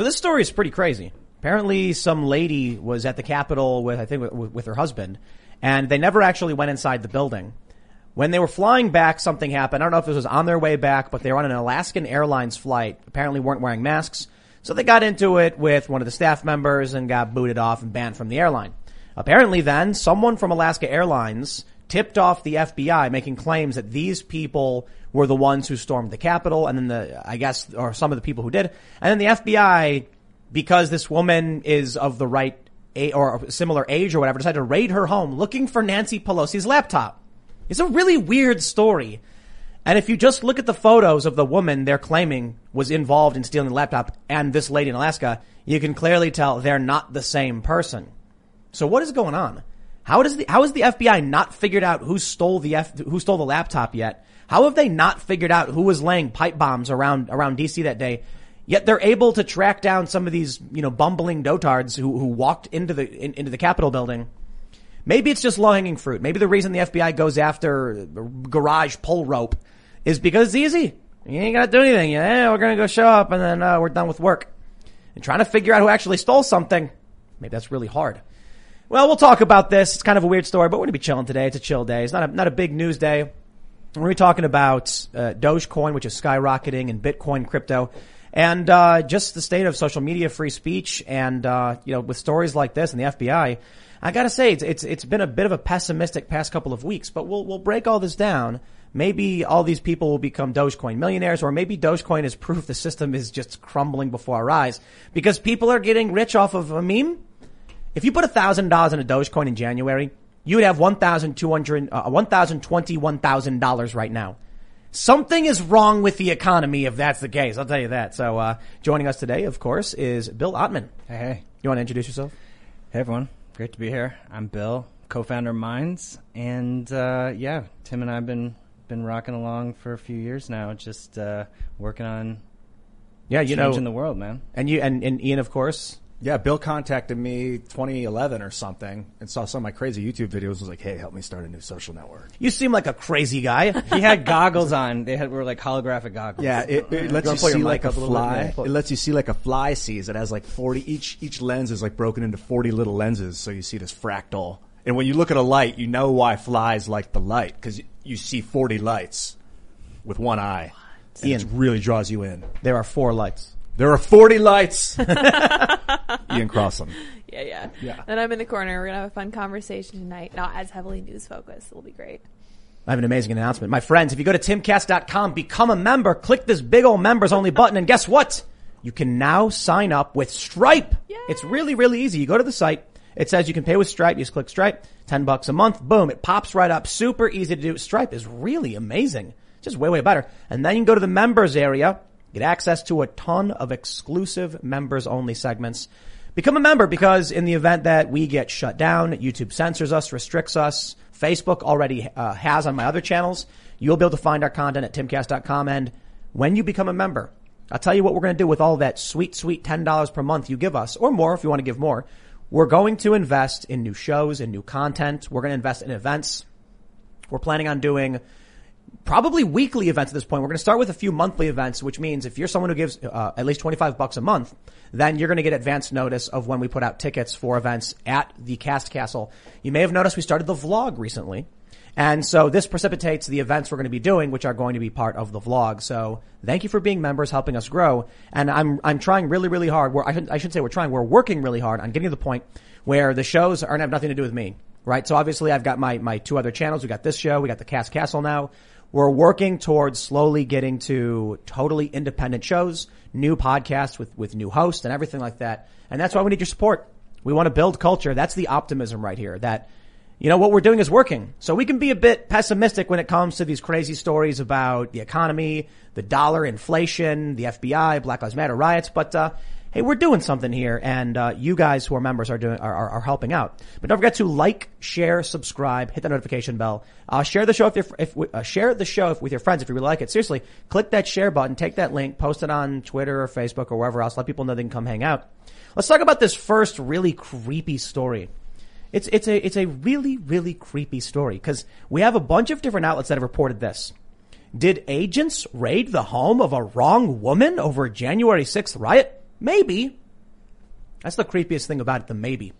So this story is pretty crazy. Apparently, some lady was at the Capitol with, I think, with, with her husband, and they never actually went inside the building. When they were flying back, something happened. I don't know if this was on their way back, but they were on an Alaskan Airlines flight. Apparently weren't wearing masks. So they got into it with one of the staff members and got booted off and banned from the airline. Apparently then, someone from Alaska Airlines tipped off the FBI making claims that these people were the ones who stormed the Capitol and then the, I guess, or some of the people who did. And then the FBI, because this woman is of the right a, or similar age or whatever, decided to raid her home looking for Nancy Pelosi's laptop. It's a really weird story. And if you just look at the photos of the woman they're claiming was involved in stealing the laptop and this lady in Alaska, you can clearly tell they're not the same person. So what is going on? How does the, how has the FBI not figured out who stole the F, who stole the laptop yet? How have they not figured out who was laying pipe bombs around, around DC that day? Yet they're able to track down some of these, you know, bumbling dotards who, who walked into the, in, into the Capitol building. Maybe it's just low hanging fruit. Maybe the reason the FBI goes after garage pull rope is because it's easy. You ain't got to do anything. Yeah, we're to go show up and then uh, we're done with work. And trying to figure out who actually stole something, maybe that's really hard. Well, we'll talk about this. It's kind of a weird story, but we're to be chilling today. It's a chill day. It's not a, not a big news day. We're talking about uh, Dogecoin, which is skyrocketing, and Bitcoin crypto, and uh, just the state of social media, free speech, and uh, you know, with stories like this and the FBI, I got to say it's, it's it's been a bit of a pessimistic past couple of weeks. But we'll we'll break all this down maybe all these people will become Dogecoin millionaires, or maybe Dogecoin is proof the system is just crumbling before our eyes because people are getting rich off of a meme. If you put a thousand dollars in a Dogecoin in January, you would have one thousand two hundred, uh, one thousand twenty-one thousand dollars right now. Something is wrong with the economy if that's the case. I'll tell you that. So, uh, joining us today, of course, is Bill Ottman. Hey, hey. You want to introduce yourself? Hey, everyone. Great to be here. I'm Bill, co-founder of Minds, and uh, yeah, Tim and I have been been rocking along for a few years now, just uh, working on yeah, you changing know, the world, man. And you and, and Ian, of course. Yeah, Bill contacted me 2011 or something and saw some of my crazy YouTube videos. Was like, "Hey, help me start a new social network." You seem like a crazy guy. he had goggles on. They had were like holographic goggles. Yeah, it, it uh, lets you, you see like a fly. It lets you see like a fly sees. It has like 40 each each lens is like broken into 40 little lenses, so you see this fractal. And when you look at a light, you know why flies like the light because you see 40 lights with one eye. And it really draws you in. There are four lights. There are 40 lights. Ian Crossland. Yeah, yeah. Yeah. Then I'm in the corner. We're going to have a fun conversation tonight. Not as heavily news focused. It'll be great. I have an amazing announcement. My friends, if you go to timcast.com, become a member, click this big old members only button, and guess what? You can now sign up with Stripe. Yay. It's really, really easy. You go to the site, it says you can pay with Stripe. You just click Stripe, 10 bucks a month. Boom. It pops right up. Super easy to do. Stripe is really amazing. Just way, way better. And then you can go to the members area, get access to a ton of exclusive members only segments. Become a member because in the event that we get shut down, YouTube censors us, restricts us, Facebook already uh, has on my other channels, you'll be able to find our content at timcast.com. And when you become a member, I'll tell you what we're going to do with all that sweet, sweet $10 per month you give us, or more if you want to give more. We're going to invest in new shows and new content. We're going to invest in events. We're planning on doing probably weekly events at this point. We're going to start with a few monthly events, which means if you're someone who gives uh, at least 25 bucks a month, then you're going to get advance notice of when we put out tickets for events at the Cast Castle. You may have noticed we started the vlog recently. And so this precipitates the events we're going to be doing, which are going to be part of the vlog. So thank you for being members, helping us grow. And I'm, I'm trying really, really hard. We're, I, should, I should say we're trying. We're working really hard on getting to the point where the shows aren't have nothing to do with me, right? So obviously I've got my, my two other channels. We got this show. We got the Cast Castle now. We're working towards slowly getting to totally independent shows, new podcasts with, with new hosts and everything like that. And that's why we need your support. We want to build culture. That's the optimism right here that you know, what we're doing is working. So we can be a bit pessimistic when it comes to these crazy stories about the economy, the dollar, inflation, the FBI, Black Lives Matter riots, but, uh, hey, we're doing something here and, uh, you guys who are members are doing, are, are, are, helping out. But don't forget to like, share, subscribe, hit the notification bell, uh, share the show if, if, uh, share the show with your friends if you really like it. Seriously, click that share button, take that link, post it on Twitter or Facebook or wherever else, let people know they can come hang out. Let's talk about this first really creepy story. It's, it's a, it's a really, really creepy story because we have a bunch of different outlets that have reported this. Did agents raid the home of a wrong woman over January 6th riot? Maybe. That's the creepiest thing about it, the maybe.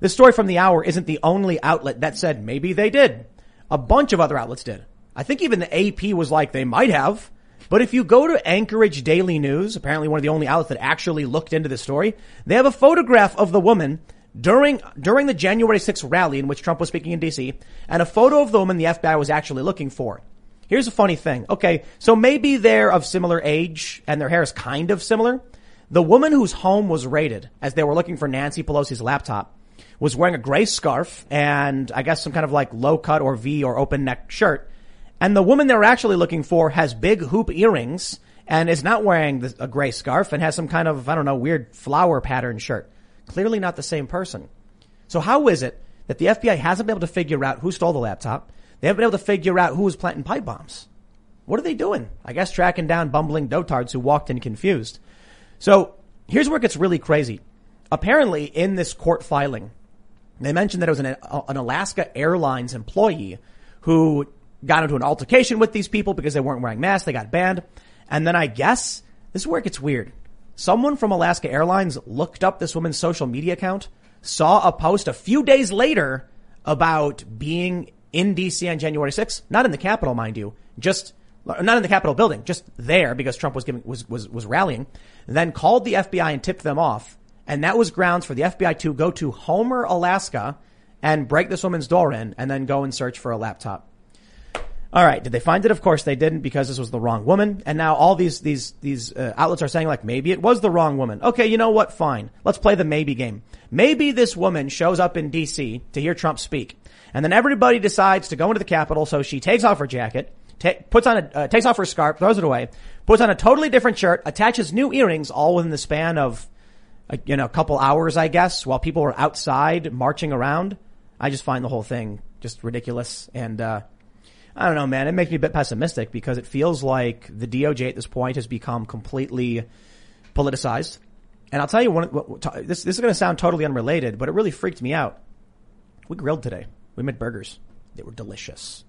This story from the hour isn't the only outlet that said maybe they did. A bunch of other outlets did. I think even the AP was like they might have. But if you go to Anchorage Daily News, apparently one of the only outlets that actually looked into this story, they have a photograph of the woman during, during the January 6th rally in which Trump was speaking in DC and a photo of the woman the FBI was actually looking for. Here's a funny thing. Okay. So maybe they're of similar age and their hair is kind of similar. The woman whose home was raided as they were looking for Nancy Pelosi's laptop was wearing a gray scarf and I guess some kind of like low cut or V or open neck shirt. And the woman they were actually looking for has big hoop earrings and is not wearing a gray scarf and has some kind of, I don't know, weird flower pattern shirt. Clearly not the same person. So how is it that the FBI hasn't been able to figure out who stole the laptop? They haven't been able to figure out who was planting pipe bombs. What are they doing? I guess tracking down bumbling dotards who walked in confused. So here's where it gets really crazy. Apparently in this court filing, they mentioned that it was an, an Alaska Airlines employee who got into an altercation with these people because they weren't wearing masks. They got banned. And then I guess this is where it gets weird. Someone from Alaska Airlines looked up this woman's social media account, saw a post a few days later about being in DC on January 6th, not in the Capitol, mind you, just not in the Capitol building, just there because Trump was giving was was was rallying. Then called the FBI and tipped them off and that was grounds for the FBI to go to Homer, Alaska and break this woman's door in and then go and search for a laptop. All right. Did they find it? Of course they didn't because this was the wrong woman. And now all these, these, these uh, outlets are saying like, maybe it was the wrong woman. Okay. You know what? Fine. Let's play the maybe game. Maybe this woman shows up in DC to hear Trump speak. And then everybody decides to go into the Capitol. So she takes off her jacket, puts on a, uh, takes off her scarf, throws it away, puts on a totally different shirt, attaches new earrings all within the span of a, you know, a couple hours, I guess, while people were outside marching around. I just find the whole thing just ridiculous. And, uh, I don't know, man. It makes me a bit pessimistic because it feels like the DOJ at this point has become completely politicized. And I'll tell you one, this, this is going to sound totally unrelated, but it really freaked me out. We grilled today. We made burgers. They were delicious.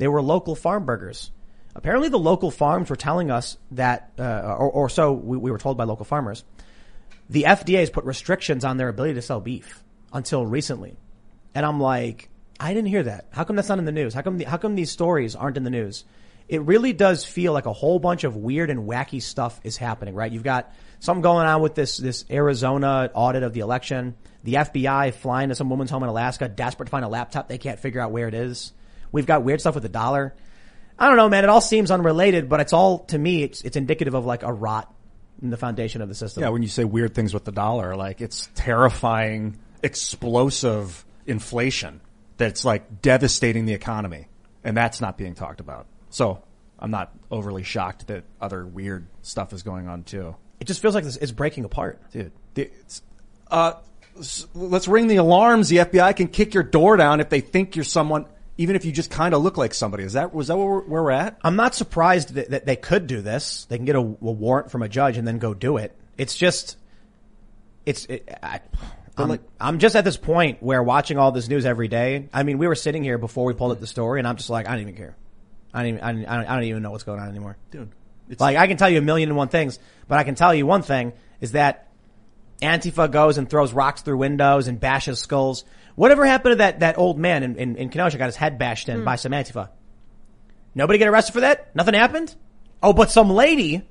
They were local farm burgers. Apparently the local farms were telling us that, uh, or, or so we, we were told by local farmers, the FDA has put restrictions on their ability to sell beef until recently. And I'm like, I didn't hear that. How come that's not in the news? How come, the, how come these stories aren't in the news? It really does feel like a whole bunch of weird and wacky stuff is happening, right? You've got something going on with this, this Arizona audit of the election. The FBI flying to some woman's home in Alaska, desperate to find a laptop. They can't figure out where it is. We've got weird stuff with the dollar. I don't know, man. It all seems unrelated, but it's all, to me, it's, it's indicative of like a rot in the foundation of the system. Yeah, when you say weird things with the dollar, like it's terrifying, explosive inflation that's like devastating the economy. And that's not being talked about. So I'm not overly shocked that other weird stuff is going on too. It just feels like this is breaking apart. Dude, uh, let's ring the alarms. The FBI can kick your door down if they think you're someone even if you just kind of look like somebody. Is that was that where we're, where we're at? I'm not surprised that, that, they could do this. They can get a, a, warrant from a judge and then go do it. It's just, it's. It, I, I'm, like, I'm just at this point where watching all this news every day. I mean, we were sitting here before we pulled up the story, and I'm just like, I don't even care. I don't even, I don't, I don't even know what's going on anymore, dude. like I can tell you a million and one things, but I can tell you one thing is that Antifa goes and throws rocks through windows and bashes skulls. Whatever happened to that, that old man in, in, in Kenosha got his head bashed in mm. by some Antifa? Nobody get arrested for that? Nothing happened? Oh, but some lady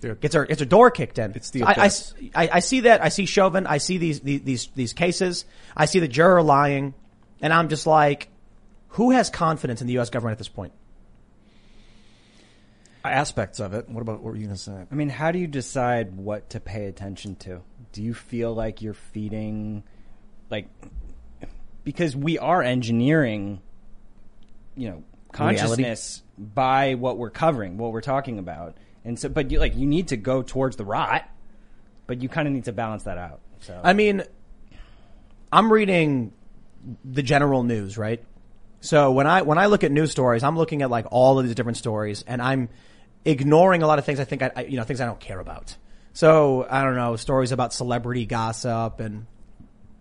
Dude. gets her, gets her door kicked in. It's the I, I, I, see that. I see Chauvin. I see these, these, these cases. I see the juror lying. And I'm just like, who has confidence in the U.S. government at this point? Aspects of it. What about what were you going to say? I mean, how do you decide what to pay attention to? Do you feel like you're feeding, like, because we are engineering, you know, consciousness Reality. by what we're covering, what we're talking about. And so, but you like, you need to go towards the rot, but you kind of need to balance that out. So, I mean, I'm reading the general news, right? So when I, when I look at news stories, I'm looking at like all of these different stories and I'm ignoring a lot of things I think I, I you know, things I don't care about. So I don't know, stories about celebrity gossip and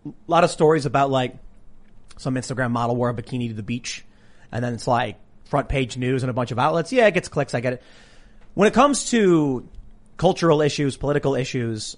a lot of stories about like some Instagram model wore a bikini to the beach, and then it's like front page news and a bunch of outlets. Yeah, it gets clicks. I get it. When it comes to cultural issues, political issues.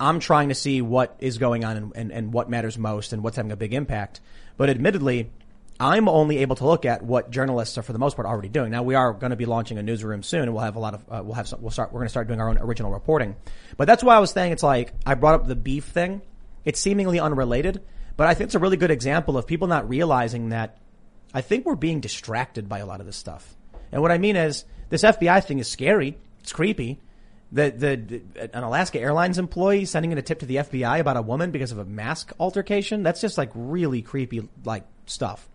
I'm trying to see what is going on and, and, and what matters most and what's having a big impact. But admittedly, I'm only able to look at what journalists are for the most part already doing. Now we are going to be launching a newsroom soon, and we'll have a lot of uh, we'll have some, we'll start we're going to start doing our own original reporting. But that's why I was saying it's like I brought up the beef thing. It's seemingly unrelated, but I think it's a really good example of people not realizing that. I think we're being distracted by a lot of this stuff. And what I mean is this FBI thing is scary. It's creepy. The, the, an Alaska Airlines employee sending in a tip to the FBI about a woman because of a mask altercation. That's just like really creepy, like stuff.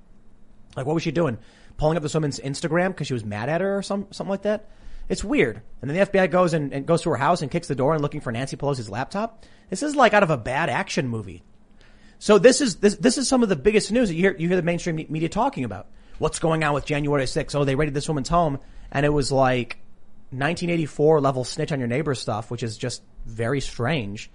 Like, what was she doing? Pulling up this woman's Instagram because she was mad at her or some, something like that? It's weird. And then the FBI goes and, and goes to her house and kicks the door and looking for Nancy Pelosi's laptop. This is like out of a bad action movie. So this is, this, this is some of the biggest news that you hear, you hear the mainstream media talking about. What's going on with January 6th? Oh, they raided this woman's home and it was like 1984 level snitch on your neighbor stuff, which is just very strange.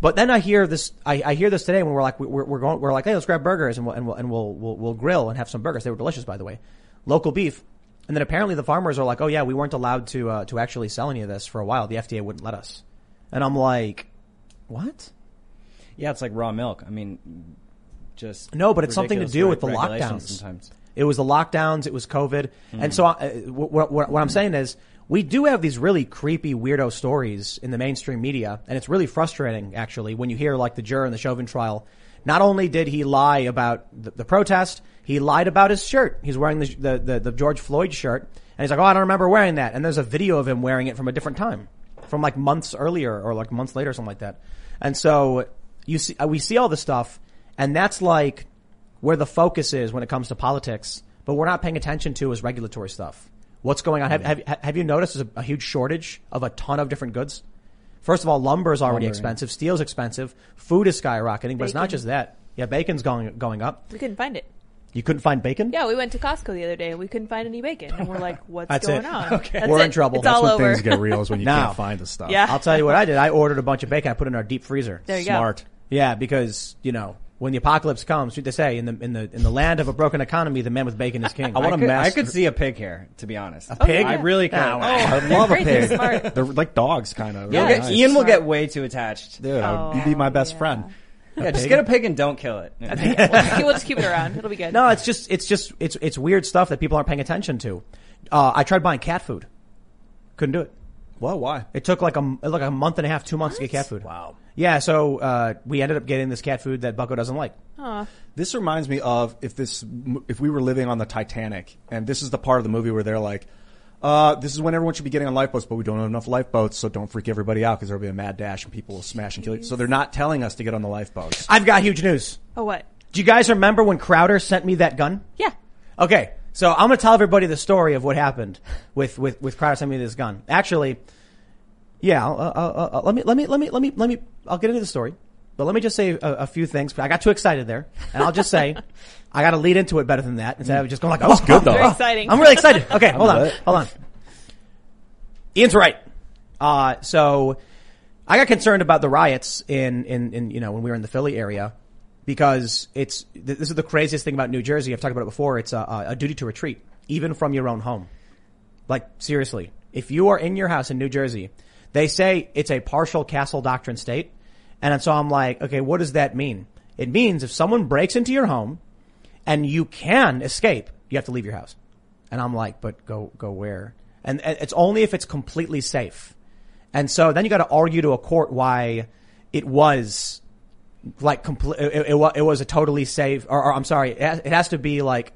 But then I hear this, I, I hear this today when we're like, we're, we're going, we're like, hey, let's grab burgers and we'll, and we'll, and we'll, we'll, we'll grill and have some burgers. They were delicious, by the way. Local beef. And then apparently the farmers are like, oh yeah, we weren't allowed to, uh, to actually sell any of this for a while. The FDA wouldn't let us. And I'm like, what? Yeah, it's like raw milk. I mean, just no, but it's something to do with the lockdowns. Sometimes it was the lockdowns, it was COVID, mm-hmm. and so uh, what, what, what I'm saying is we do have these really creepy weirdo stories in the mainstream media, and it's really frustrating actually when you hear like the juror in the Chauvin trial. Not only did he lie about the, the protest, he lied about his shirt. He's wearing the, the, the, the George Floyd shirt, and he's like, "Oh, I don't remember wearing that." And there's a video of him wearing it from a different time, from like months earlier or like months later, or something like that. And so you see, uh, we see all this stuff, and that's like where the focus is when it comes to politics. But we're not paying attention to is regulatory stuff. What's going on? Have, have, have you noticed there's a, a, huge shortage of a ton of different goods? First of all, lumber is already lumber, expensive. Steel's expensive. Food is skyrocketing, bacon. but it's not just that. Yeah, bacon's going going up. We couldn't find it. You couldn't find bacon? Yeah, we went to Costco the other day and we couldn't find any bacon. And we're like, what's That's going it. on? Okay. That's we're it. in trouble. It's That's all when over. things get real is when you now, can't find the stuff. Yeah. I'll tell you what I did. I ordered a bunch of bacon. I put it in our deep freezer. There you Smart. go. Yeah, because, you know, when the apocalypse comes, what they say in the in the in the land of a broken economy, the man with bacon is king. I want to. Mess I could see a pig here, to be honest. A pig? I really could. Oh, I love a Great, they're pig. smart. They're like dogs, kind of. You'll Really get- nice. Ian will get way too attached. Dude, I would- you'd Oh, be my best friend. Yeah, just pig? get a pig and don't kill it. Okay, we'll, just keep, we'll just keep it around. It'll be good. No, it's just it's just it's it's weird stuff that people aren't paying attention to. Uh, I tried buying cat food, couldn't do it. Well, why? It took like a like a month and a half, two months to get cat food. Wow. Yeah, so uh, we ended up getting this cat food that Bucko doesn't like. Aw. This reminds me of if this if we were living on the Titanic, and this is the part of the movie where they're like, uh, "This is when everyone should be getting on lifeboats, but we don't have enough lifeboats, so don't freak everybody out because there'll be a mad dash and people will smash and kill you." So they're not telling us to get on the lifeboats. I've got huge news. Oh, what? Do you guys remember when Crowder sent me that gun? Yeah. Okay, so I'm gonna tell everybody the story of what happened with with with Crowder sending me this gun. Actually, yeah, I'll, uh, uh, uh, let me let me let me let me let me. I'll get into the story, but let me just say a, a few things. I got too excited there, and I'll just say I got to lead into it better than that instead of just going like, "Oh, was good, though. Very exciting. I'm really excited. Okay, hold on, hold on. Ian's right. Uh, so I got concerned about the riots in, in, in, you know, when we were in the Philly area because it's, this is the craziest thing about New Jersey. I've talked about it before. It's a, a duty to retreat, even from your own home. Like, seriously. If you are in your house in New Jersey, they say it's a partial castle doctrine state. And so I'm like, okay, what does that mean? It means if someone breaks into your home and you can escape, you have to leave your house. And I'm like, but go, go where? And, it's only if it's completely safe. And so then you got to argue to a court why it was like complete, it, it, it was a totally safe, or, or I'm sorry, it has, it has to be like,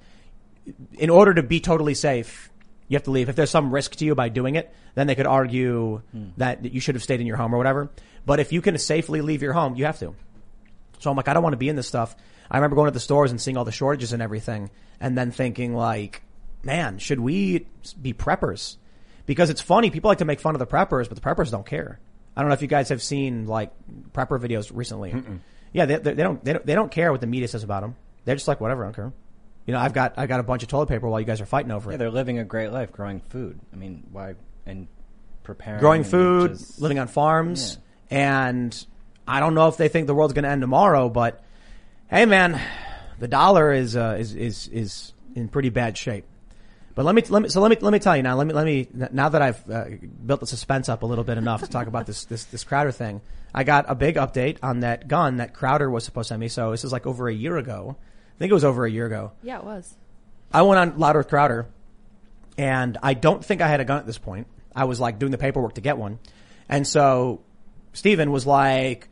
in order to be totally safe, you have to leave. If there's some risk to you by doing it, then they could argue hmm. that you should have stayed in your home or whatever. But if you can safely leave your home, you have to. So I'm like, I don't want to be in this stuff. I remember going to the stores and seeing all the shortages and everything and then thinking like, man, should we be preppers? Because it's funny. People like to make fun of the preppers, but the preppers don't care. I don't know if you guys have seen like prepper videos recently. Yeah, they, they, they don't, they don't, they don't care what the media says about them. They're just like, whatever, I don't care. You know, I've got, I got a bunch of toilet paper while you guys are fighting over it. Yeah, they're living a great life growing food. I mean, why and preparing growing and food, just- living on farms, and I don't know if they think the world's going to end tomorrow, but hey, man, the dollar is uh, is is is in pretty bad shape. But let me, let me, so let me, let me tell you now, let me, let me, now that I've uh, built the suspense up a little bit enough to talk about this, this, this Crowder thing, I got a big update on that gun that Crowder was supposed to send me. So this is like over a year ago. I think it was over a year ago. Yeah, it was. I went on Louder with Crowder and I don't think I had a gun at this point. I was like doing the paperwork to get one. And so Steven was like,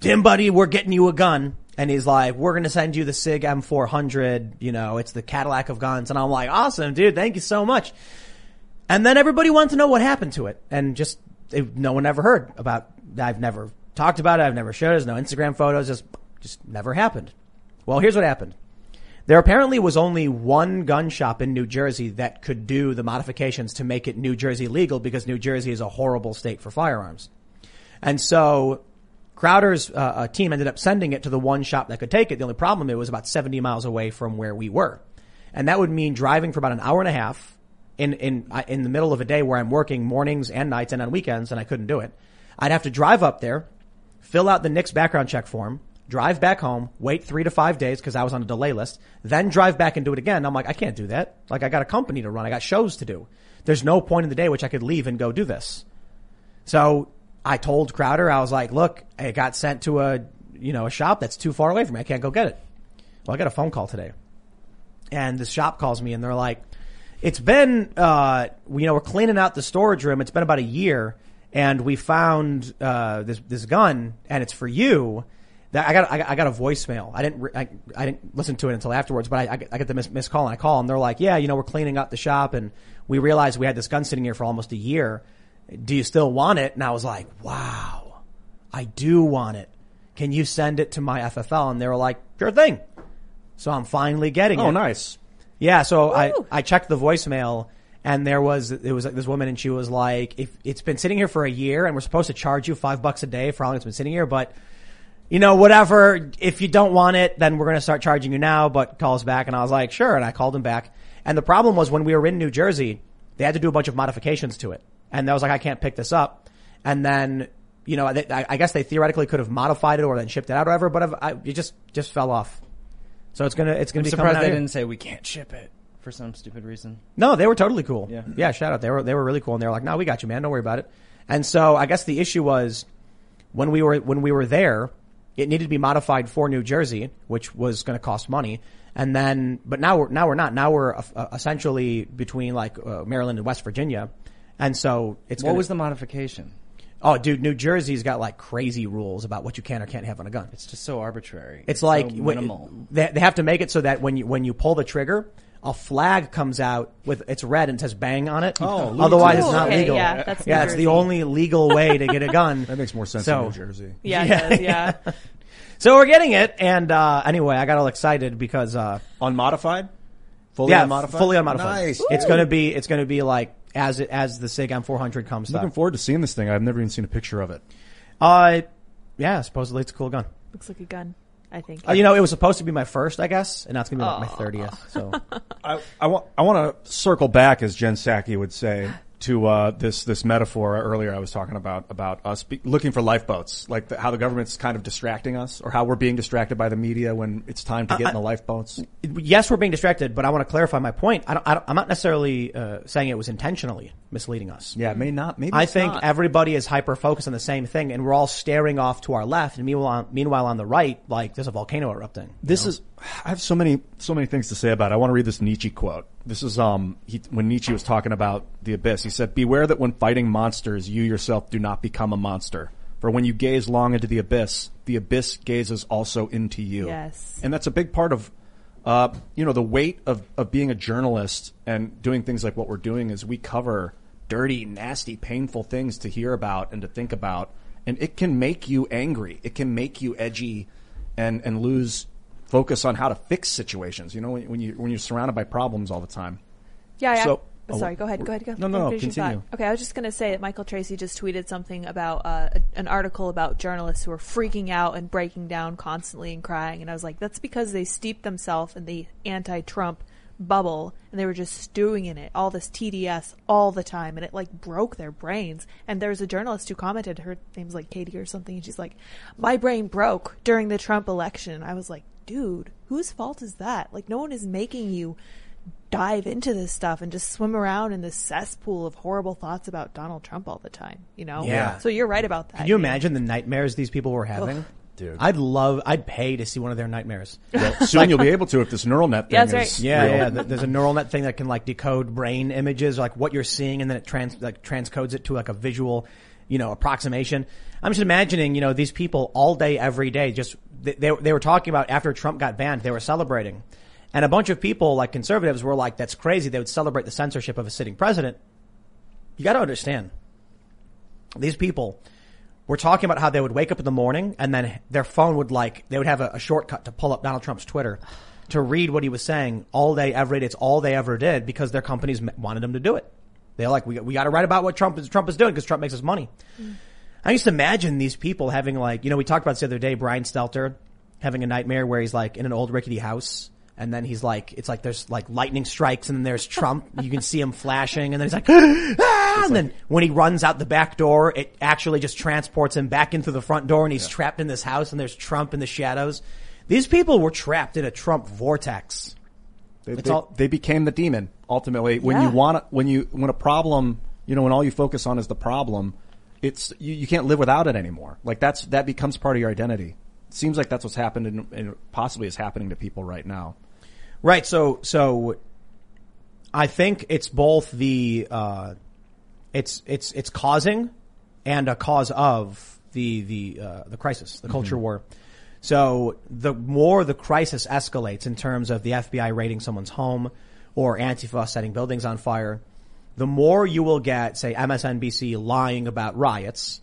Tim buddy, we're getting you a gun. And he's like, we're going to send you the SIG M400. You know, it's the Cadillac of guns. And I'm like, awesome, dude. Thank you so much. And then everybody wanted to know what happened to it. And just, it, no one ever heard about, I've never talked about it. I've never showed it. There's no Instagram photos. Just, just never happened. Well, here's what happened. There apparently was only one gun shop in New Jersey that could do the modifications to make it New Jersey legal because New Jersey is a horrible state for firearms. And so Crowder's uh, uh, team ended up sending it to the one shop that could take it. The only problem it was about 70 miles away from where we were. And that would mean driving for about an hour and a half in, in, uh, in the middle of a day where I'm working mornings and nights and on weekends and I couldn't do it. I'd have to drive up there, fill out the NICS background check form, drive back home, wait three to five days because I was on a delay list, then drive back and do it again. I'm like, I can't do that. Like I got a company to run. I got shows to do. There's no point in the day which I could leave and go do this. So I told Crowder, I was like, look, it got sent to a, you know, a shop that's too far away from me. I can't go get it. Well, I got a phone call today and the shop calls me and they're like, it's been, uh, you know, we're cleaning out the storage room. It's been about a year and we found, uh, this, this gun and it's for you that I got, I got, a voicemail. I didn't, I, I didn't listen to it until afterwards, but I, I, I get the missed miss call and I call and they're like, yeah, you know, we're cleaning up the shop and we realized we had this gun sitting here for almost a year. Do you still want it? And I was like, wow, I do want it. Can you send it to my FFL? And they were like, sure thing. So I'm finally getting oh, it. Oh, nice. Yeah. So I, I checked the voicemail and there was, it was like this woman and she was like, if it's been sitting here for a year and we're supposed to charge you five bucks a day for how long it's been sitting here, but you know, whatever. If you don't want it, then we're going to start charging you now, but call us back. And I was like, sure. And I called him back. And the problem was when we were in New Jersey, they had to do a bunch of modifications to it. And I was like, I can't pick this up. And then, you know, they, I, guess they theoretically could have modified it or then shipped it out or whatever, but I, it just, just fell off. So it's gonna, it's gonna I'm be surprised they here. didn't say we can't ship it for some stupid reason. No, they were totally cool. Yeah. Yeah. Shout out. They were, they were really cool. And they were like, no, we got you, man. Don't worry about it. And so I guess the issue was when we were, when we were there, it needed to be modified for New Jersey, which was going to cost money. And then, but now we're, now we're not. Now we're uh, essentially between like uh, Maryland and West Virginia. And so it's What gonna, was the modification? Oh, dude, New Jersey's got like crazy rules about what you can or can't have on a gun. It's just so arbitrary. It's like so when- minimal. they, they have to make it so that when you when you pull the trigger, a flag comes out with it's red and says "bang" on it. Oh, Looney otherwise Tunes. it's not Okay, legal. yeah, that's New yeah, it's the only legal way to get a gun. That makes more sense So- in New Jersey. Yeah, Yeah, does, yeah. So we're getting it, and uh, anyway, I got all excited because uh, Unmodified? Fully yeah, unmodified? fully unmodified. Nice. It's gonna be it's gonna be like as it as the Sig M400 comes. Looking Stuff. forward to seeing this thing. I've never even seen a picture of it. Uh, yeah, supposedly it's a cool gun. Looks like a gun, I think. Uh, you know, it was supposed to be my first, I guess, and now it's gonna be like my thirtieth. So I, I want I want to circle back, as Jen Psaki would say, to uh, this this metaphor earlier I was talking about about us be, looking for lifeboats, like the, how the government's kind of distracting us, or how we're being distracted by the media when it's time to get in the lifeboats. yes, we're being distracted, but I want to clarify my point. I don't, I don't, I'm not necessarily uh, saying it was intentionally misleading us. Yeah, it may not. Maybe I think not. everybody is hyper focused on the same thing, and we're all staring off to our left, and meanwhile, meanwhile on the right, like there's a volcano erupting. This know? is. I have so many so many things to say about it. I want to read this Nietzsche quote. This is um he, when Nietzsche was talking about the abyss. He said, "Beware that when fighting monsters, you yourself do not become a monster. For when you gaze long into the abyss, the abyss gazes also into you." Yes. and that's a big part of. Uh, you know, the weight of, of being a journalist and doing things like what we're doing is we cover dirty, nasty, painful things to hear about and to think about. And it can make you angry. It can make you edgy and, and lose focus on how to fix situations. You know, when, when you, when you're surrounded by problems all the time. Yeah, yeah. So- Oh, sorry, go ahead. Go ahead. Go. No, no, no, continue. Okay, I was just going to say that Michael Tracey just tweeted something about uh, a, an article about journalists who are freaking out and breaking down constantly and crying, and I was like, that's because they steeped themselves in the anti-Trump bubble and they were just stewing in it all this TDS all the time and it like broke their brains and there's a journalist who commented her name's like Katie or something and she's like my brain broke during the Trump election I was like dude whose fault is that like no one is making you dive into this stuff and just swim around in this cesspool of horrible thoughts about Donald Trump all the time, you know? Yeah. So you're right about that. Can you imagine the nightmares these people were having? Ugh. Dude. I'd love, I'd pay to see one of their nightmares. Well, soon you'll be able to if this neural net thing Yeah, that's is right. Yeah, real. yeah. There's a neural net thing that can like decode brain images, like what you're seeing, and then it trans like transcodes it to like a visual, you know, approximation. I'm just imagining, you know, these people all day, every day, just they they, were talking about after Trump got banned, they were celebrating, and a bunch of people like conservatives were like, "That's crazy." They would celebrate the censorship of a sitting president. You got to understand, these people were talking about how they would wake up in the morning and then their phone would like they would have a, a shortcut to pull up Donald Trump's Twitter to read what he was saying all day every day. It's all they ever did because their companies wanted them to do it. They're like, we, we got to write about what Trump is Trump is doing because Trump makes us money. Mm. I used to imagine these people having like, you know, we talked about this the other day, Brian Stelter having a nightmare where he's like in an old rickety house. And then he's like, it's like there's like lightning strikes and then there's Trump. you can see him flashing and then he's like, ah! and then when he runs out the back door, it actually just transports him back into the front door and he's trapped in this house and there's Trump in the shadows. These people were trapped in a Trump vortex. They, they, all- they became the demon ultimately. When Yeah. you want, when you when a problem, you know, when all you focus on is the problem, it's you, you can't live without it anymore. Like that's that becomes part of your identity. It seems like that's what's happened and, and possibly is happening to people right now. Right. So, so I think it's both the, uh, it's, it's, it's causing and a cause of the, the, uh, the crisis, the culture war. So the more the crisis escalates in terms of the FBI raiding someone's home or Antifa setting buildings on fire, the more you will get, say, MSNBC lying about riots,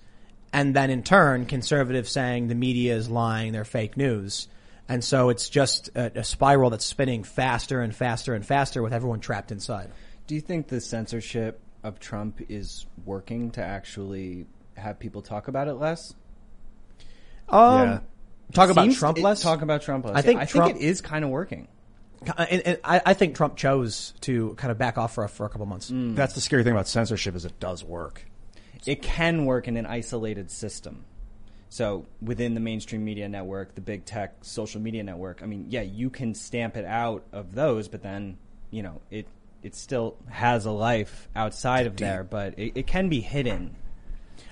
and then in turn, conservatives saying the media is lying, they're fake news. And so it's just a, a spiral that's spinning faster and faster and faster with everyone trapped inside. Do you think the censorship of Trump is working to actually have people talk about it less? Um, Yeah. Talk about Trump less? Talk about Trump less. I think I Trump- think it is kind of working. Uh, and, and I, I think Trump chose to kind of back off for a, for a couple months. Mm. That's the scary thing about censorship is it does work. It can work in an isolated system. So within the mainstream media network, the big tech social media network, I mean, yeah, you can stamp it out of those, but then you know it it still has a life outside of there, but it, it can be hidden.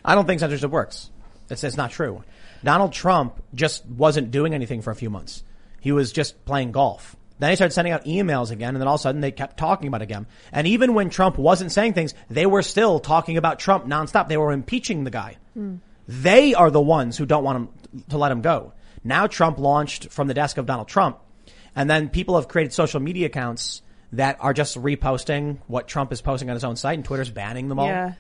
I don't think censorship works. It's, it's not true. Donald Trump just wasn't doing anything for a few months. He was just playing golf. Then they started sending out emails again, and then all of a sudden they kept talking about it again. And even when Trump wasn't saying things, they were still talking about Trump nonstop. They were impeaching the guy. They are the ones who don't want him to let him go. Now Trump launched from the desk of Donald Trump, and then people have created social media accounts that are just reposting what Trump is posting on his own site, and Twitter's banning them all. Yeah.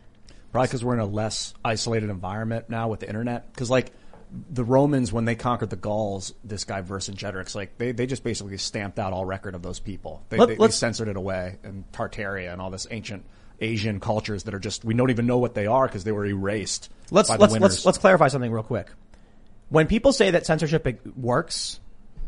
Probably because we're in a less isolated environment now with the internet. Because like the Romans, when they conquered the Gauls, this guy Vercingetorix, like they, they just basically stamped out all record of those people. They, Let- they, they censored it away, and Tartaria and all this ancient Asian cultures that are just we don't even know what they are because they were erased. Let's by the let's let's let's clarify something real quick. When people say that censorship works,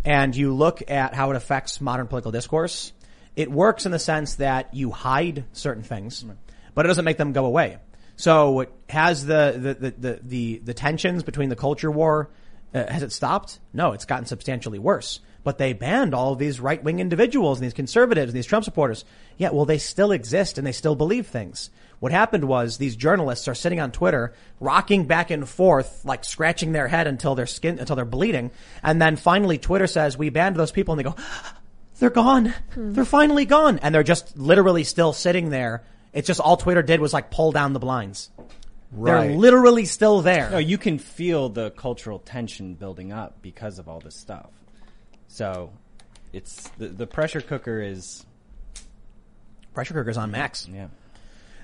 and you look at how it affects modern political discourse, it works in the sense that you hide certain things, but it doesn't make them go away. So has the the the the the, the tensions between the culture war uh, has it stopped? No, it's gotten substantially worse. But they banned all of these right wing individuals and these conservatives and these Trump supporters. Yeah, well, they still exist and they still believe things. What happened was these journalists are sitting on Twitter, rocking back and forth, like scratching their head until their skin, until they're bleeding. And then finally Twitter says, we banned those people and they go, they're gone. They're finally gone. And they're just literally still sitting there. It's just all Twitter did was like pull down the blinds. They're literally still there. No, you can feel the cultural tension building up because of all this stuff. So it's the, the pressure cooker is Pressure cooker's on max. yeah.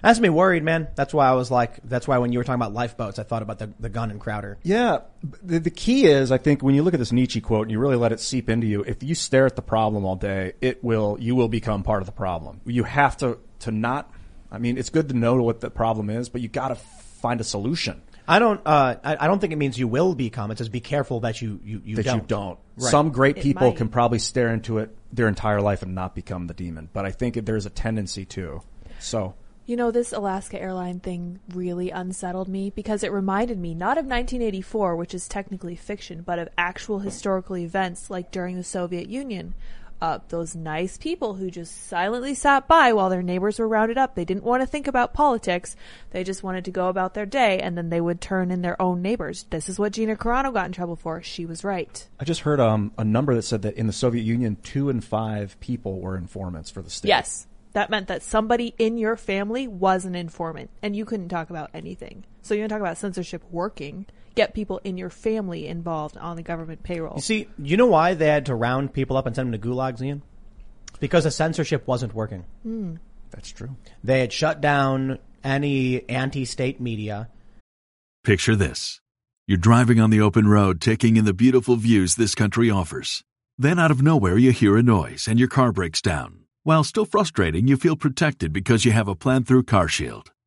That's me worried, man. That's why I was like, that's why when you were talking about lifeboats, I thought about the, the gun and Crowder. Yeah, the, the key is, I think, when you look at this Nietzsche quote and you really let it seep into you, if you stare at the problem all day, it will, you will become part of the problem. You have to, to not, I mean, it's good to know what the problem is, but you gotta find a solution I don't, uh, I, I don't think it means you will become. It says be careful that you, you, you that don't. you don't. Right. Some great It people might. can probably stare into it their entire life and not become the demon, but I think there's a tendency to. So, You know, this Alaska airline thing really unsettled me because it reminded me not of 1984, which is technically fiction, but of actual historical events like during the Soviet Union. Uh, those nice people who just silently sat by while their neighbors were rounded up. They didn't want to think about politics. They just wanted to go about their day and then they would turn in their own neighbors. This is what Gina Carano got in trouble for. She was right. I just heard um, a number that said that in the Soviet Union, two in five people were informants for the state. Yes. That meant that somebody in your family was an informant and you couldn't talk about anything. So you can talk about censorship working get people in your family involved on the government payroll. You see, you know why they had to round people up and send them to gulags, Ian? Because the censorship wasn't working. Mm. That's true. They had shut down any anti-state media. Picture this. You're driving on the open road, taking in the beautiful views this country offers. Then out of nowhere, you hear a noise and your car breaks down. While still frustrating, you feel protected because you have a plan through CarShield.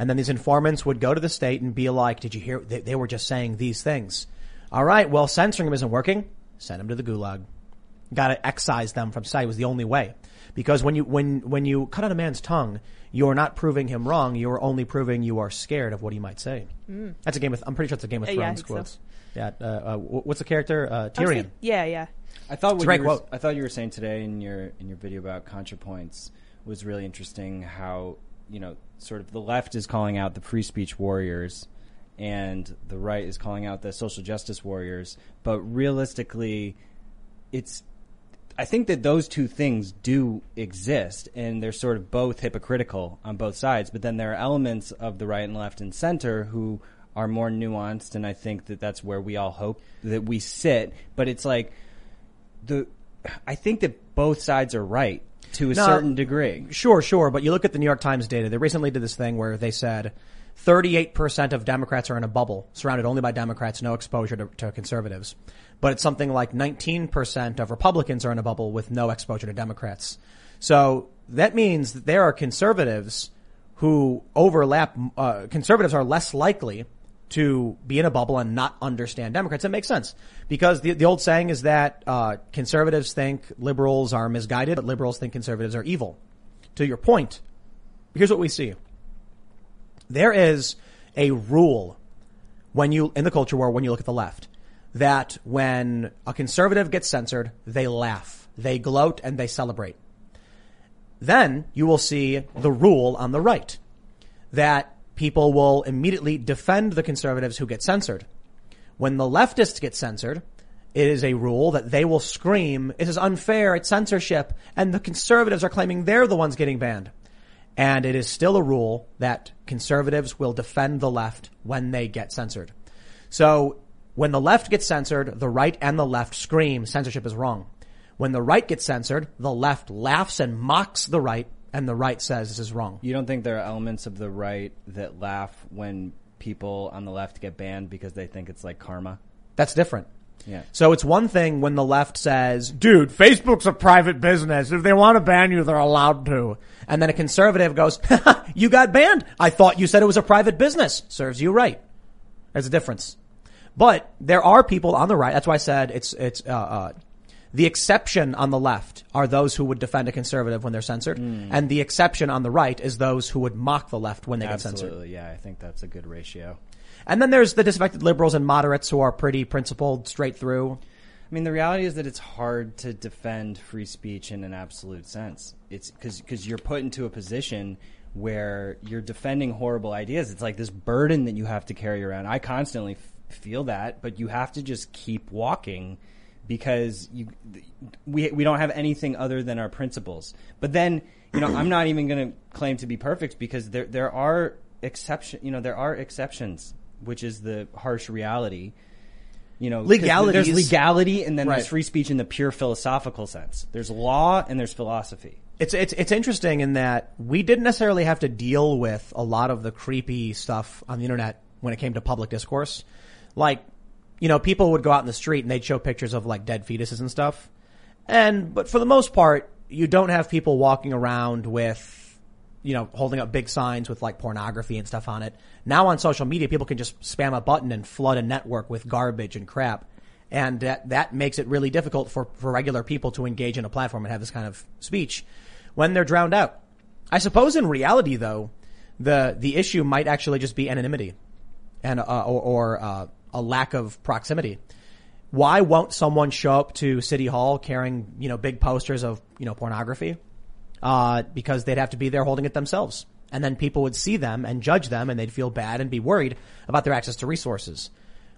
And then these informants would go to the state and be like, did you hear? They, they were just saying these things. All right. Well, censoring them isn't working. Send them to the gulag. Got to excise them from society was the only way. Because when you, when, when you cut out a man's tongue, you're not proving him wrong. You're only proving you are scared of what he might say. Mm. That's a game of, I'm pretty sure it's a Game of uh, Thrones yeah, quote. So. Yeah. Uh, uh, what's the character? Uh, Tyrion. yeah, yeah. I thought what you were, I thought you were saying today in your in your video about ContraPoints was really interesting. How you know sort of the left is calling out the free speech warriors and the right is calling out the social justice warriors. But realistically, it's I think that those two things do exist, and they're sort of both hypocritical on both sides. But then there are elements of the right and left and center who are more nuanced, and I think that that's where we all hope that we sit. But it's like the I think that both sides are right to a no, certain degree. Sure, sure. But you look at the New York Times data. They recently did this thing where they said 38% of Democrats are in a bubble, surrounded only by Democrats, no exposure to, to conservatives. But it's something like 19% of Republicans are in a bubble with no exposure to Democrats. So that means that there are conservatives who overlap. Uh, conservatives are less likely to be in a bubble and not understand Democrats. It makes sense because the, the old saying is that uh, conservatives think liberals are misguided, but liberals think conservatives are evil. To your point, here's what we see. There is a rule when you in the culture war when you look at the left that when a conservative gets censored, they laugh, they gloat, and they celebrate. Then you will see the rule on the right that people will immediately defend the conservatives who get censored. When the leftists get censored, it is a rule that they will scream, it is unfair, it's censorship, and the conservatives are claiming they're the ones getting banned. And it is still a rule that conservatives will defend the left when they get censored. So when the left gets censored, the right and the left scream censorship is wrong. When the right gets censored, the left laughs and mocks the right and the right says this is wrong. You don't think there are elements of the right that laugh when people on the left get banned because they think it's like karma? That's different. Yeah. So it's one thing when the left says, dude, Facebook's a private business. If they want to ban you, they're allowed to. And then a conservative goes, you got banned. I thought you said it was a private business. Serves you right. There's a difference. But there are people on the right. That's why I said it's, it's, uh, uh, the exception on the left are those who would defend a conservative when they're censored, mm. and the exception on the right is those who would mock the left when they Absolutely, get censored. Absolutely, yeah, I think that's a good ratio. And then there's the disaffected liberals and moderates who are pretty principled, straight through. I mean, the reality is that it's hard to defend free speech in an absolute sense. It's because because you're put into a position where you're defending horrible ideas. It's like this burden that you have to carry around. I constantly f- feel that, but you have to just keep walking because you we we don't have anything other than our principles. But then you know I'm not even going to claim to be perfect because there there are exception you know there are exceptions, which is the harsh reality. You know, legality. There's legality, and then right. there's free speech in the pure philosophical sense. There's law and there's philosophy. It's it's it's interesting in that we didn't necessarily have to deal with a lot of the creepy stuff on the internet when it came to public discourse. Like, you know, people would go out in the street and they'd show pictures of like dead fetuses and stuff. And but for the most part, you don't have people walking around with you know, holding up big signs with like pornography and stuff on it. Now on social media, people can just spam a button and flood a network with garbage and crap. And that, that makes it really difficult for, for regular people to engage in a platform and have this kind of speech when they're drowned out. I suppose in reality though, the, the issue might actually just be anonymity and, uh, or, or uh, a lack of proximity. Why won't someone show up to City Hall carrying, you know, big posters of, you know, pornography? uh, because they'd have to be there holding it themselves. And then people would see them and judge them and they'd feel bad and be worried about their access to resources.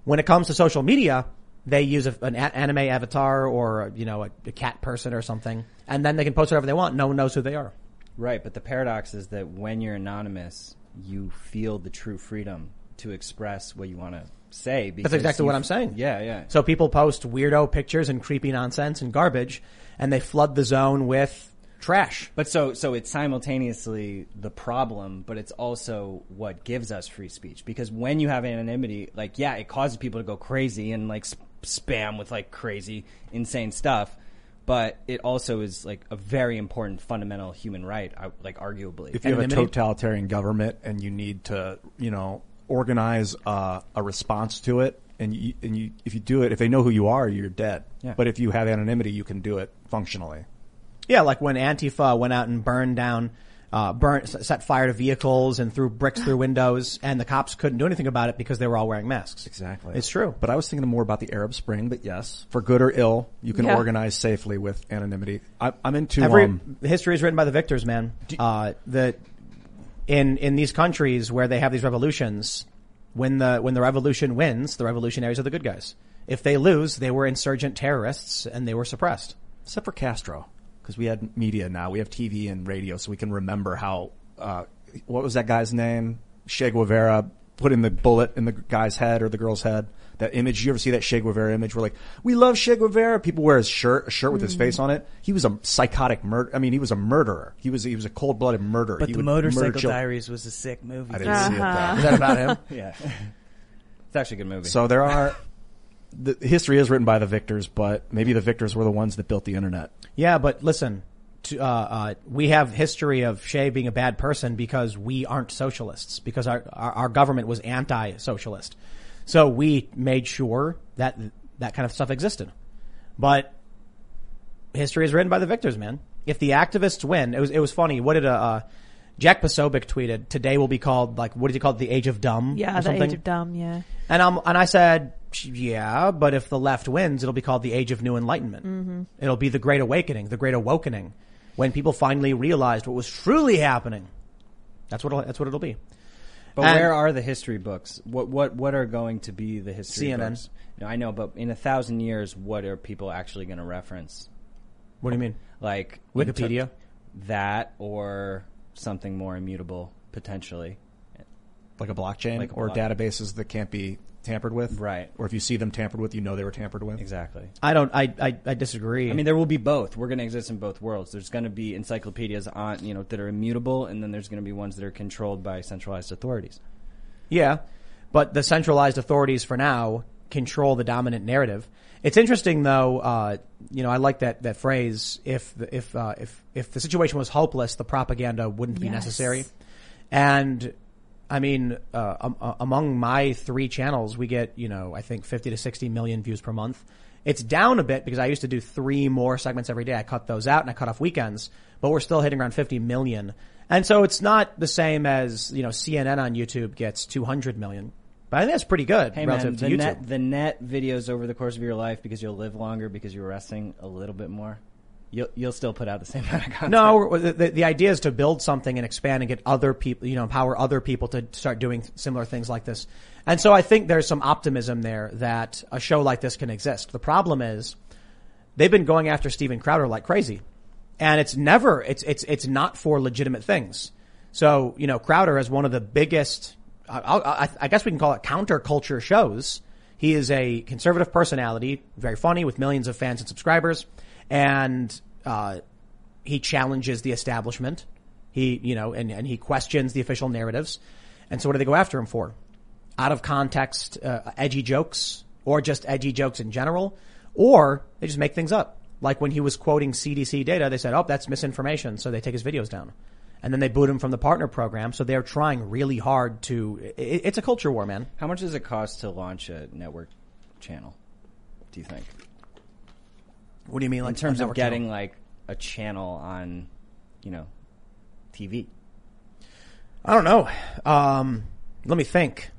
When it comes to social media, they use a, an anime avatar or, you know, a, a cat person or something, and then they can post whatever they want. No one knows who they are. Right, but the paradox is that when you're anonymous, you feel the true freedom to express what you want to say. That's exactly what I'm saying. Yeah, yeah. So people post weirdo pictures and creepy nonsense and garbage, and they flood the zone with trash. But so so it's simultaneously the problem, but it's also what gives us free speech. Because when you have anonymity, like yeah, it causes people to go crazy and like sp- spam with like crazy, insane stuff. But it also is like a very important fundamental human right, like arguably. If you have a totalitarian government and you need to, you know, organize uh, a response to it, and you, and you, if you do it, if they know who you are, you're dead. Yeah. But if you have anonymity, you can do it functionally. Yeah, like when Antifa went out and burned down, uh, burnt, set fire to vehicles and threw bricks through windows, and the cops couldn't do anything about it because they were all wearing masks. Exactly. It's true. But I was thinking more about the Arab Spring, but yes, for good or ill, you can yeah. organize safely with anonymity. I, am into, Every, um, history is written by the victors, man. Uh, the, in, in these countries where they have these revolutions, when the, when the revolution wins, the revolutionaries are the good guys. If they lose, they were insurgent terrorists and they were suppressed. Except for Castro because we had media now. We have TV and radio, so we can remember how. Uh, what was that guy's name? Che Guevara put in the bullet in the guy's head or the girl's head. That image. You ever see that Che Guevara image? Where like we love Che Guevara. People wear his shirt, a shirt with mm-hmm. his face on it. He was a psychotic murder. I mean, he was a murderer. He was he was a cold blooded murderer. But he the Motorcycle Diaries was a sick movie. I didn't uh-huh. see it. Though. Is that about him? yeah, it's actually a good movie. So there are. The history is written by the victors, but maybe the victors were the ones that built the internet. Yeah, but listen, to, uh, uh, we have history of Che being a bad person because we aren't socialists, because our, our, our government was anti-socialist. So we made sure that that kind of stuff existed. But history is written by the victors, man. If the activists win, it was, it was funny. What did, uh, uh Jack Posobiec tweeted, today will be called, like, what did he call it? The age of dumb? Yeah, the age of dumb, yeah. And, um, and I said, yeah, but if the left wins, it'll be called the age of new enlightenment. Mm-hmm. It'll be the great awakening, the great awakening when people finally realized what was truly happening. That's what that's what it'll be. But and where are the history books? What what what are going to be the history CNN. books? No, I know, but in a thousand years, what are people actually going to reference? What do you mean? Like Wikipedia, that or something more immutable potentially, like a blockchain like a or block- databases that can't be tampered with. Right. Or if you see them tampered with, you know they were tampered with. Exactly. I don't. I I, I disagree. I mean, there will be both. We're going to exist in both worlds. There's going to be encyclopedias on you know that are immutable, and then there's going to be ones that are controlled by centralized authorities. Yeah, but the centralized authorities for now control the dominant narrative. It's interesting though. Uh, you know, I like that that phrase. If the, if uh, if if the situation was hopeless, the propaganda wouldn't yes. be necessary. And I mean, uh, um, uh, among my three channels, we get, you know, I think 50 to 60 million views per month. It's down a bit because I used to do three more segments every day. I cut those out and I cut off weekends, but we're still hitting around 50 million. And so it's not the same as, you know, CNN on YouTube gets 200 million. But I think that's pretty good hey relative man, to the YouTube. Net, the net videos over the course of your life because you'll live longer because you're resting a little bit more. You'll, you'll still put out the same amount of content. No, the, the idea is to build something and expand and get other people, you know, empower other people to start doing similar things like this. And so I think there's some optimism there that a show like this can exist. The problem is they've been going after Steven Crowder like crazy. And it's never, it's, it's, it's not for legitimate things. So, you know, Crowder is one of the biggest, I, I, I guess we can call it counterculture shows. He is a conservative personality, very funny with millions of fans and subscribers. And, uh, he challenges the establishment. He, you know, and, and he questions the official narratives. And so what do they go after him for? Out of context, uh, edgy jokes or just edgy jokes in general, or they just make things up. Like when he was quoting CDC data, they said, oh, that's misinformation. So they take his videos down. And then they boot him from the partner program. So they're trying really hard to, it, it's a culture war, man. How much does it cost to launch a network channel? Do you think? What do you mean? Like in terms of getting channel? like a channel on, you know, TV? I don't know. Um, let me think.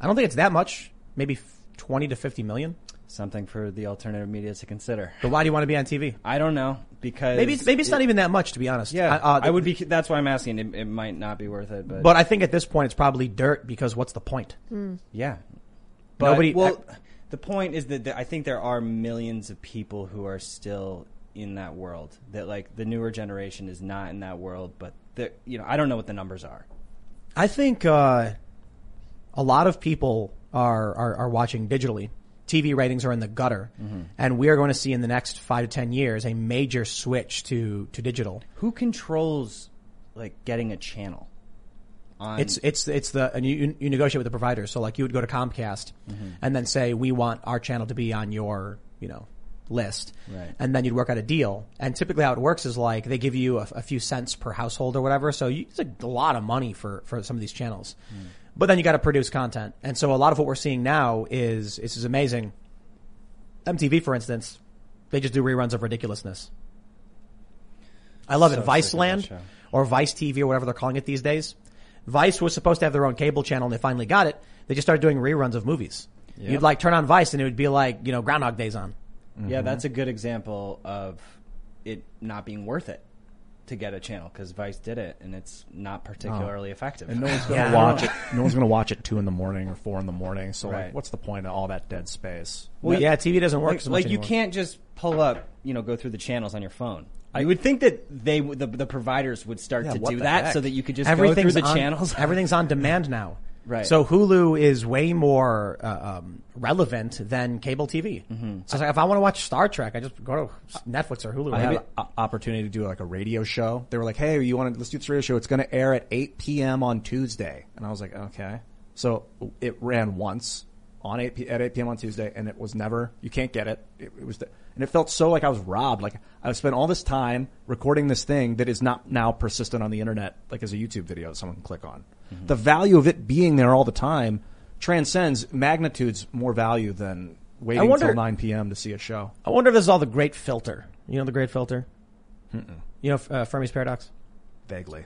I don't think it's that much. Maybe 20 to 50 million. Something for the alternative media to consider. But why do you want to be on TV? I don't know because maybe it's, maybe it's it, not even that much to be honest. Yeah, uh, I would be. That's why I'm asking. It, it, might not be worth it, but but I think at this point it's probably dirt because what's the point? Mm. Yeah, but Nobody, well, I, the point is that I think there are millions of people who are still in that world. That like the newer generation is not in that world, but you know I don't know what the numbers are. I think uh, a lot of people are, are, are watching digitally. TV ratings are in the gutter, mm-hmm. and we are going to see in the next five to ten years a major switch to to digital. Who controls like getting a channel? On... It's it's it's the and you you negotiate with the providers. So like you would go to Comcast mm-hmm. and then say we want our channel to be on your you know list, right. and then you'd work out a deal. And typically, how it works is like they give you a, a few cents per household or whatever. So you, it's a lot of money for for some of these channels. Mm. But then you got to produce content. And so a lot of what we're seeing now is, this is amazing. MTV, for instance, they just do reruns of ridiculousness. I love so it. Viceland or Vice TV or whatever they're calling it these days. Vice was supposed to have their own cable channel and they finally got it. They just started doing reruns of movies. Yep. You'd like turn on Vice and it would be like, you know, Groundhog Days on. Mm-hmm. Yeah, that's a good example of it not being worth it to get a channel because Vice did it and it's not particularly oh. effective. And no one's going to yeah, watch it. No one's going to watch it two in the morning or four in the morning. So right. like, what's the point of all that dead space? Well, yeah, TV doesn't work. Like, like you can't just pull up, you know, go through the channels on your phone. I would think that they, the, the providers would start yeah, to do that heck? so that you could just go through the on, channels. Everything's on demand now. Right. So Hulu is way more uh, um, relevant than cable TV. Mm-hmm. So like if I want to watch Star Trek, I just go to Netflix or Hulu. I had an opportunity to do like a radio show. They were like, "Hey, you want to let's do this radio show? It's going to air at 8 p.m. on Tuesday." And I was like, "Okay." So it ran once on 8 p- at 8 p.m. on Tuesday, and it was never. You can't get it. It, it was, the, and it felt so like I was robbed. Like I spent all this time recording this thing that is not now persistent on the internet, like as a YouTube video that someone can click on. Mm-hmm. The value of it being there all the time transcends magnitudes more value than waiting wonder, until 9 p.m. to see a show. I wonder if this is all the great filter. You know the great filter? Mm-mm. You know uh, Fermi's paradox? Vaguely.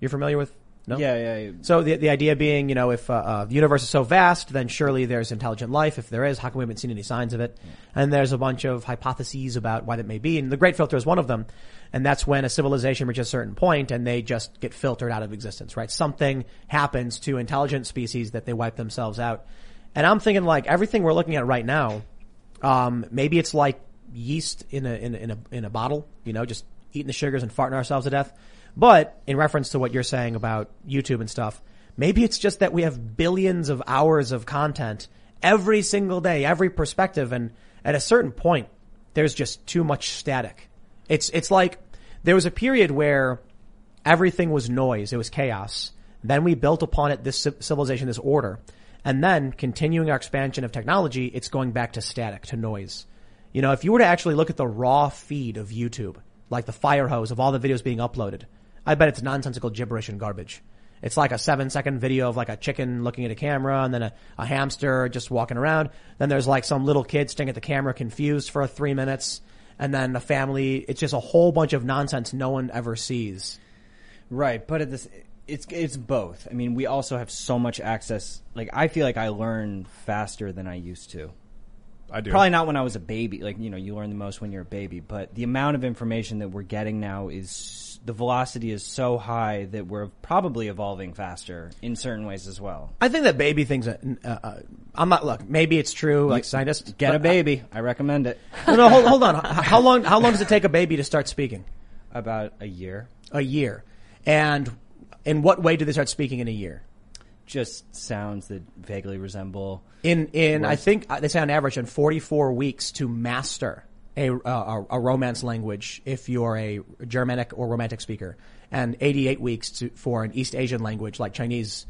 You're familiar with no? Yeah, yeah. yeah. So the the idea being, you know, if uh, uh, the universe is so vast, then surely there's intelligent life. If there is, how come we haven't seen any signs of it? Yeah. And there's a bunch of hypotheses about why that may be. And the Great Filter is one of them. And that's when a civilization reaches a certain point and they just get filtered out of existence, right? Something happens to intelligent species that they wipe themselves out. And I'm thinking like everything we're looking at right now, um, maybe it's like yeast in a, in a, in a, in a bottle, you know, just eating the sugars and farting ourselves to death. But in reference to what you're saying about YouTube and stuff, maybe it's just that we have billions of hours of content every single day, every perspective. And at a certain point, there's just too much static. It's, it's like there was a period where everything was noise. It was chaos. Then we built upon it this civilization, this order. And then continuing our expansion of technology, it's going back to static, to noise. You know, if you were to actually look at the raw feed of YouTube, like the fire hose of all the videos being uploaded, I bet it's nonsensical gibberish and garbage. It's like a seven second video of like a chicken looking at a camera and then a, a hamster just walking around. Then there's like some little kid staring at the camera confused for three minutes. And then a family, it's just a whole bunch of nonsense no one ever sees. Right. But at this, it's, it's both. I mean, we also have so much access. Like, I feel like I learn faster than I used to. I do. Probably not when I was a baby. Like you know, you learn the most when you're a baby. But the amount of information that we're getting now is the velocity is so high that we're probably evolving faster in certain ways as well. I think that baby things. Uh, uh, I'm not. Look, maybe it's true. Like scientists, Get a baby. I, recommend it. no, no, hold, hold on. How long? How long does it take a baby to start speaking? About a year. A year. And in what way do they start speaking in a year? Just sounds that vaguely resemble. In in I think uh, they say on average in 44 weeks to master a, uh, a romance language if you're a Germanic or Romantic speaker, and 88 weeks to, for an East Asian language like Chinese.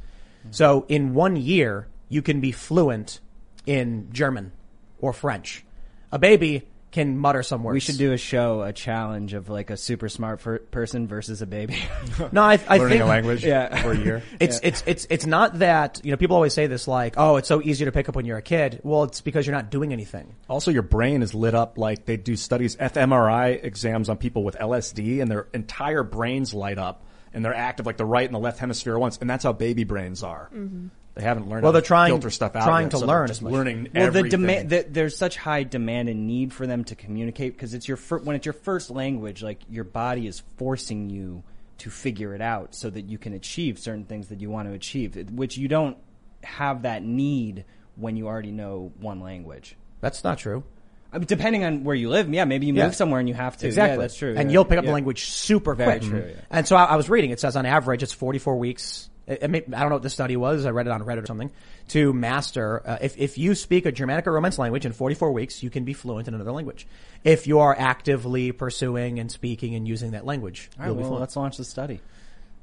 So in one year, you can be fluent in German or French. A baby can mutter some words. We should do a show, a challenge of like a super smart per- person versus a baby. no, I, I learning think a language Yeah. for a year. It's it's it's it's not that you know people always say this like oh it's so easy to pick up when you're a kid. Well, it's because you're not doing anything. Also, your brain is lit up like they do studies, fMRI exams on people with LSD, and their entire brains light up, and they're active like the right and the left hemisphere at once, and that's how baby brains are. Mm-hmm. They haven't learned. Well, how they're to trying- filter stuff out. trying yet, to so learn they're as just much. learning. Well, the demand the, there's such high demand and need for them to communicate because it's your fir- when it's your first language, like your body is forcing you to figure it out so that you can achieve certain things that you want to achieve, which you don't have that need when you already know one language. That's not true. I mean, depending on where you live, yeah, maybe you Yeah. move somewhere and you have to. Exactly. Yeah, that's true. And yeah. you'll pick up Yeah. the language super Very quick. true, yeah. And so I, I was reading. It says on average it's 44 weeks. I, I, may, I don't know what the study was. I read it on Reddit or something. To master, uh, if if you speak a Germanic or Romance language in 44 weeks, you can be fluent in another language. If you are actively pursuing and speaking and using that language, All right, you'll be well, fluent. let's launch the study.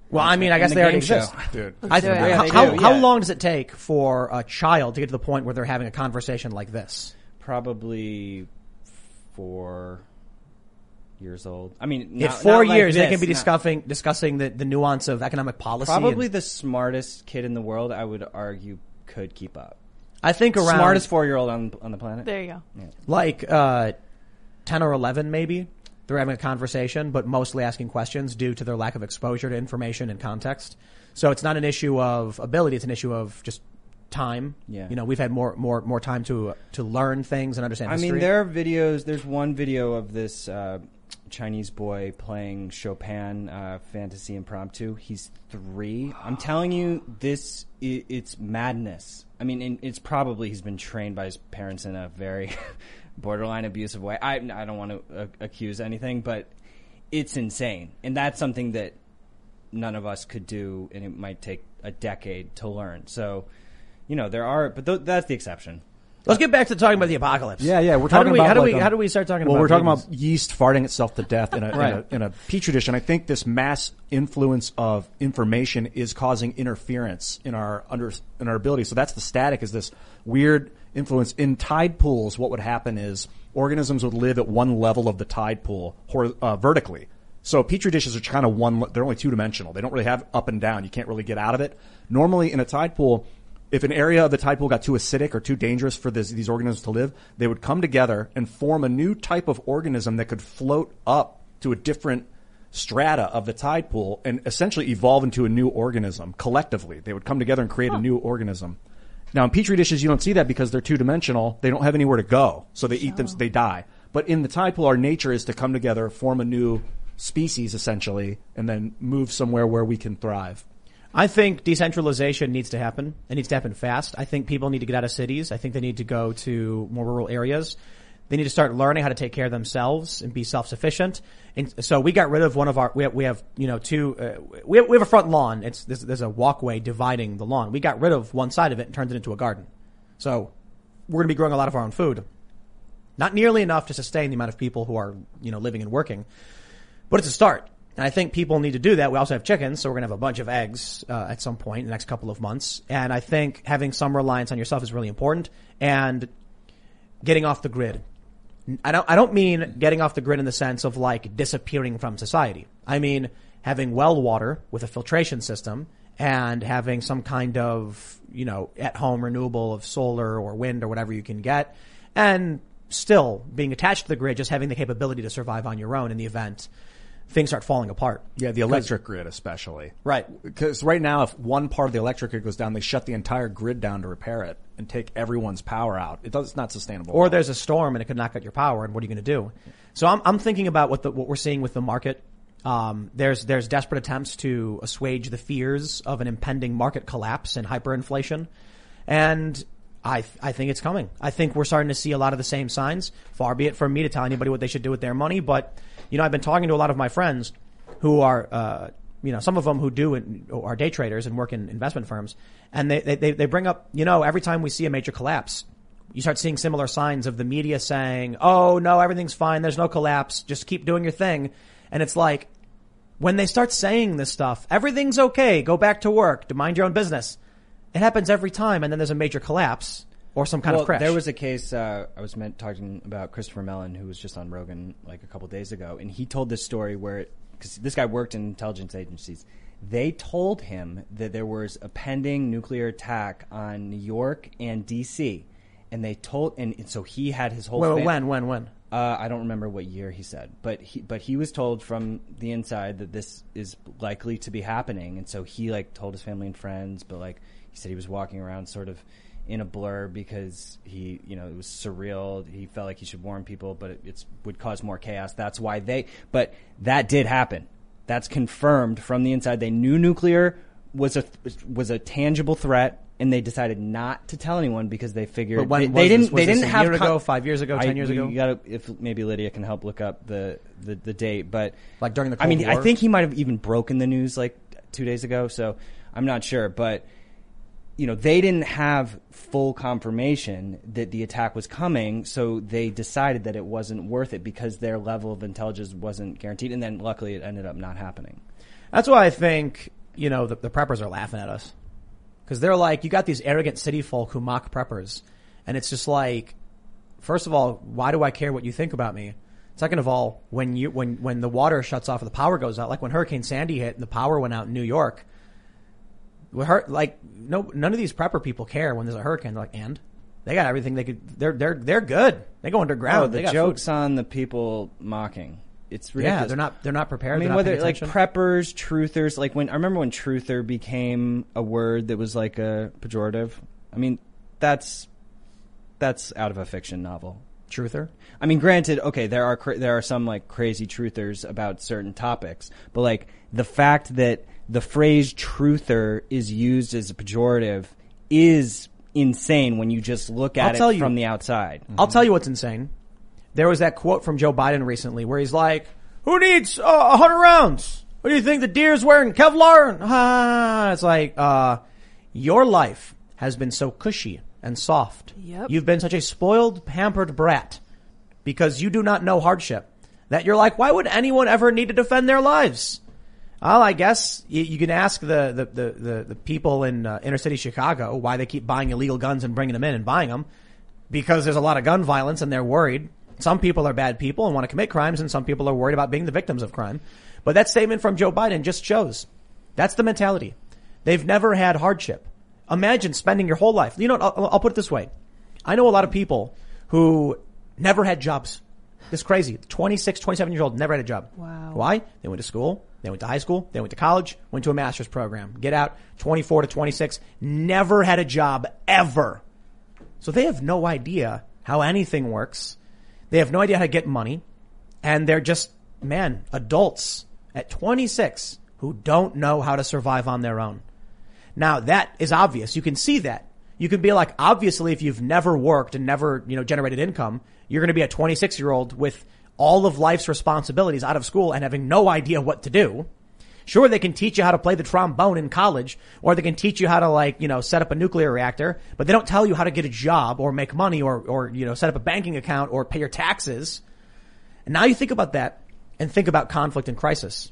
Well, I mean, I guess the they already show. exist. dude. I, do how, Yeah, they how, do, how long does it take for a child to get to the point where they're having a conversation like this? Probably four years old. I mean, In not- four not like years, they can be not- discussing discussing the, the nuance of economic policy. Probably and- the smartest kid in the world, I would argue, could keep up. I think around Smartest four year old on on the planet. There you go. like uh, ten or eleven, maybe they're having a conversation, but mostly asking questions due to their lack of exposure to information and context. So it's not an issue of ability; it's an issue of just time. Yeah. you know, we've had more more more time to to learn things and understand. I history. mean, there are videos. There's one video of this uh, Chinese boy playing Chopin uh, Fantasy Impromptu. He's three. I'm telling you, this i it's madness. I mean, it's probably he's been trained by his parents in a very borderline abusive way. I I don't want to uh, accuse anything, but it's insane, and that's something that none of us could do, and it might take a decade to learn. So, you know, there are, but th- that's the exception. Let's get back to talking about the apocalypse. Yeah, yeah. We're how talking do we, about how do like, we um, how do we start talking well, about? we're talking babies? about yeast farting itself to death in a, Right. in a in a petri dish, and I think this mass influence of information is causing interference in our under in our ability. So that's the static. Is this weird influence in tide pools? What would happen is organisms would live at one level of the tide pool hor- uh, vertically. So petri dishes are kind of one. They're only two dimensional. They don't really have up and down. You can't really get out of it. Normally, in a tide pool, if an area of the tide pool got too acidic or too dangerous for this, these organisms to live, they would come together and form a new type of organism that could float up to a different strata of the tide pool and essentially evolve into a new organism collectively. They would come together and create a new organism. Now in petri dishes, you don't see that because they're two dimensional. They don't have anywhere to go, so they eat them, they die. But in the tide pool, our nature is to come together, form a new species essentially, and then move somewhere where we can thrive. I think decentralization needs to happen. It needs to happen fast. I think people need to get out of cities. I think they need to go to more rural areas. They need to start learning how to take care of themselves and be self-sufficient. And so we got rid of one of our, we have, we have you know, two, uh, we, have, we have a front lawn. It's, there's, there's a walkway dividing the lawn. We got rid of one side of it and turned it into a garden. So we're going to be growing a lot of our own food. Not nearly enough to sustain the amount of people who are, you know, living and working. But it's a start. And I think people need to do that. We also have chickens, so we're going to have a bunch of eggs uh, at some point in the next couple of months. And I think having some reliance on yourself is really important. And getting off the grid. I don't. I don't mean getting off the grid in the sense of like disappearing from society. I mean having well water with a filtration system and having some kind of you know at home renewable of solar or wind or whatever you can get, and still being attached to the grid, just having the capability to survive on your own in the event things start falling apart. Yeah, the electric grid especially. Right. Because right now, if one part of the electric grid goes down, they shut the entire grid down to repair it and take everyone's power out. It does, it's not sustainable. Or there's a storm and it could knock out your power, and what are you going to do? So I'm, I'm thinking about what the, what we're seeing with the market. Um, there's there's desperate attempts to assuage the fears of an impending market collapse and hyperinflation, and I I think it's coming. I think we're starting to see a lot of the same signs. Far be it from me to tell anybody what they should do with their money, but you know I've been talking to a lot of my friends who are uh, you know some of them who do and are day traders and work in investment firms, and they they they bring up you know every time we see a major collapse, you start seeing similar signs of the media saying, "Oh no, everything's fine. There's no collapse. Just keep doing your thing." And it's like, when they start saying this stuff, everything's okay. Go back to work. To mind your own business. It happens every time, and then there's a major collapse or some kind well, of crash. There was a case uh, I was meant talking about Christopher Mellon, who was just on Rogan like a couple days ago, and he told this story where because this guy worked in intelligence agencies. They told him that there was a pending nuclear attack on New York and D.C. And they told, and, and so he had his whole. Fam- when, when, when? Uh, I don't remember what year he said, but he but he was told from the inside that this is likely to be happening, and so he like told his family and friends. But like he said, he was walking around sort of in a blur because he you know it was surreal. He felt like he should warn people, but it it's, would cause more chaos. That's why they. But that did happen. That's confirmed from the inside. They knew nuclear was a was a tangible threat and they decided not to tell anyone because they figured they, they didn't? They didn't have year con- ago, five years ago, I- ten years ago? You gotta if maybe Lydia can help look up the the, the date, but Like during the I mean, Cold I think he might have even broken the news like two days ago, so I'm not sure, but. You know, they didn't have full confirmation that the attack was coming, so they decided that it wasn't worth it because their level of intelligence wasn't guaranteed, and then luckily it ended up not happening. That's why I think, you know, the, the preppers are laughing at us. Cause they're like, you got these arrogant city folk who mock preppers. And it's just like, first of all, why do I care what you think about me? Second of all, when you, when, when the water shuts off or the power goes out, like when Hurricane Sandy hit and the power went out in New York, hurt, like, no, none of these prepper people care when there's a hurricane. They're like, and? They got everything they could, they're, they're, they're good. They go underground. Oh, they the got jokes food. on the people mocking. It's ridiculous. Yeah, they're not, they're not prepared. I mean, whether like preppers, truthers, like when I remember when truther became a word that was like a pejorative. I mean, that's that's out of a fiction novel. Truther. I mean, granted, okay, there are there are some like crazy truthers about certain topics, but like the fact that the phrase truther is used as a pejorative is insane when you just look at I'll tell it you- from the outside. I'll tell you what's insane. There was that quote from Joe Biden recently where he's like, "Who needs uh, a hundred rounds? What do you think the deer's wearing Kevlar?" Ah, it's like, uh, your life has been so cushy and soft. Yep. You've been such a spoiled, pampered brat because you do not know hardship that you're like, why would anyone ever need to defend their lives? Well, I guess you, you can ask the the the, the, the people in uh, inner city Chicago why they keep buying illegal guns and bringing them in and buying them because there's a lot of gun violence and they're worried. Some people are bad people and want to commit crimes and some people are worried about being the victims of crime. But that statement from Joe Biden just shows that's the mentality. They've never had hardship. Imagine spending your whole life. You know, what, I'll, I'll put it this way. I know a lot of people who never had jobs. This crazy. 26, 27 years old, never had a job. Wow. Why? They went to school. They went to high school. They went to college, went to a master's program. Get out, 24 to 26, never had a job ever. So they have no idea how anything works. They have no idea how to get money. And they're just, man, adults at 26 who don't know how to survive on their own. Now that is obvious. You can see that. You can be like, obviously, if you've never worked and never, you know, generated income, you're going to be a 26 year old with all of life's responsibilities out of school and having no idea what to do. Sure, they can teach you how to play the trombone in college, or they can teach you how to like, you know, set up a nuclear reactor, but they don't tell you how to get a job or make money or, or, you know, set up a banking account or pay your taxes. And now you think about that and think about conflict and crisis.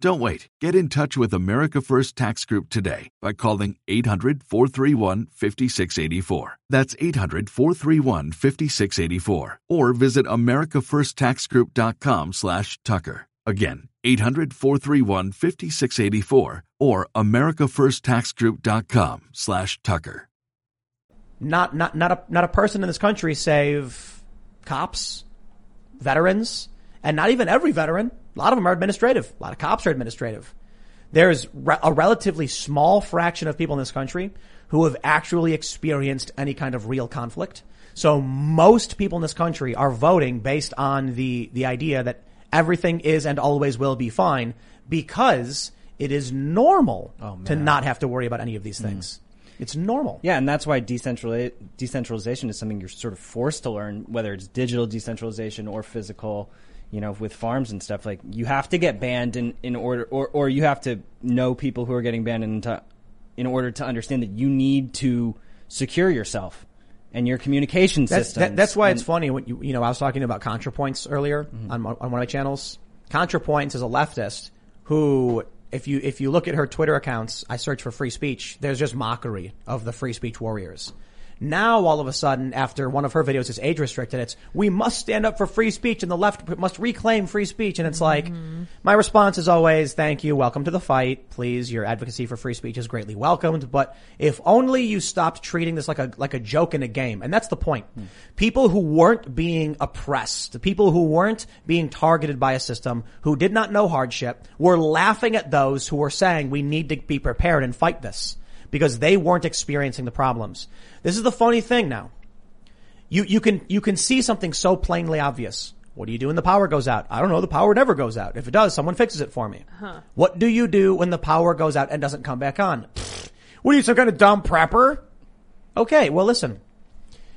Don't wait. Get in touch with America First Tax Group today by calling 800 431 5684. That's 800 431 5684. Or visit AmericaFirstTaxGroup.com slash Tucker. Again, 800 431 5684 or AmericaFirstTaxGroup.com slash Tucker. Not, not, not, a, not a person in this country save cops, veterans, and not even every veteran. A lot of them are administrative. A lot of cops are administrative. There's re- a relatively small fraction of people in this country who have actually experienced any kind of real conflict. So most people in this country are voting based on the, the idea that everything is and always will be fine because it is normal oh, to not have to worry about any of these things. Mm. It's normal. Yeah, and that's why decentralization is something you're sort of forced to learn, whether it's digital decentralization or physical you know, with farms and stuff, like you have to get banned in, in order, or, or you have to know people who are getting banned in, to, in order to understand that you need to secure yourself and your communication that's, systems. That, that's why and, it's funny when you, you know, I was talking about ContraPoints earlier mm-hmm. on, on one of my channels. ContraPoints is a leftist who, if you, if you look at her Twitter accounts, I search for free speech, there's just mockery of the free speech warriors. Now, all of a sudden, after one of her videos is age restricted, it's, we must stand up for free speech and the left must reclaim free speech. And it's like, mm-hmm. my response is always, thank you, welcome to the fight. Please, your advocacy for free speech is greatly welcomed. But if only you stopped treating this like a, like a joke in a game. And that's the point. Mm. People who weren't being oppressed, the people who weren't being targeted by a system, who did not know hardship, were laughing at those who were saying we need to be prepared and fight this because they weren't experiencing the problems. This is the funny thing now. You, you can, you can see something so plainly obvious. What do you do when the power goes out? I don't know. The power never goes out. If it does, someone fixes it for me. Huh. What do you do when the power goes out and doesn't come back on? what are you, some kind of dumb prepper? Okay, well listen.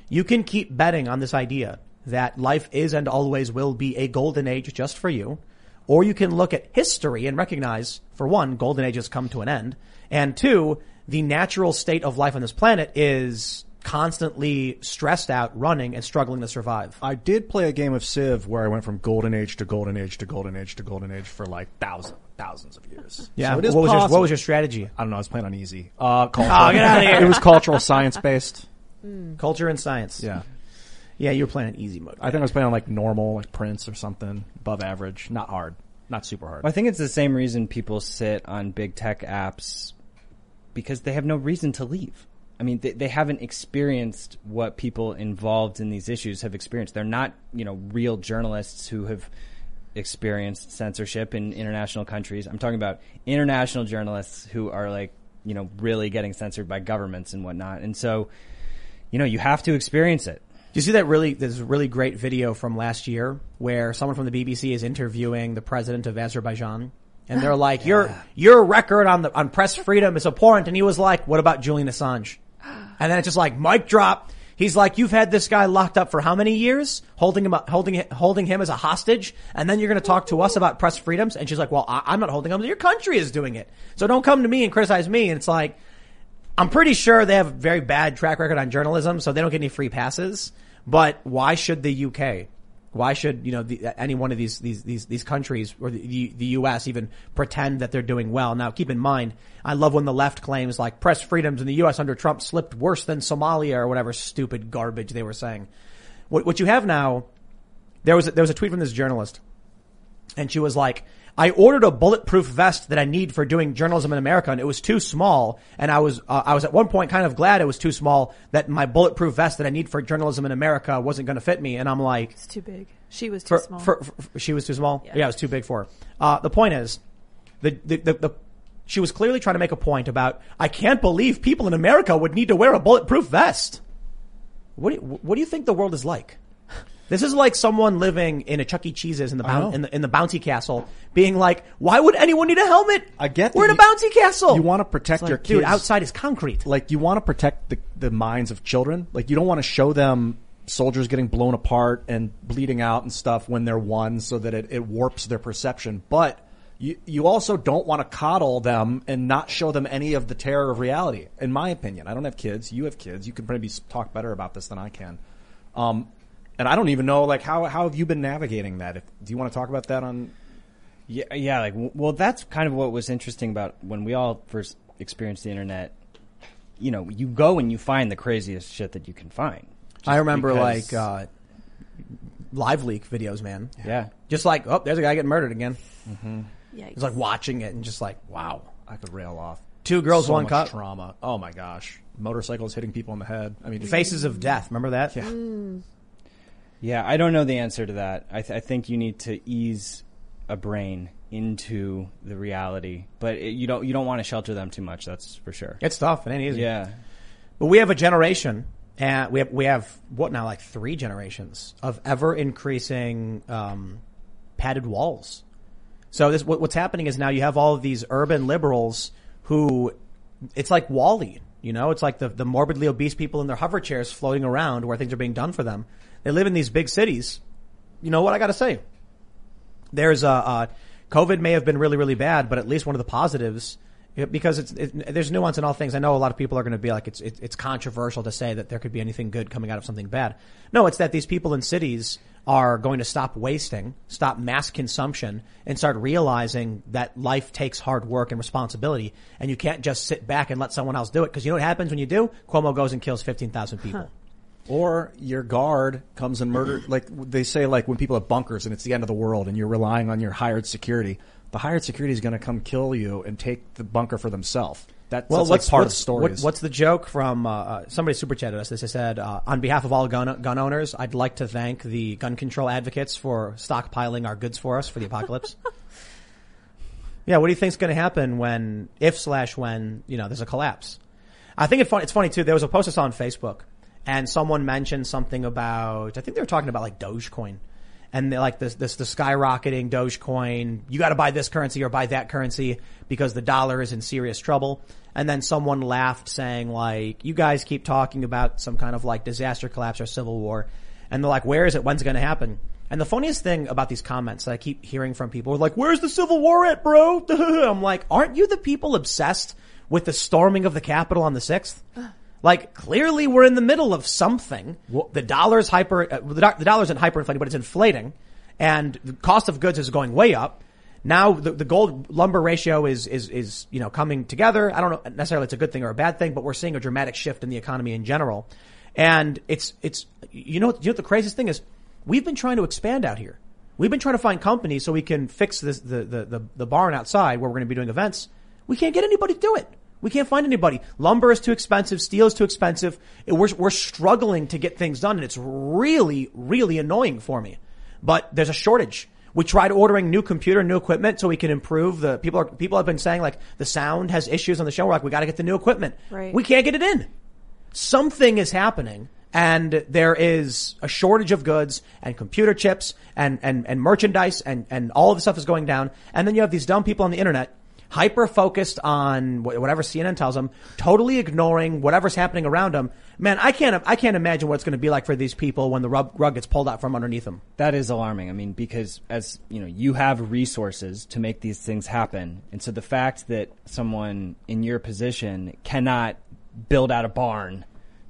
You can keep betting on this idea that life is and always will be a golden age just for you. Or you can look at history and recognize, for one, golden ages come to an end. And two, the natural state of life on this planet is constantly stressed out, running, and struggling to survive. I did play a game of Civ where I went from golden age to golden age to golden age to golden age for like thousands, thousands of years. Yeah. So what, was your, what was your strategy? I don't know. I was playing on easy. Uh, culture. Oh, get out of here. it was cultural science based. Mm. Culture and science. Yeah. Yeah, you were playing on easy mode. I think I was playing on like normal, like Prince or something, above average, not hard, not super hard. I think it's the same reason people sit on big tech apps because they have no reason to leave. I mean, they, they haven't experienced what people involved in these issues have experienced. They're not, you know, real journalists who have experienced censorship in international countries. I'm talking about international journalists who are like, you know, really getting censored by governments and whatnot. And so, you know, you have to experience it. Do you see that really, a really great video from last year where someone from the BBC is interviewing the president of Azerbaijan and they're ah, like, your, your record on the, on press freedom is abhorrent. And he was like, what about Julian Assange? And then it's just like, mic drop. He's like, you've had this guy locked up for how many years? Holding him, holding, holding him as a hostage. And then you're going to talk to us about press freedoms. And she's like, well, I, am not holding him. Your country is doing it. So don't come to me and criticize me. And it's like, I'm pretty sure they have a very bad track record on journalism, so they don't get any free passes. But why should the UK? Why should you know the, any one of these these these these countries or the, the U.S. even pretend that they're doing well? Now, keep in mind, I love when the left claims like press freedoms in the U.S. under Trump slipped worse than Somalia or whatever stupid garbage they were saying. What, what you have now, there was a, there was a tweet from this journalist, and she was like, I ordered a bulletproof vest that I need for doing journalism in America and it was too small. And I was, uh, I was at one point kind of glad it was too small that my bulletproof vest that I need for journalism in America wasn't going to fit me. And I'm like, it's too big. She was too for, small. For, for, she was too small. Yeah. yeah. it was too big for her. Uh, the point is, the, the, the, the she was clearly trying to make a point about, I can't believe people in America would need to wear a bulletproof vest. What do you, what do you think the world is like? This is like someone living in a Chuck E. Cheese's in the, boun- in the in the bounty castle, being like, "Why would anyone need a helmet? I get we're in a you- bounty castle. you wanna protect It's your like, dude. Outside is concrete. like you want to protect the the minds of children. Like you don't want to show them soldiers getting blown apart and bleeding out and stuff when they're one, so that it, it warps their perception. But you you also don't want to coddle them and not show them any of the terror of reality. In my opinion, I don't have kids. You have kids. You can probably talk better about this than I can. Um, and I don't even know like how how have you been navigating that? If, do you want to talk about that on? Yeah, yeah. Like, well, that's kind of what was interesting about when we all first experienced the internet. You know, you go and you find the craziest shit that you can find. I remember because- like uh, LiveLeak videos, man. Yeah. Just like, oh, there's a guy getting murdered again. Mm-hmm. Yeah, It's like watching it and just like, wow. I could rail off. Two girls, so one much cup. trauma. Oh my gosh, motorcycles hitting people in the head. I mean, Faces of Death. Remember that? Yeah. Yeah, I don't know the answer to that. I, th- I think you need to ease a brain into the reality, but it, you don't you don't want to shelter them too much. That's for sure. It's tough. It ain't easy. Yeah, But we have a generation, and we have we have what now, like three generations of ever increasing um, padded walls. So this what, what's happening is now you have all of these urban liberals who, it's like WALL-E. You know, it's like the the morbidly obese people in their hover chairs floating around where things are being done for them. They live in these big cities. You know what I got to say? There's a. Uh, COVID may have been really, really bad, but at least one of the positives, because it's, it, there's nuance in all things. I know a lot of people are going to be like, it's, it, it's controversial to say that there could be anything good coming out of something bad. No, it's that these people in cities are going to stop wasting, stop mass consumption, and start realizing that life takes hard work and responsibility, and you can't just sit back and let someone else do it. Because you know what happens when you do? Cuomo goes and kills 15,000 people. Or your guard comes and murder, like they say, like when people have bunkers and it's the end of the world and you're relying on your hired security, the hired security is going to come kill you and take the bunker for themselves. That's, Well, that's what's like part what's, of the story. what- is- what's the joke from uh, uh, somebody super chatted us? This has said, uh, on behalf of all gun gun owners, I'd like to thank the gun control advocates for stockpiling our goods for us for the apocalypse. yeah, what do you think's going to happen when, if slash when, you know, there's a collapse? I think it's funny. It's funny too. There was a post I saw on Facebook, and someone mentioned something about. I think they were talking about like Dogecoin, and like this this the skyrocketing Dogecoin. You got to buy this currency or buy that currency because the dollar is in serious trouble. And then someone laughed, saying like, "You guys keep talking about some kind of like disaster collapse or civil war," and they're like, "Where is it? When's it going to happen?" And the funniest thing about these comments that I keep hearing from people are like, "Where's the civil war at, bro?" I'm like, "Aren't you the people obsessed with the storming of the Capitol on the sixth? Like, clearly we're in the middle of something. The dollar's hyper, uh, the, do- the dollar isn't hyperinflating, but it's inflating, and the cost of goods is going way up. Now the, the gold lumber ratio is is is you know coming together. I don't know necessarily it's a good thing or a bad thing, but we're seeing a dramatic shift in the economy in general. And it's it's you know you know what the craziest thing is we've been trying to expand out here. We've been trying to find companies so we can fix this the the the, the barn outside where we're going to be doing events. We can't get anybody to do it. We can't find anybody. Lumber is too expensive. Steel is too expensive. It- we're we're struggling to get things done, and it's really really annoying for me. But there's a shortage. We tried ordering new computer, new equipment so we can improve the people are, people have been saying like the sound has issues on the show. We're like, we got to get the new equipment. Right. We can't get it in. Something is happening and there is a shortage of goods and computer chips and, and, and merchandise and, and all of the stuff is going down. And then you have these dumb people on the internet hyper focused on whatever CNN tells them, totally ignoring whatever's happening around them. Man, I can't, I can't imagine what it's going to be like for these people when the rug, rug gets pulled out from underneath them. that is alarming. I mean, because as you know, you have resources to make these things happen, and so the fact that someone in your position cannot build out a barn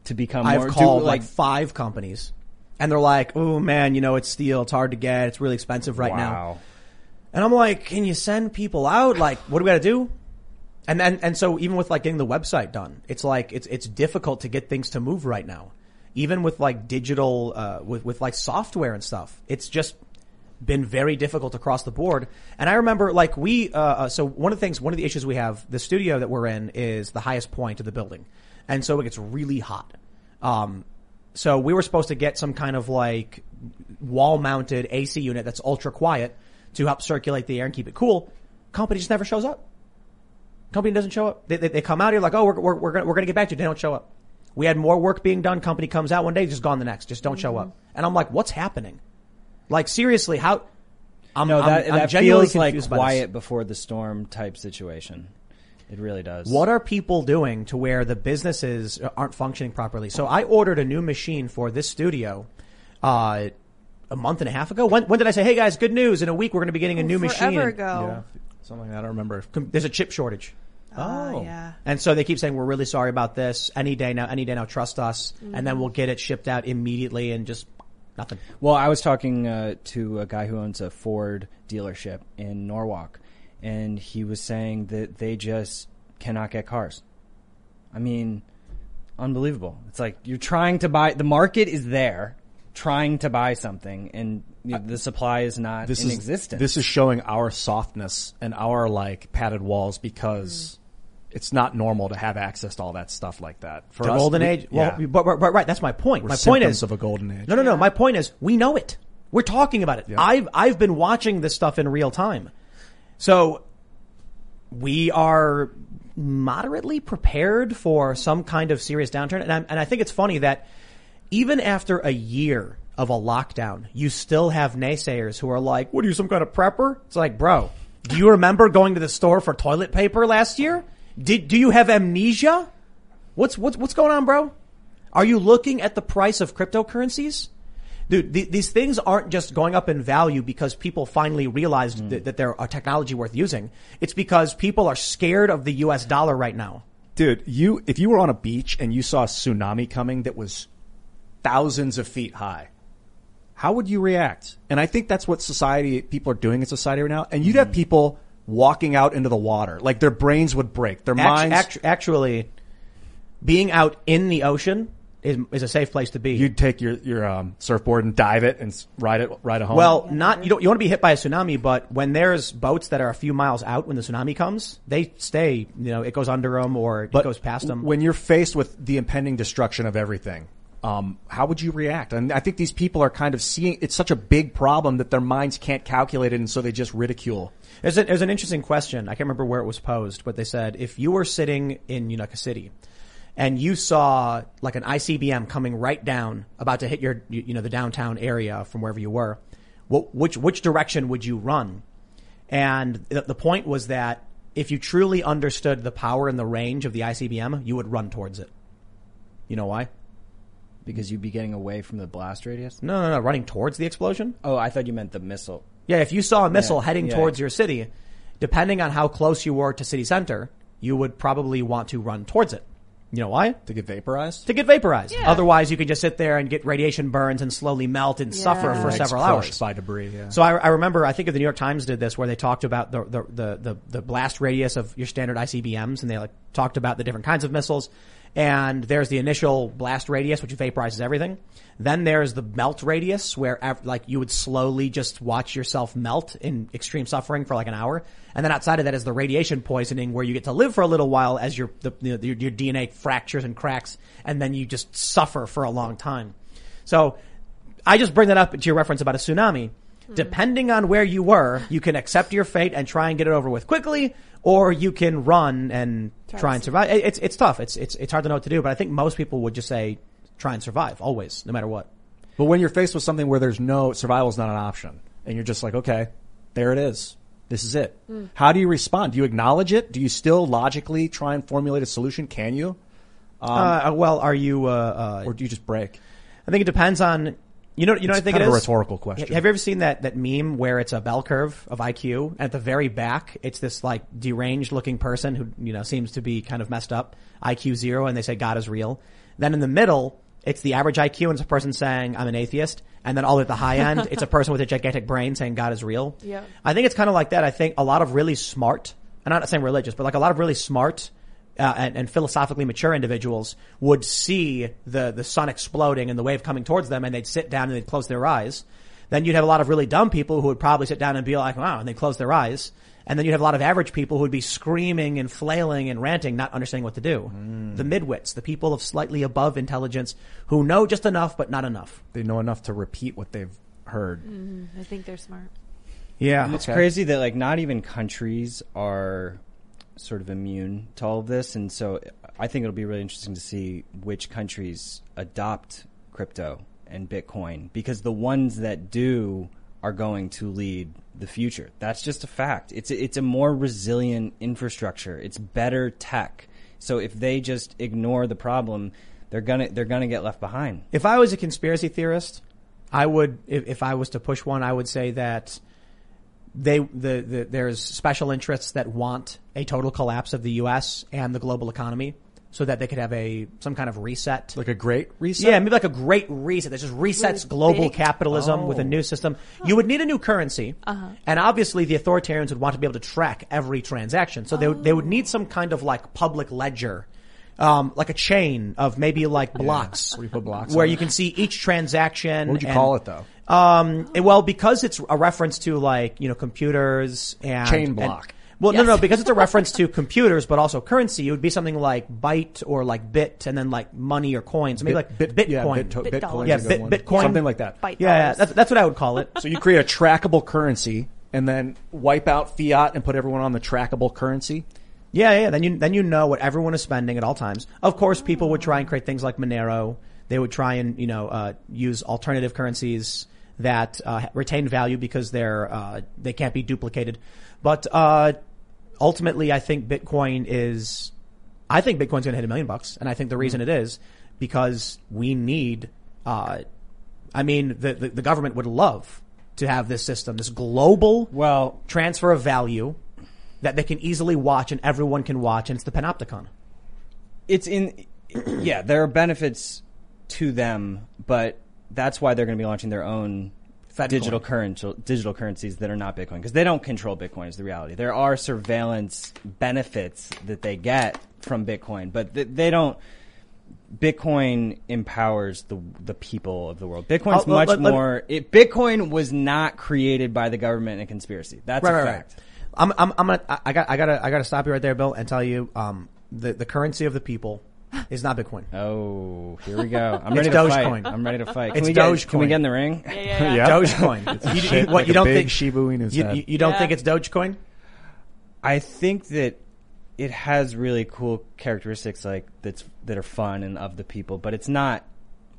to become I've more do- called like five companies and they're like, oh man, you know, it's steel. It's hard to get. It's really expensive right now. And I'm like, can you send people out? Like, what do we got to do? And then, and so even with like getting the website done, it's like, it's, it's difficult to get things to move right now. Even with like digital, uh, with, with like software and stuff, it's just been very difficult across the board. And I remember like we, uh, uh, so one of the things, one of the issues we have, the studio that we're in is the highest point of the building. And so it gets really hot. Um, so we were supposed to get some kind of like wall mounted AC unit that's ultra quiet to help circulate the air and keep it cool. Company just never shows up. Company doesn't show up. They, they, they come out here like, oh, we're, we're, we're gonna, we're gonna get back to you. They don't show up. We had more work being done. Company comes out one day, just gone the next. Just don't show up. And I'm like, what's happening? Like seriously, how? I'm, no, that, I'm, I'm that genuinely feels like quiet before the storm type situation. It really does. What are people doing to where the businesses aren't functioning properly? So I ordered a new machine for this studio, uh, a month and a half ago. When, when did I say, hey guys, good news. In a week, we're going to be getting a new machine. Forever And ago. Yeah, something like that. I don't remember. There's a chip shortage. Ah, Oh. yeah. And so they keep saying, we're really sorry about this. Any day now, any day now, trust us. And then we'll get it shipped out immediately and just nothing. Well, I was talking uh, to a guy who owns a Ford dealership in Norwalk, and he was saying that they just cannot get cars. I mean, unbelievable. It's like you're trying to buy, the market is there, trying to buy something, and you know, the supply is not This in is existence. this is showing our softness and our like padded walls because mm. it's not normal to have access to all that stuff like that. For The us, golden we- age. Well, yeah. but, but, but right, that's my point. We're my point is of a golden age. No, no, no. My point is we know it. We're talking about it. I've I've been watching this stuff in real time. So we are moderately prepared for some kind of serious downturn. And, i and I think it's funny that even after a year of a lockdown, you still have naysayers who are like, what are you, some kind of prepper? It's like, bro, do you remember going to the store for toilet paper last year? Did, do you have amnesia? What's, what's, what's going on, bro? Are you looking at the price of cryptocurrencies? Dude, th- these things aren't just going up in value because people finally realized mm. that, that they're a technology worth using. It's because people are scared of the US dollar right now. Dude, you if you were on a beach and you saw a tsunami coming that was thousands of feet high, how would you react? And I think that's what society people are doing in society right now. And you'd have people walking out into the water, like their brains would break, their minds. actu- actually, being out in the ocean is, is a safe place to be. you'd take your your um, surfboard and dive it and ride it ride it home. well, not you don't you want to be hit by a tsunami, but when there's boats that are a few miles out when the tsunami comes, they stay. You know, it goes under them or it goes past them. When you're faced with the impending destruction of everything, um, how would you react? And I think these people are kind of seeing it's such a big problem that their minds can't calculate it, and so they just ridicule. There's, a, there's an interesting question. I can't remember where it was posed, but they said if you were sitting in Unica City and you saw like an ICBM coming right down, about to hit your, you, know, the downtown area from wherever you were, what, which, which direction would you run? And the point was that if you truly understood the power and the range of the ICBM, you would run towards it. You know why? Because you'd be getting away from the blast radius. No, no, no, running towards the explosion. Oh, I thought you meant the missile. Yeah, if you saw a missile Yeah, heading yeah. towards your city, depending on how close you were to city center, you would probably want to run towards it. You know why? To get vaporized? To get vaporized. Yeah. Otherwise, you could just sit there and get radiation burns and slowly melt and suffer for several hours. by debris. Yeah. So I, I remember, I think the New York Times did this, where they talked about the, the the, the the blast radius of your standard ICBMs, and they like talked about the different kinds of missiles. And there's the initial blast radius, which vaporizes everything. Then there's the melt radius, where like you would slowly just watch yourself melt in extreme suffering for like an hour. And then outside of that is the radiation poisoning, where you get to live for a little while as your the, you know, your, your DNA fractures and cracks, and then you just suffer for a long time. So I just bring that up to your reference about a tsunami. Depending on where you were, you can accept your fate and try and get it over with quickly, or you can run and try, to and survive. It- It's it's tough. It's it's it's hard to know what to do, but I think most people would just say try and survive always, no matter what. But when you're faced with something where there's no survival is not an option, and you're just like, okay, there it is. This is it. How do you respond? Do you acknowledge it? Do you still logically try and formulate a solution? Can you, uh, well, are you? Uh, uh, or do you just break? I think it depends on. You know, you know, what I It's think kind it of a rhetorical question. Have you ever seen that that meme where it's a bell curve of IQ? And at the very back, it's this like deranged looking person who you know seems to be kind of messed up, IQ zero, and they say God is real. Then in the middle, it's the average IQ, and it's a person saying I'm an atheist. And then all at the high end, it's a person with a gigantic brain saying God is real. Yeah. I think it's kind of like that. I think a lot of really smart, I'm not saying religious, but like a lot of really smart uh, and, and philosophically mature individuals would see the the sun exploding and the wave coming towards them, and they'd sit down and they'd close their eyes. Then you'd have a lot of really dumb people who would probably sit down and be like, "Wow," and they'd close their eyes. And then you'd have a lot of average people who would be screaming and flailing and ranting, not understanding what to do. The midwits, the people of slightly above intelligence who know just enough but not enough. They know enough to repeat what they've heard. I think they're smart. Yeah, It's crazy that like not even countries are sort of immune to all of this, and so I think it'll be really interesting to see which countries adopt crypto and Bitcoin because the ones that do are going to lead the future. That's just a fact. It's a, it's a more resilient infrastructure. It's better tech. So if they just ignore the problem, they're gonna they're gonna get left behind. If I was a conspiracy theorist, I would if, if I was to push one, I would say that they the, the there's special interests that want a total collapse of the U.S. and the global economy so that they could have a some kind of reset. Like a great reset? Yeah, maybe like a great reset that just resets Really global big? capitalism with a new system. You would need a new currency. And obviously the authoritarians would want to be able to track every transaction. So they, would, they would need some kind of like public ledger. Um, like a chain of maybe like blocks. Where you put blocks Where you can see each transaction. What would you and- call it though? Um, well, because it's a reference to like, you know, computers and Chain and- block. well, no, Yes. no, because it's a reference to computers, but also currency. It would be something like byte or like bit, and then like money or coins. Maybe like bit, Bitcoin. Yeah, bit, Bit Bitcoin's dollars. a Yeah, good bit- one. Bitcoin. Something like that. Bite yeah, yeah, that's that's what I would call it. So you create a trackable currency and then wipe out fiat and put everyone on the trackable currency. Yeah, yeah. Then you then you know what everyone is spending at all times. Of course, people would try and create things like Monero. They would try and you know uh, use alternative currencies that uh, retain value because they're uh, they can't be duplicated. But uh, ultimately, I think Bitcoin is. I think Bitcoin's going to hit a million bucks, and I think the reason it is because we need. Uh, I mean, the, the the government would love to have this system, this global Well, transfer of value that they can easily watch and everyone can watch, and it's the Panopticon. it's in yeah there are benefits to them but that's why they're going to be launching their own Fed digital current digital currencies that are not bitcoin because they don't control bitcoin is the reality. There are surveillance benefits that they get from bitcoin but th- they don't bitcoin empowers the the people of the world. Bitcoin's Oh, let- much let- let- more it, bitcoin was not created by the government and conspiracy. That's a fact. I'm, I'm, I'm gonna, I- I got, I gotta, I gotta stop you right there, Bill, and tell you, um, the, the currency of the people is not Bitcoin. Oh, here we go. I'm It's ready to go. It's Dogecoin. fight. I'm ready to fight. Can It's we get, Can we get in the ring? Yeah, yeah, yeah. Dogecoin. you, shit you- what, like you a don't big think Shiba in his you, head. you, you don't Yeah. think it's Dogecoin? I think that it has really cool characteristics like that's that are fun and of the people, but it's not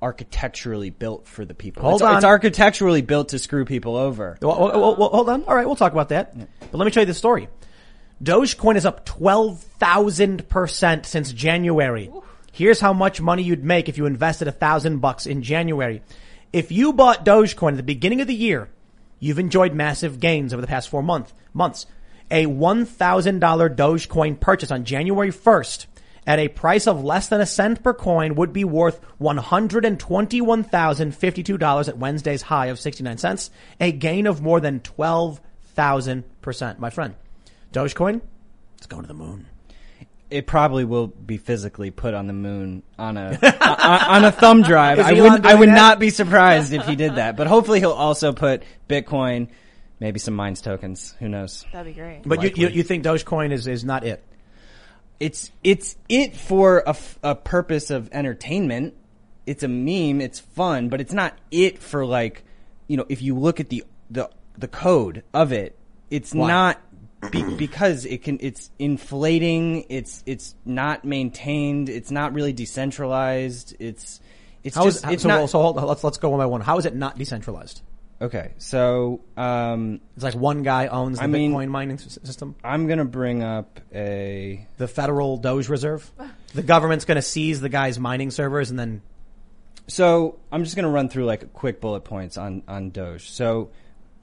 architecturally built for the people. Hold it's, on. it's architecturally built to screw people over. Well, well, well, well, hold on. All right, we'll talk about that. But let me tell you the story. Dogecoin is up 12,000% since January. Here's how much money you'd make if you invested a thousand bucks in January. If you bought Dogecoin at the beginning of the year, you've enjoyed massive gains over the past four month, months. A $1,000 Dogecoin purchase on January 1st at a price of less than a cent per coin would be worth $121,052 at Wednesday's high of 69 cents, a gain of more than 12,000%. My friend, Dogecoin, it's going to the moon. It probably will be physically put on the moon on a on, on a thumb drive. I Elon would I would that? not be surprised if he did that. But hopefully he'll also put Bitcoin, maybe some Minds tokens. Who knows? That'd be great. But you, you, you think Dogecoin is, is not it? it's it's it for a, a purpose of entertainment. It's a meme. It's fun, but it's not it for like you know. If you look at the the the code of it, it's not be, because it can. It's inflating. It's it's not maintained. It's not really decentralized. It's it's How is just how- it's so, not so hold, on, let's let's go one by one. How is it not decentralized? okay. So um, It's like one guy owns the I mean- Bitcoin mining s- system. I'm gonna bring up a The Federal Doge Reserve. The government's going to seize the guy's mining servers and then So I'm just going to run through like quick bullet points on on Doge. So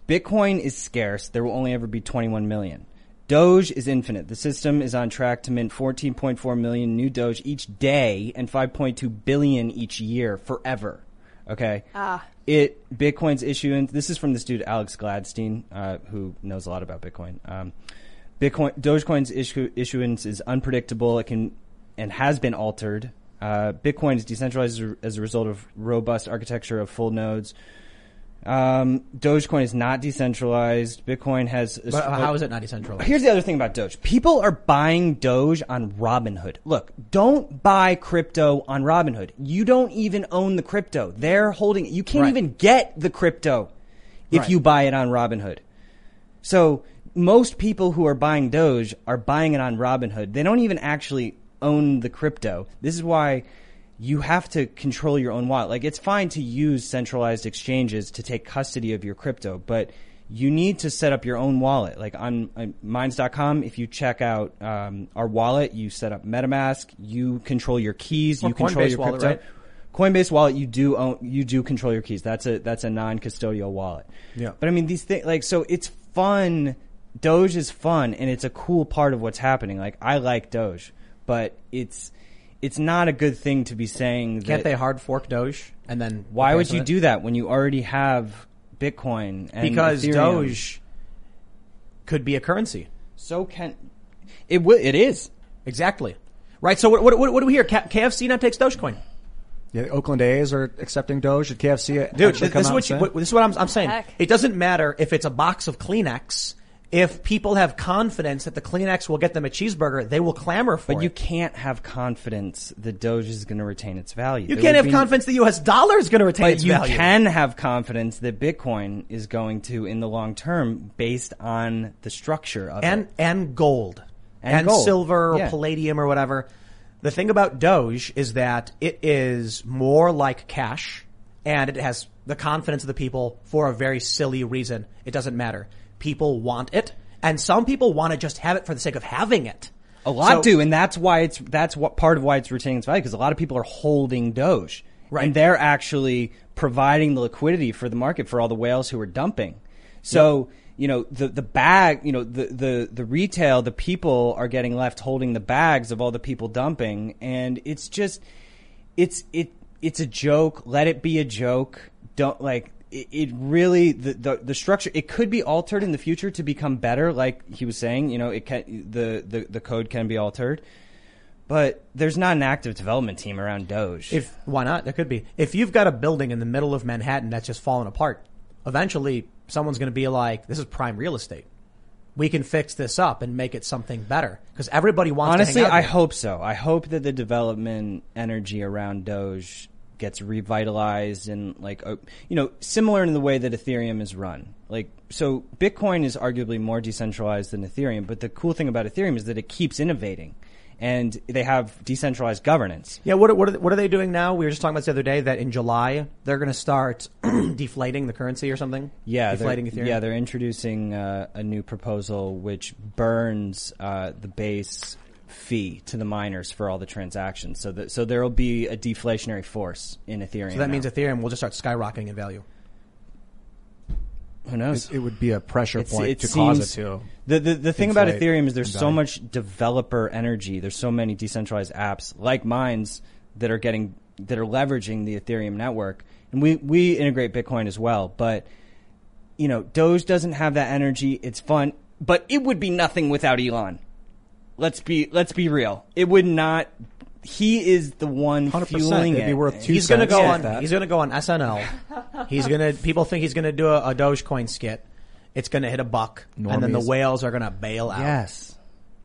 Bitcoin is scarce. There will only ever be 21 million. Doge is infinite. The system is on track to mint 14.4 million new Doge each day and 5.2 billion each year forever. Okay. Ah. It Bitcoin's issuance. This is from this dude Alex Gladstein, uh, who knows a lot about Bitcoin. Um, Bitcoin Dogecoin's issue, issuance is unpredictable. It can and has been altered. Uh, Bitcoin is decentralized as a result of robust architecture of full nodes. Um, Dogecoin is not decentralized. Bitcoin has. a- but how is it not decentralized? Here's the other thing about Doge. People are buying Doge on Robinhood. Look, don't buy crypto on Robinhood. You don't even own the crypto. They're holding it. You can't Right. even get the crypto if Right. you buy it on Robinhood. So most people who are buying Doge are buying it on Robinhood. They don't even actually own the crypto. This is why you have to control your own wallet. Like it's fine to use centralized exchanges to take custody of your crypto, but you need to set up your own wallet. Like on, on Minds.com, if you check out um, our wallet, you set up MetaMask, you control your keys, Or you control Coinbase your wallet, crypto. right? Coinbase wallet, you do own, you do control your keys. That's a that's a non-custodial wallet. Yeah. But I mean, these things like so it's fun. Doge is fun, and it's a cool part of what's happening. Like I like Doge, but it's it's not a good thing to be saying. Can't that, they hard fork Doge and then? Why would you it? do that when you already have Bitcoin? And Because Ethereum? Doge could be a currency. So can it? Will it is. Exactly. Right. So what, what, what, what do we hear? KFC now takes Dogecoin. Yeah, the Oakland A's are accepting Doge. Did KFC Dude, this, come this is what, you, and say? what this is what I'm, I'm saying. Heck. It doesn't matter if it's a box of Kleenex. If people have confidence that the Kleenex will get them a cheeseburger, they will clamor for But it. But you can't have confidence that Doge is going to retain its value. You There can't have be- confidence the U.S. dollar is going to retain But its you value. You can have confidence that Bitcoin is going to, in the long term, based on the structure of and it. and gold And and, gold. silver or Yeah. palladium or whatever. The thing about Doge is that it is more like cash and it has the confidence of the people for a very silly reason. It doesn't matter. People want it and some people want to just have it for the sake of having it. A lot So- do, and that's why it's that's what part of why it's retaining its value because a lot of people are holding Doge, Right. And they're actually providing the liquidity for the market for all the whales who are dumping. So you know the the bag, you know the the the retail, the people are getting left holding the bags of all the people dumping, and it's just it's it it's a joke. Let it be a joke. Don't like it, it really the, the the structure it could be altered in the future to become better like he was saying you know it can the the, the code can be altered but there's not an active development team around doge If why not? There could be. If you've got a building in the middle of Manhattan that's just falling apart, eventually someone's going to be like, "This is prime real estate. We can fix this up and make it something better." Because everybody wants. honestly i hope so i hope that the development energy around doge gets revitalized and like uh, you know similar in the way that ethereum is run like so bitcoin is arguably more decentralized than ethereum but the cool thing about ethereum is that it keeps innovating and they have decentralized governance Yeah, what are, what are, what are they doing now? We were just talking about this the other day that in July they're going to start deflating the currency or something. Yeah, they're- deflating Ethereum. Yeah, they're introducing uh, a new proposal which burns uh, the base fee to the miners for all the transactions. So that so there will be a deflationary force in Ethereum. so that now. means Ethereum will just start skyrocketing in value. who knows? It, it would be a pressure It's- point it to cause seems- it to. The the, the thing about Ethereum is there's so much developer energy. There's so many decentralized apps like Minds that are getting that are leveraging the Ethereum network, and we we integrate Bitcoin as well. But you know, Doge doesn't have that energy. It's fun, but it would be nothing without Elon. Let's be let's be real. It would not. He is the one 100%. fueling It'd it. be worth two He's going to go on. that. He's going to go on SNL. he's going to. People think he's going to do a, a Dogecoin skit. It's going to hit a buck, and then the whales are going to bail out. Yes.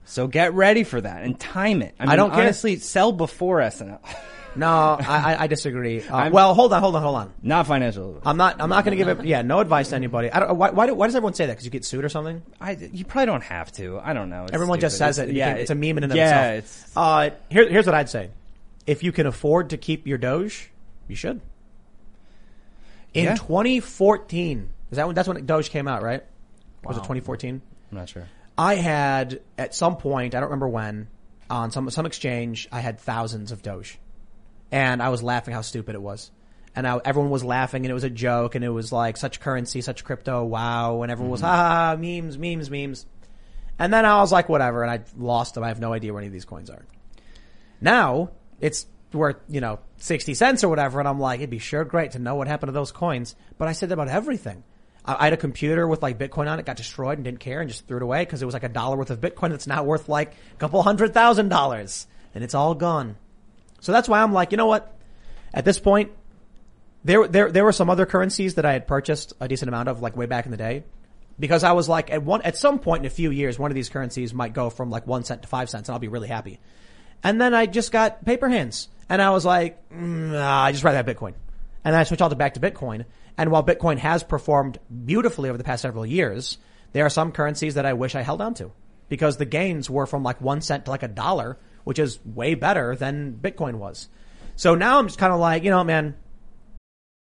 So get ready for that and time it. I, mean, don't care. honestly sell before SNL. No, I, I, disagree. Uh, well, hold on, hold on, hold on. Not financial. I'm not. I'm not going to give it. Yeah, no advice to anybody. I don't. Why, why, do- why does everyone say that? Because you get sued or something? I, you probably don't have to. I don't know. It's Everyone just says it. It's- It Yeah, it's a meme in and of yeah, itself. it's Uh, here, here's what I'd say: if you can afford to keep your Doge, you should. In Yeah. 2014, is that when that's when Doge came out, right? Was it 2014? I'm not sure. I had at some point, I don't remember when, on some some exchange, I had thousands of Doge, and I was laughing how stupid it was, and I, everyone was laughing, and it was a joke, and it was like such currency, such crypto, wow, and everyone was mm-hmm. ha ha, ha memes, memes, memes, and then I was like whatever, and I lost them. I have no idea where any of these coins are. Now it's worth you know sixty cents or whatever, and I'm like, it'd be sure great to know what happened to those coins. But I said about everything. I, I had a computer with like Bitcoin on it, got destroyed, and didn't care, and just threw it away because it was like a dollar worth of Bitcoin that's now worth like a couple hundred thousand dollars, and it's all gone. So that's why I'm like, you know what? At this point, there there there were some other currencies that I had purchased a decent amount of, like way back in the day, because I was like, at one at some point in a few years, one of these currencies might go from like one cent to five cents, and I'll be really happy. And then I just got paper hands, and I was like, mm, nah, I just rather have Bitcoin, and I switched all to back to Bitcoin. And while Bitcoin has performed beautifully over the past several years, there are some currencies that I wish I held on to because the gains were from like one cent to like a dollar which is way better than Bitcoin was. So now I'm just kind of like, you know, man.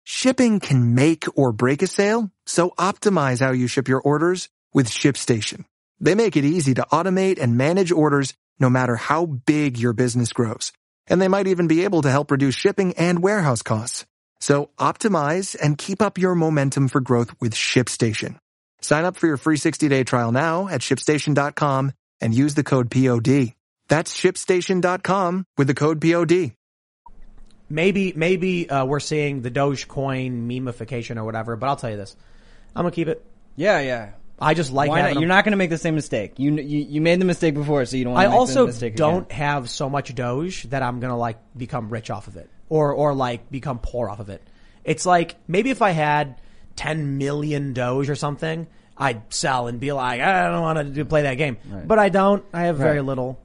Shipping can make or break a sale, so optimize how you ship your orders with ShipStation. They make it easy to automate and manage orders no matter how big your business grows. And they might even be able to help reduce shipping and warehouse costs. So optimize and keep up your momentum for growth with ShipStation. Sign up for your free 60-day trial now at shipstation.com and use the code POD. That's shipstation.com with the code POD. Maybe, maybe uh, we're seeing the Dogecoin memification or whatever, but I'll tell you this. I'm going to keep it. Yeah, yeah. I just like Why having not? You're not going to make the same mistake. You, you you made the mistake before, so you don't want I to make also the mistake don't again. have so much Doge that I'm gonna like become rich off of it, or or like become poor off of it. It's like maybe if I had 10 million Doge or something, I'd sell and be like, I don't want to play that game, Right. but I don't. I have very Right. little.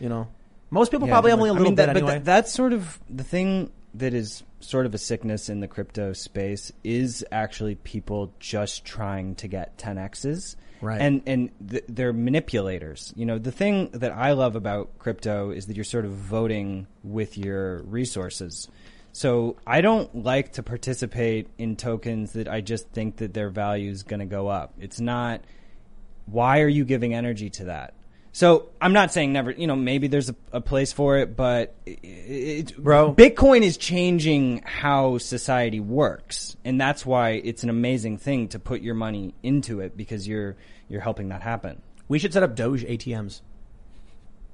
You know, most people Yeah, probably but- only a I little mean, bit that, but anyway. that- that's sort of the thing that is sort of a sickness in the crypto space is actually people just trying to get 10x's. Right. And and th- they're manipulators. You know, the thing that I love about crypto is that you're sort of voting with your resources. So I don't like to participate in tokens that I just think that their value is going to go up. It's not why are you giving energy to that? So I'm not saying never, you know, maybe there's a, a place for it, but it, it, Bro. Bitcoin is changing how society works, and that's why it's an amazing thing to put your money into it because you're you're helping that happen. we should set up Doge ATMs.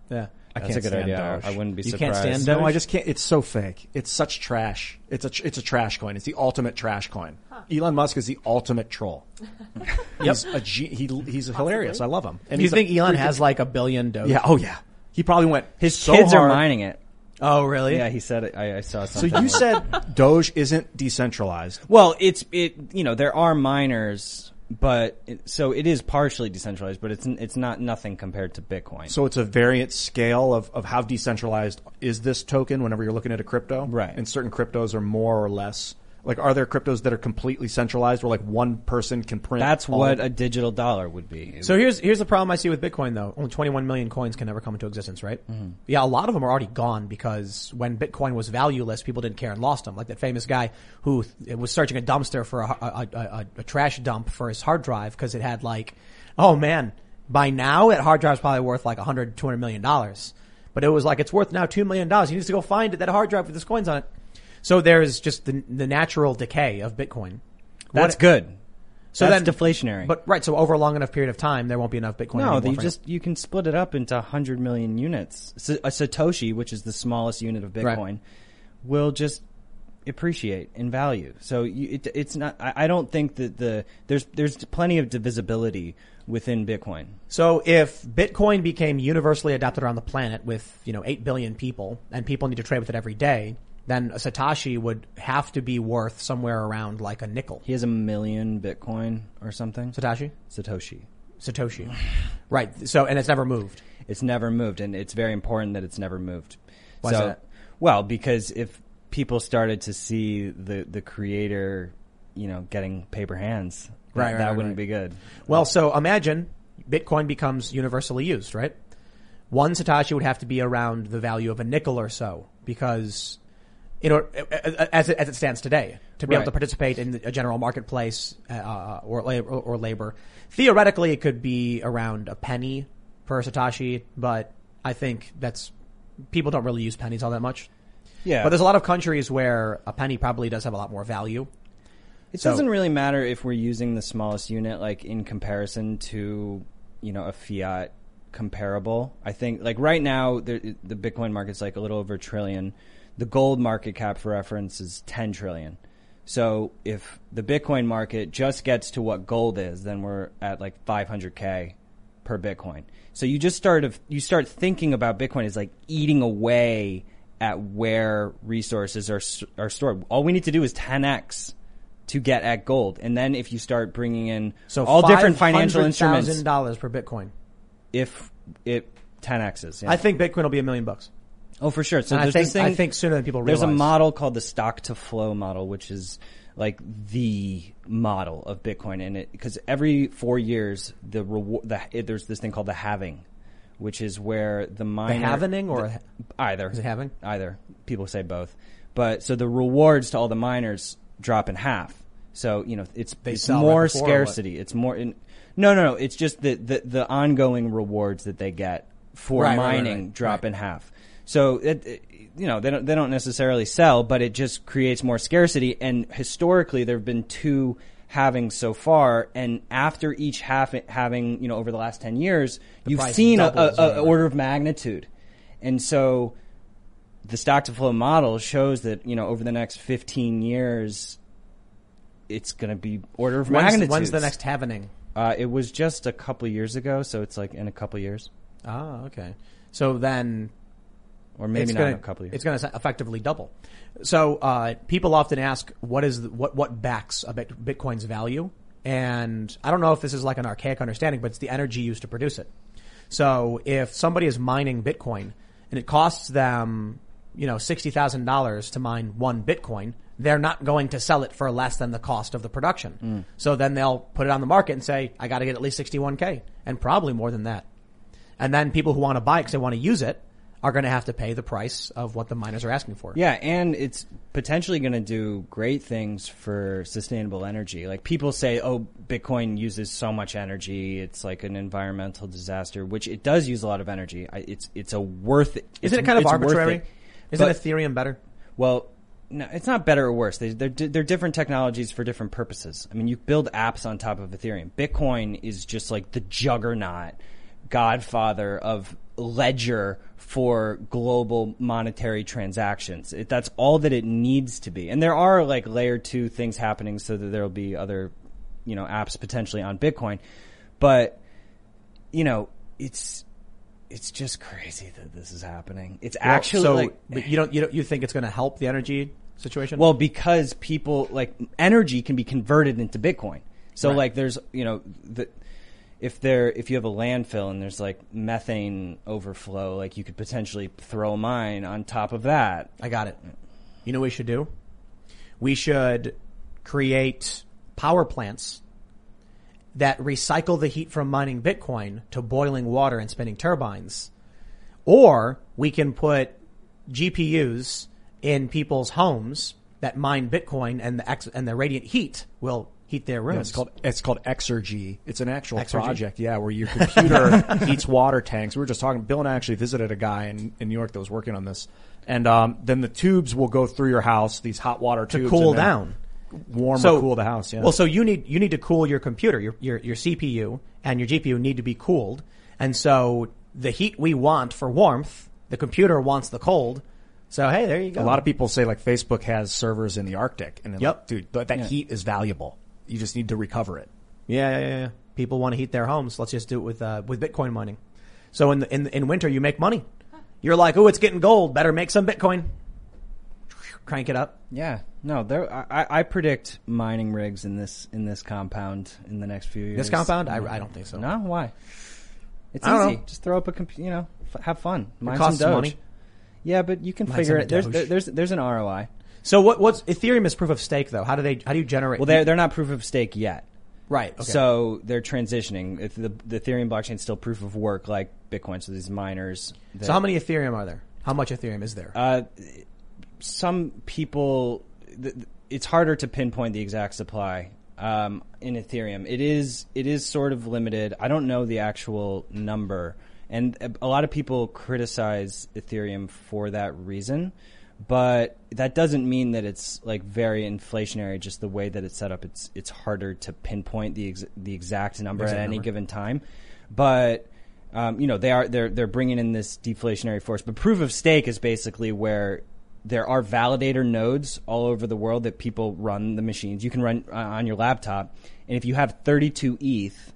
Yeah. I That's can't a good stand idea. Doge. I wouldn't be You can't surprised. stand No, I just can't. It's so fake. It's such trash. It's a tr- it's a trash coin. It's the ultimate trash coin. Elon Musk is the ultimate troll. He's a ge- he, he's hilarious. I love him. And Do you he's a think Elon freaking- has like a billion Doge? Yeah. Oh yeah. He probably went. His so kids are hard. mining it. Oh, really? Yeah, he said it. I, I saw something. So something. you said Doge isn't decentralized. Well, it's it. You know, there are miners, but it, so it is partially decentralized, but it's it's not nothing compared to Bitcoin. So it's a variant scale of, of how decentralized is this token whenever you're looking at a crypto. Right. And certain cryptos are more or less. Like, are there cryptos that are completely centralized where like one person can print? That's all what of- a digital dollar would be. So here's here's the problem I see with Bitcoin though. Only 21 million coins can never come into existence, right? Mm-hmm. Yeah, a lot of them are already gone because when Bitcoin was valueless, people didn't care and lost them. Like that famous guy who th- was searching a dumpster for a, a, a, a, a trash dump for his hard drive because it had like, oh man, by now that hard drive's probably worth like 100, 200 million dollars. But it was like it's worth now two million dollars. He needs to go find it, that hard drive with his coins on it. So there's just the the natural decay of Bitcoin. That's What- good. So That's then deflationary. But right, so over a long enough period of time, there won't be enough Bitcoin. no, you just you can split it up into 100 million units. A satoshi, which is the smallest unit of Right. Bitcoin, will just appreciate in value. So you, it, it's not. I, I don't think that the there's there's plenty of divisibility within Bitcoin. So if Bitcoin became universally adopted around the planet with, you know, 8 billion people and people need to trade with it every day, then a Satoshi would have to be worth somewhere around like a nickel. He has a million Bitcoin or something. Satoshi? Satoshi. Satoshi. right. So, and it's never moved. It's never moved, and it's very important that it's never moved. Why is that? Well, because if people started to see the the creator, you know, getting paper hands, that, Right, right, that right, wouldn't right. be good. Well, so imagine Bitcoin becomes universally used, right? One Satoshi would have to be around the value of a nickel or so because in order, as it, as it stands today, to be able to participate in a general marketplace uh, or, labor, or labor, theoretically it could be around a penny per Satoshi, but I think that's people don't really use pennies all that much. Yeah, But there's a lot of countries where a penny probably does have a lot more value. It So- doesn't really matter if we're using the smallest unit, like in comparison to, you know, a fiat comparable. I think, like right now, the, the Bitcoin market's like a little over a trillion. The gold market cap, for reference, is 10 trillion. So if the Bitcoin market just gets to what gold is, then we're at like 500k per Bitcoin. So you just start of you start thinking about Bitcoin as like eating away at where resources are are stored. All we need to do is 10x to get at gold, and then if you start bringing in So all different financial instruments, dollars per Bitcoin. if it 10x's, yeah. I think Bitcoin will be a million bucks. Oh for sure. So I there's think this thing, I think sooner than people realize. There's a model called the stock to flow model, which is like the model of Bitcoin, and it because every four years the reward, the, it, there's this thing called the halving, which is where the miner the halvening or the, either is it having either people say both, but so the rewards to all the miners drop in half. So you know it's it's sell right more scarcity. It's more in no no no. It's just the, the the ongoing rewards that they get for Right, mining right. drop in half. So it, it- you know they don't they don't necessarily sell, but it just creates more scarcity. And historically, there have been two halvings so far, and after each half having you know over the last ten years, you've seen a, a, a order of magnitude, and so the stock to flow model shows that you know over the next 15 years it's going to be order of magnitude when's the next halvening? uh, it was just a couple years ago so it's like in a couple years Ah, okay. So then or maybe it's not gonna, in a couple years It's going to effectively double. So uh, people often ask, what is the, what what backs a bit, Bitcoin's value? And I don't know if this is like an archaic understanding, but it's the energy used to produce it. So if somebody is mining Bitcoin and it costs them, you know, sixty thousand dollars to mine one Bitcoin, they're not going to sell it for less than the cost of the production. So then they'll put it on the market and say, I got to get at least sixty one k, and probably more than that. And then people who want to buy it because they want to use it are going to have to pay the price of what the miners are asking for. yeah and it's potentially going to do great things for sustainable energy like people say oh bitcoin uses so much energy it's like an environmental disaster which it does use a lot of energy it's it's a worth it Isn't it's- it kind of arbitrary? it. Isn't But- Ethereum better? Well, no, it's not better or worse. They, they're, they're different technologies for different purposes. I mean, you build apps on top of Ethereum. Bitcoin is just like the juggernaut, godfather of ledger for global monetary transactions. It, that's all that it needs to be. And there are like layer two things happening so that there'll be other, you know, apps potentially on Bitcoin. But, you know, it's, it's just crazy that this is happening. It's actually so like, but you don't you don't you think it's going to help the energy situation? well, because people like energy can be converted into Bitcoin. So Right. like there's you know the if there if you have a landfill and there's like methane overflow, like you could potentially throw a mine on top of that. I got it. You know what we should do? We should create power plants that recycle the heat from mining Bitcoin to boiling water and spinning turbines. Or we can put GPUs in people's homes that mine Bitcoin and the ex- and the radiant heat will heat their rooms. Yeah, it's called it's called Exergy. It's an actual Exergy? project, yeah, where your computer heats water tanks. We were just talking. Bill and I actually visited a guy in, in New York that was working on this, and um, then the tubes will go through your house. These hot water to tubes cool down. warm or cool the house. Yeah. Well, so you need you need to cool your computer, your your your CPU and your GPU need to be cooled, and so the heat we want for warmth, the computer wants the cold. So hey, there you go. a lot of people say like Facebook has servers in the Arctic, and Yep. like, dude, but that heat is valuable. You just need to recover it. yeah, yeah, yeah, yeah. People want to heat their homes. Let's just do it with uh, with Bitcoin mining. So in the, in in winter, you make money. You're like, oh, it's getting gold. Better make some Bitcoin. Crank it up. Yeah, no, there. I, I predict mining rigs in this in this compound in the next few years. This compound, I, I don't think so. No, why? It's I don't easy. know. Just throw up a comp- you know, f- have fun. Mine some Doge. money. Yeah, but you can Mine figure it. There's Doge. there's there's an ROI. So what what's Ethereum is proof of stake though? How do they how do you generate? Well, they're they're not proof of stake yet. right. Okay. So they're transitioning. If the the Ethereum blockchain is still proof of work, like Bitcoin. So these miners. that- so how many Ethereum are there? How much Ethereum is there? Uh, some people, th- th- it's harder to pinpoint the exact supply um, in Ethereum. It is it is sort of limited. I don't know the actual number, and a- a lot of people criticize Ethereum for that reason. But that doesn't mean that it's like very inflationary. Just the way that it's set up, it's it's harder to pinpoint the ex- the exact number Exact at any number. given time. But um, you know they are they're they're bringing in this deflationary force. But proof of stake is basically where there are validator nodes all over the world that people run the machines. You can run uh, on your laptop, and if you have 32 ETH,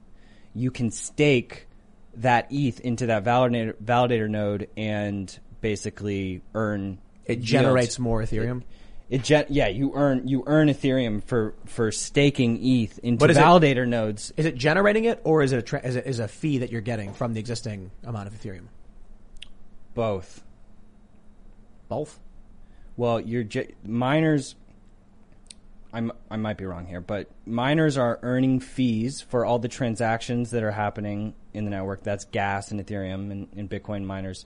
you can stake that ETH into that validator validator node and basically earn. It generates more Ethereum. It gen- yeah, you earn you earn Ethereum for for staking ETH into But is it- validator nodes. Is it generating it, or is it a tra- is it is a fee that you're getting from the existing amount of Ethereum? Both. Both. Well, your ge- miners. I'm, I might be wrong here, but miners are earning fees for all the transactions that are happening in the network. That's gas and Ethereum and, and Bitcoin miners.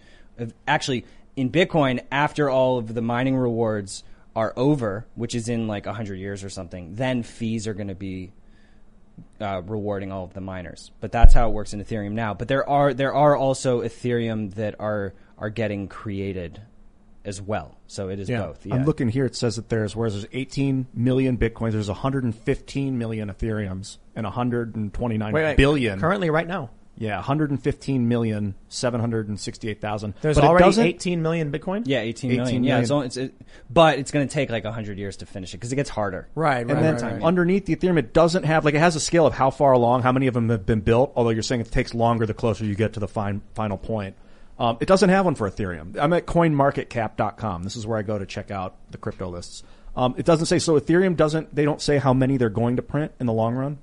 Actually, in Bitcoin, after all of the mining rewards are over, which is in like 100 years or something, then fees are going to be uh, rewarding all of the miners. But that's how it works in Ethereum now. But there are there are also Ethereum that are are getting created as well. So it is yeah. both. Yeah. I'm looking here. It says that there's whereas there's 18 million bitcoins, there's 115 million Ethereums and 129 wait, wait, billion currently right now. Yeah, 115 million, 768,000. There's but already 18 million Bitcoin? Yeah, 18 million. 18 yeah, It's only, it's, it, but it's going to take like 100 years to finish it because it gets harder. Right, right. And then right, right. underneath the Ethereum, it doesn't have, like, it has a scale of how far along, how many of them have been built, although you're saying it takes longer the closer you get to the fine, final point. Um, it doesn't have one for Ethereum. I'm at coinmarketcap.com. This is where I go to check out the crypto lists. Um, it doesn't say, so Ethereum doesn't, they don't say how many they're going to print in the long run?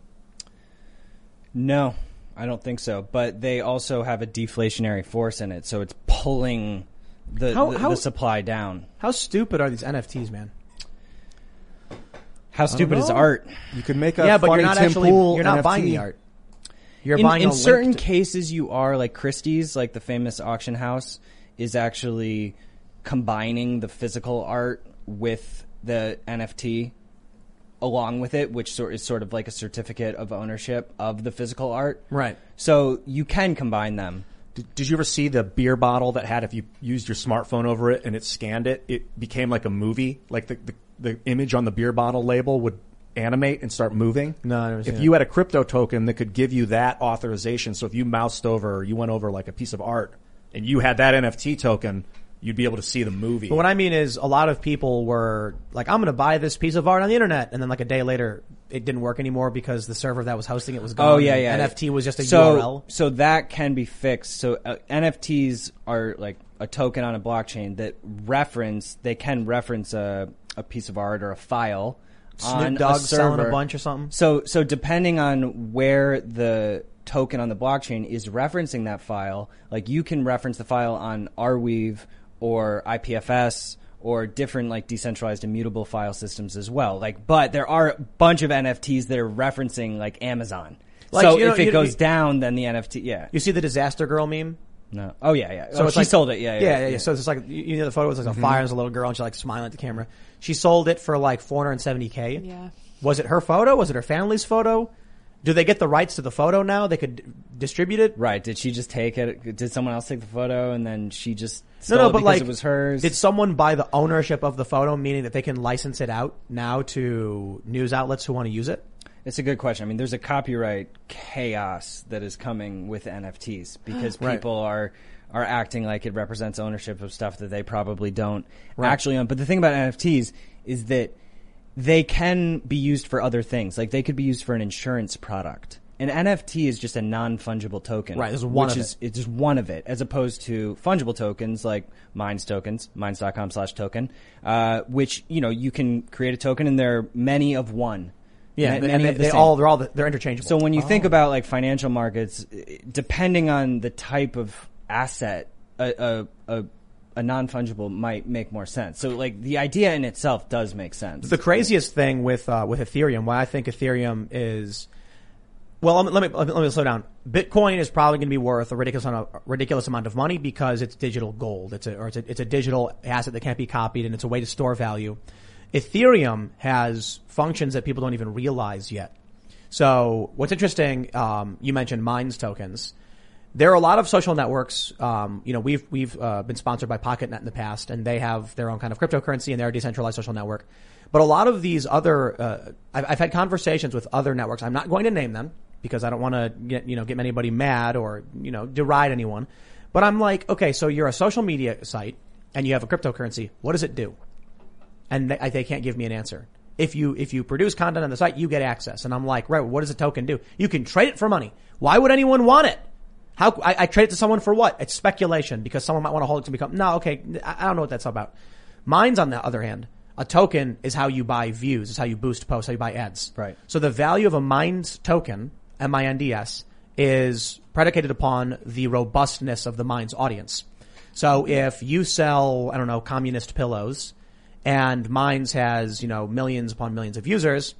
No, I don't think so. But they also have a deflationary force in it, so it's pulling the, how, the, how, the supply down. How stupid are these NFTs, man? How stupid is art? You could make a yeah, but you're not Tim actually Pool you're not NFT. buying the art. You're in, buying in certain cases you are like Christie's, like the famous auction house, is actually combining the physical art with the NFT along with it, which is sort of like a certificate of ownership of the physical art. Right. So you can combine them. Did, did, you ever see the beer bottle that had if you used your smartphone over it and it scanned it, it became like a movie? Like the, the, the image on the beer bottle label would animate and start moving. No, if you had a crypto token that could give you that authorization, so if you moused over, you went over like a piece of art, and you had that NFT token, you'd be able to see the movie. But what I mean is, a lot of people were like, "I'm going to buy this piece of art on the internet," and then like a day later, it didn't work anymore because the server that was hosting it was gone. Oh yeah, yeah. NFT was just a so, URL. So that can be fixed. So uh, NFTs are like a token on a blockchain that reference. They can reference a a piece of art or a file. Snoop Dogg selling a bunch or something. So so depending on where the token on the blockchain is referencing that file, like you can reference the file on Arweave or IPFS or different like decentralized immutable file systems as well. Like, but there are a bunch of NFTs that are referencing like Amazon. Like, so you know, if it you, goes you, down, then the NFT, yeah. You see the disaster girl meme? No. Oh yeah, yeah. So oh, she like, sold it. Yeah yeah, yeah, yeah, yeah. So it's like you know the photo was like mm-hmm. a fire. There's a little girl and she's like smiling at the camera. She sold it for like 470k. Yeah. Was it her photo? Was it her family's photo? Do they get the rights to the photo now? They could distribute it. Right? Did she just take it? Did someone else take the photo and then she just no, no, but like it was hers? Did someone buy the ownership of the photo, meaning that they can license it out now to news outlets who want to use it? It's a good question. I mean, there's a copyright chaos that is coming with NFTs because right. people are are acting like it represents ownership of stuff that they probably don't right. actually own. But the thing about NFTs is that they can be used for other things. Like they could be used for an insurance product. An NFT is just a non-fungible token. Right, there's one which of is, it. It's just one of it, as opposed to fungible tokens like Minds tokens, minds.com slash token, uh, which, you know, you can create a token and there are many of one. Yeah, and, and they, the they all they're all they're interchangeable. So when you oh. think about like financial markets, depending on the type of asset, a, a, a, a non fungible might make more sense. So like the idea in itself does make sense. The craziest thing with uh, with Ethereum, why I think Ethereum is well, let me, let me, let me slow down. Bitcoin is probably going to be worth a ridiculous amount, of, ridiculous amount of money because it's digital gold. It's a, or it's a, it's a digital asset that can't be copied and it's a way to store value. Ethereum has functions that people don't even realize yet. So what's interesting, um, you mentioned Minds tokens there are a lot of social networks. Um, you know, we've we've uh, been sponsored by PocketNet in the past, and they have their own kind of cryptocurrency and they're a decentralized social network. But a lot of these other, uh, I've, I've, had conversations with other networks. I'm not going to name them because I don't want to get you know get anybody mad or you know deride anyone. But I'm like, okay, so you're a social media site and you have a cryptocurrency. What does it do? And they, they can't give me an answer. If you if you produce content on the site, you get access. And I'm like, right, what does a token do? You can trade it for money. Why would anyone want it? How I, I, trade it to someone for what? It's speculation because someone might want to hold it to become. No, okay, I, I don't know what that's about. Minds on the other hand, a token is how you buy views, is how you boost posts, how you buy ads. Right. So the value of a Minds token, M-I-N-D-S, is predicated upon the robustness of the Minds audience. So if you sell, I don't know, communist pillows, and Minds has, you know, millions upon millions of users.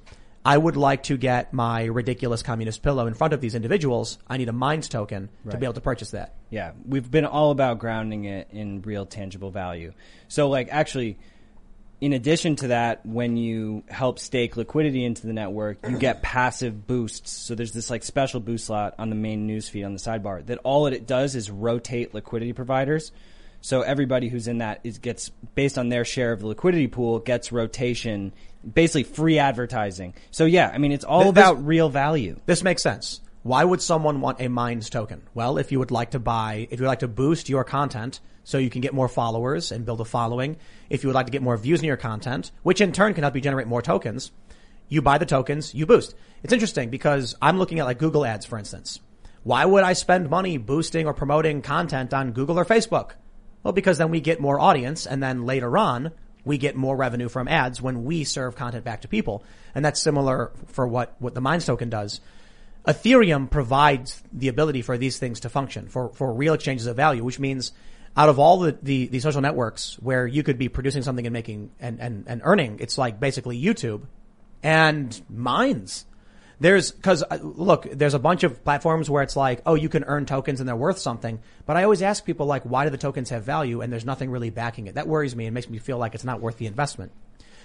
I would like to get my ridiculous communist pillow in front of these individuals. I need a Minds token right. to be able to purchase that. Yeah. We've been all about grounding it in real tangible value. So like actually, in addition to that, when you help stake liquidity into the network, you get passive boosts. So there's this like special boost slot on the main newsfeed on the sidebar that all it does is rotate liquidity providers. So everybody who's in that is gets based on their share of the liquidity pool gets rotation, basically free advertising. So yeah, I mean it's all this, about real value. This makes sense. Why would someone want a Minds token? Well, if you would like to buy, if you would like to boost your content so you can get more followers and build a following, if you would like to get more views in your content, which in turn can help you generate more tokens, you buy the tokens, you boost. It's interesting because I'm looking at like Google ads, for instance. Why would I spend money boosting or promoting content on Google or Facebook? Well, because then we get more audience and then later on, we get more revenue from ads when we serve content back to people. And that's similar for what, what the Minds token does. Ethereum provides the ability for these things to function for, for real exchanges of value, which means out of all the, the, the, social networks where you could be producing something and making and, and, and earning, it's like basically YouTube and Minds. There's, cause uh, look, there's a bunch of platforms where it's like, oh, you can earn tokens and they're worth something. But I always ask people like, why do the tokens have value? And there's nothing really backing it. That worries me and makes me feel like it's not worth the investment.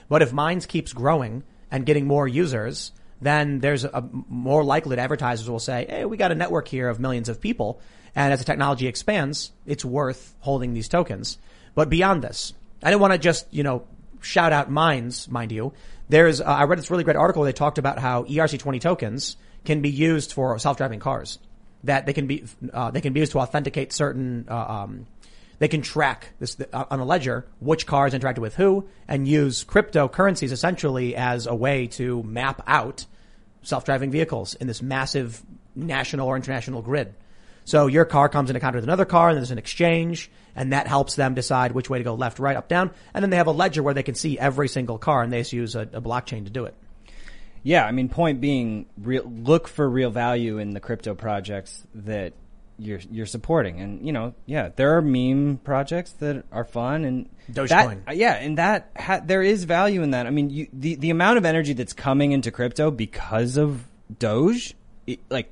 But if Minds keeps growing and getting more users, then there's a more likely that advertisers will say, hey, we got a network here of millions of people. And as the technology expands, it's worth holding these tokens. But beyond this, I do not want to just, you know, shout out Minds, mind you. There's, uh, I read this really great article. They talked about how ERC20 tokens can be used for self-driving cars. That they can be, uh, they can be used to authenticate certain, uh, um, they can track this uh, on a ledger which cars interacted with who and use cryptocurrencies essentially as a way to map out self-driving vehicles in this massive national or international grid. So your car comes into contact with another car and there's an exchange and that helps them decide which way to go left, right, up, down. And then they have a ledger where they can see every single car and they just use a, a blockchain to do it. Yeah, I mean, point being, real, look for real value in the crypto projects that you're you're supporting, and you know, yeah, there are meme projects that are fun, and Dogecoin, that, yeah, and that ha- there is value in that. I mean, you, the the amount of energy that's coming into crypto because of Doge, it, like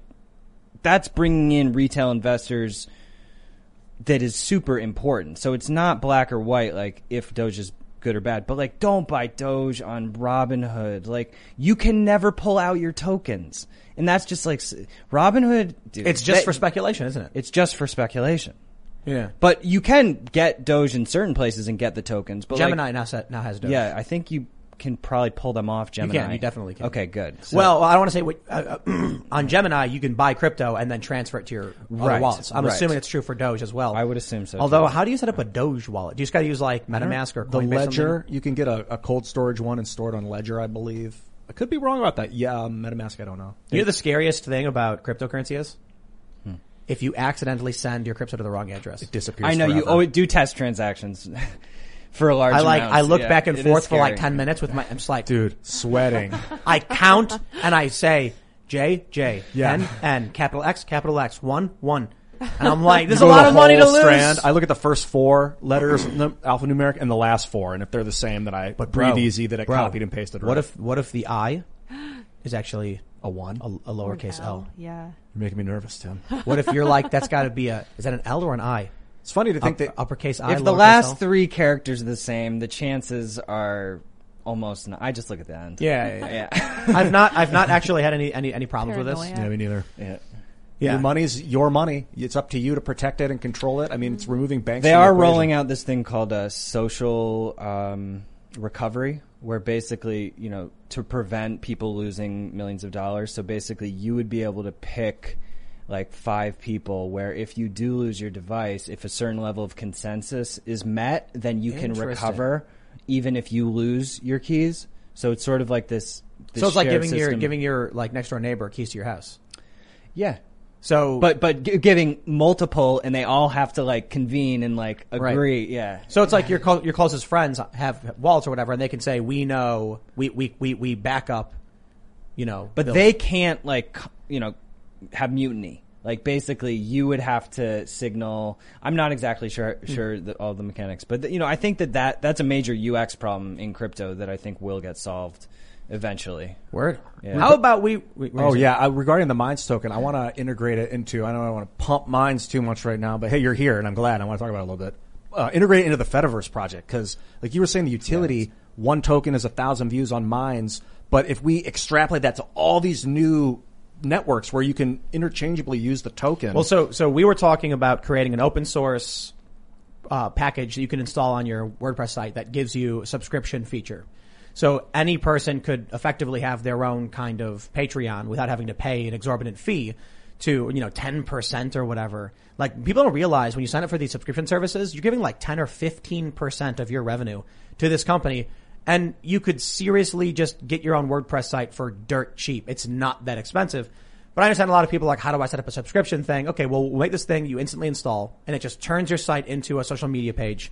that's bringing in retail investors that is super important. So it's not black or white, like if Doge is good or bad, but like don't buy Doge on Robinhood. Like you can never pull out your tokens. And that's just like Robinhood. Dude, it's just that, for speculation, isn't it? It's just for speculation. Yeah. But you can get Doge in certain places and get the tokens. But Gemini like, now set, now has Doge. Yeah, I think you can probably pull them off Gemini. You can. You definitely can. Okay, good. So, well, I don't want to say what, uh, uh on Gemini you can buy crypto and then transfer it to your right, other wallets. I'm right. assuming it's true for Doge as well. I would assume so. Although, too. how do you set up a Doge wallet? Do you just got to use like MetaMask or Coinbase the Ledger? You can get a, a, cold storage one and store it on Ledger, I believe. I could be wrong about that. Yeah, um, MetaMask, I don't know. You know the scariest thing about cryptocurrency is? Hmm. If you accidentally send your crypto to the wrong address, it disappears. I know forever. you. Oh, do test transactions. for a large. I like. Amounts. I look yeah, back and forth for like ten minutes with my. I'm just like, dude, sweating. I count and I say J J yeah. N N capital X capital X one one. And I'm like, there's a lot of money to strand. lose. I look at the first four letters, the alphanumeric, and the last four, and if they're the same, then I but breathe bro, easy that I bro, copied and pasted. Right. What if what if the I is actually a one, a, a lowercase L? Yeah, you're making me nervous, Tim. What if you're like, that's got to be a is that an L or an I? It's funny to think Up, that uppercase I. If the last three characters are the same, the chances are almost. Not, I just look at the end. Yeah, yeah. yeah. yeah. I've not. I've not actually had any any any problems Paranoia. with this. Yeah, me neither. Yeah. Yeah. Your money's your money. It's up to you to protect it and control it. I mean, it's removing banks. They are rolling out this thing called a social um, recovery, where basically, you know, to prevent people losing millions of dollars. So basically, you would be able to pick like five people where if you do lose your device, if a certain level of consensus is met, then you can recover even if you lose your keys. So it's sort of like this. this so it's like giving system. your giving your like next door neighbor keys to your house. Yeah. So, but but g- giving multiple, and they all have to like convene and like agree. Right. Yeah. So it's like your your closest friends have wallets or whatever, and they can say, "We know, we we we we back up." You know, but they can't like you know have mutiny. Like basically, you would have to signal. I'm not exactly sure sure the, all the mechanics, but you know, I think that, that that's a major UX problem in crypto that I think will get solved eventually. Word. Yeah. How about we? we oh yeah, uh, regarding the Minds token, I want to integrate it into. I don't want to pump Minds too much right now, but hey, you're here, and I'm glad. I want to talk about it a little bit. Uh, integrate it into the Fediverse project because, like you were saying, the utility yes. one token is a thousand views on Minds, but if we extrapolate that to all these new networks where you can interchangeably use the token. Well, so so we were talking about creating an open source uh, package that you can install on your WordPress site that gives you a subscription feature. So any person could effectively have their own kind of Patreon without having to pay an exorbitant fee to, you know, 10% or whatever. Like people don't realize when you sign up for these subscription services, you're giving like 10 or 15% of your revenue to this company. And you could seriously just get your own WordPress site for dirt cheap. It's not that expensive. But I understand a lot of people like, how do I set up a subscription thing? Okay, well, we'll make this thing you instantly install and it just turns your site into a social media page.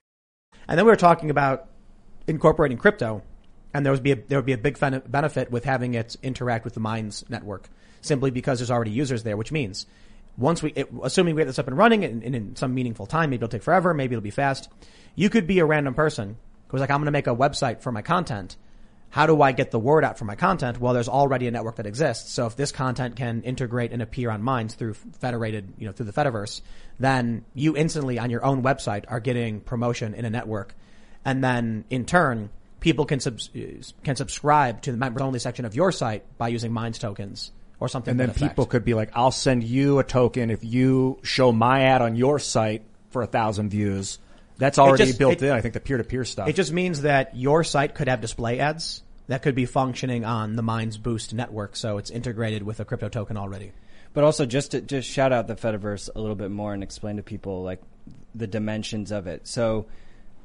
And then we were talking about incorporating crypto, and there would be a, there would be a big benefit with having it interact with the Minds network, simply because there's already users there. Which means, once we, it, assuming we get this up and running in, in, in, some meaningful time, maybe it'll take forever, maybe it'll be fast. You could be a random person who's like, I'm going to make a website for my content. How do I get the word out for my content? Well, there's already a network that exists. So if this content can integrate and appear on Minds through federated, you know, through the Fediverse, then you instantly on your own website are getting promotion in a network. And then in turn, people can subs- can subscribe to the members only section of your site by using Minds tokens or something. And then people could be like, I'll send you a token if you show my ad on your site for a thousand views. That's already just, built it, in. I think the peer-to-peer stuff. It just means that your site could have display ads that could be functioning on the Minds Boost network, so it's integrated with a crypto token already. But also, just to just shout out the Fediverse a little bit more and explain to people like the dimensions of it. So,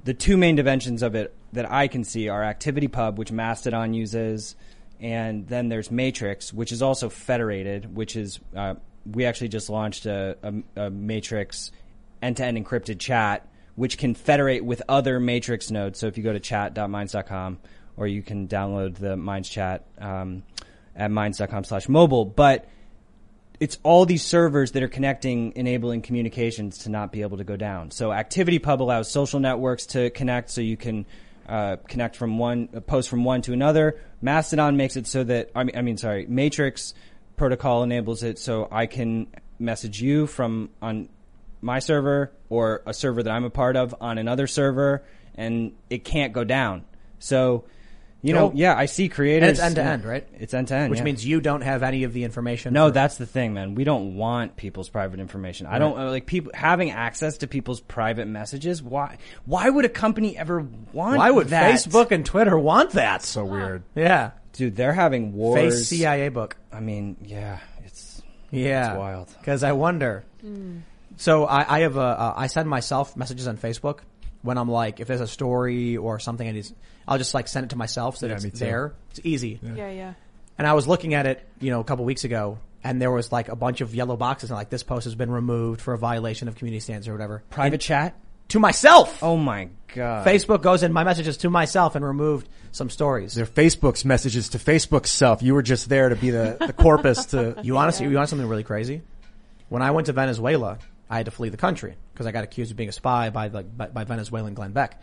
the two main dimensions of it that I can see are ActivityPub, which Mastodon uses, and then there's Matrix, which is also federated, which is uh, we actually just launched a, a, a Matrix end-to-end encrypted chat which can federate with other matrix nodes. So if you go to chat.minds.com or you can download the Minds chat um, at minds.com slash mobile. But it's all these servers that are connecting, enabling communications to not be able to go down. So ActivityPub allows social networks to connect so you can uh, connect from one, uh, post from one to another. Mastodon makes it so that, I mean, I mean, sorry, Matrix protocol enables it so I can message you from on my server or a server that I'm a part of on another server, and it can't go down. So, you know, yeah, I see creators. And it's end to end, right? It's end to end, which yeah. means you don't have any of the information. No, for- that's the thing, man. We don't want people's private information. I don't like people having access to people's private messages. Why? Why would a company ever want? That? Why would that? Facebook and Twitter want that? So weird. Yeah, dude, they're having wars. Face CIA book. I mean, yeah, it's yeah, it's wild. Because I wonder. Mm. So I, I have a, uh, I send myself messages on Facebook when I'm like, if there's a story or something, I need, I'll just like send it to myself so that yeah, it's there. It's easy. Yeah. yeah, yeah. And I was looking at it, you know, a couple weeks ago, and there was like a bunch of yellow boxes, and like this post has been removed for a violation of community standards or whatever. Private and chat to myself. Oh my god! Facebook goes in my messages to myself and removed some stories. They're Facebook's messages to Facebook's self. You were just there to be the, the corpus to. You honestly, you want something really crazy? When I went to Venezuela, I had to flee the country because I got accused of being a spy by the by, by Venezuelan Glenn Beck.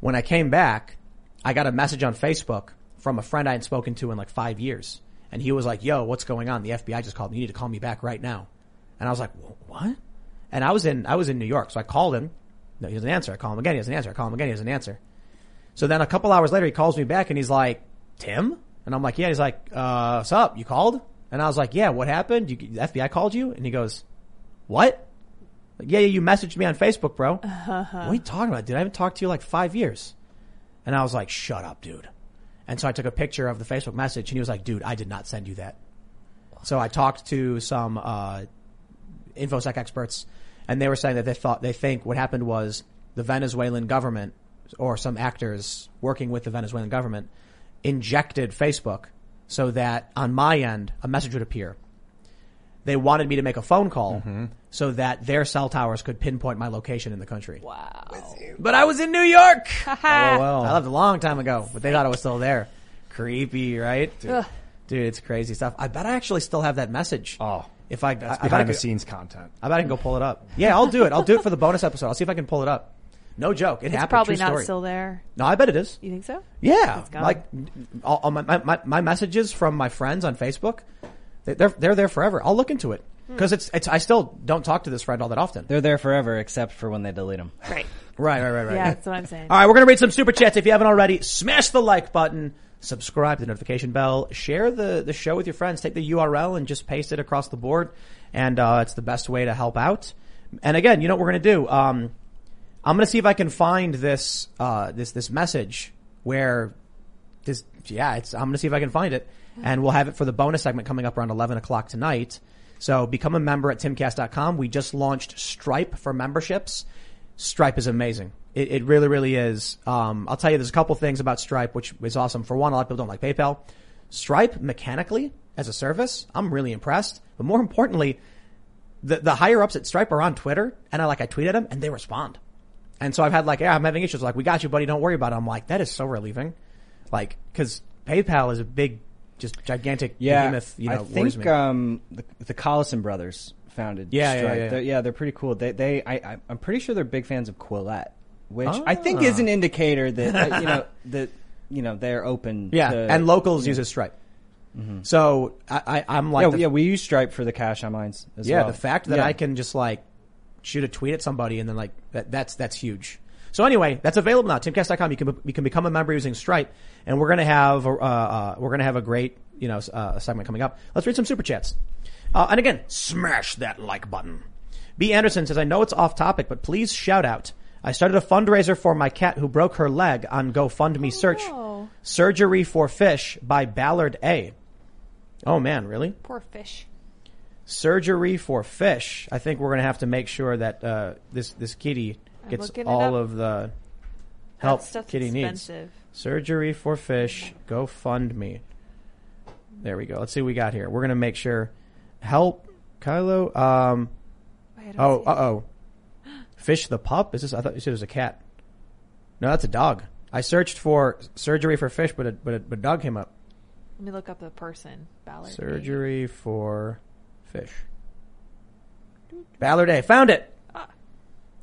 When I came back, I got a message on Facebook from a friend I hadn't spoken to in like five years, and he was like, "Yo, what's going on? The FBI just called me. You need to call me back right now." And I was like, "What?" And I was in I was in New York, so I called him. No, he doesn't answer. I call him again. He doesn't answer. I call him again. He doesn't answer. So then a couple hours later, he calls me back and he's like, "Tim," and I'm like, "Yeah." He's like, "Uh, what's up? You called?" And I was like, "Yeah. What happened? You, the FBI called you?" And he goes, "What?" Like, yeah, yeah, you messaged me on Facebook, bro. Uh-huh. What are you talking about, dude? I haven't talked to you like five years. And I was like, shut up, dude. And so I took a picture of the Facebook message and he was like, dude, I did not send you that. So I talked to some, uh, infosec experts, and they were saying that they thought they think what happened was the Venezuelan government or some actors working with the Venezuelan government injected Facebook so that on my end a message would appear. They wanted me to make a phone call Mm-hmm. So that their cell towers could pinpoint my location in the country. Wow. But I was in New York. Oh, well. I left a long time ago, but they thought I was still there. Creepy, right? Dude, Ugh. it's crazy stuff. I bet I actually still have that message. Oh, If I, that's I, I bet I behind the could- scenes content. I bet I can go pull it up. Yeah, I'll do it. I'll do it for the bonus episode. I'll see if I can pull it up. No joke. It It's happened. probably True not story. still there. No, I bet it is. You think so? Yeah, It's like all, all my, my my messages from my friends on Facebook, they- they're they're there forever. I'll look into it. Because it's it's. I still don't talk to this friend all that often. They're there forever, except for when they delete them. Right. Right, right, right, right. Yeah, that's what I'm saying. All right, we're gonna read some super chats. If you haven't already, smash the like button, subscribe to the notification bell, share the the show with your friends. Take the URL and just paste it across the board, and uh, it's the best way to help out. And again, you know what we're gonna do? Um, I'm gonna see if I can find this uh, this this message where this yeah, it's I'm gonna see if I can find it, and we'll have it for the bonus segment coming up around 11 o'clock tonight. So become a member at timcast.com. We just launched Stripe for memberships. Stripe is amazing. It, it really, really is. Um, I'll tell you, there's a couple things about Stripe which is awesome. For one, a lot of people don't like PayPal. Stripe mechanically as a service, I'm really impressed. But more importantly, the the higher ups at Stripe are on Twitter, and I like I tweet at them, and they respond. And so I've had like, yeah, I'm having issues. Like, we got you, buddy. Don't worry about it. I'm like, that is so relieving. Like, because PayPal is a big, just gigantic Yeah, behemoth. You know, I think um, the, the Collison brothers founded. Yeah, yeah, Stripe. yeah, yeah. They're, yeah, they're pretty cool. They, they, I, I'm pretty sure they're big fans of Quillette, which I think Ah. is an indicator that you know that you know they're open. yeah, to, and locals uses Stripe. So I, I, I'm like, yeah, the, yeah, we use Stripe for the cash on Minds. As yeah, well. the fact that Yeah. I can just like shoot a tweet at somebody and then like that, that's that's huge. So anyway, that's available now. Timcast.com. You can you can become a member using Stripe, and we're gonna have uh, uh, we're gonna have a great you know uh, segment coming up. Let's read some super chats. Uh, and again, smash that like button. B. Anderson says, I know it's off topic, but please shout out. I started a fundraiser for my cat who broke her leg on GoFundMe search no. Surgery for Fish by Ballard A. Oh man, really? Poor fish. surgery for fish. I think we're going to have to make sure that uh, this this kitty gets all of the help kitty needs. Surgery for fish. Go fund me. There we go. Let's see what we got here. We're going to make sure help Kylo. Um, Wait, oh, uh oh. Fish the pup. Is this? I thought you said it was a cat. No, that's a dog. I searched for surgery for fish, but a, but a, but a dog came up. Let me look up the person. Ballard. Surgery for fish. Ballard A. Found it.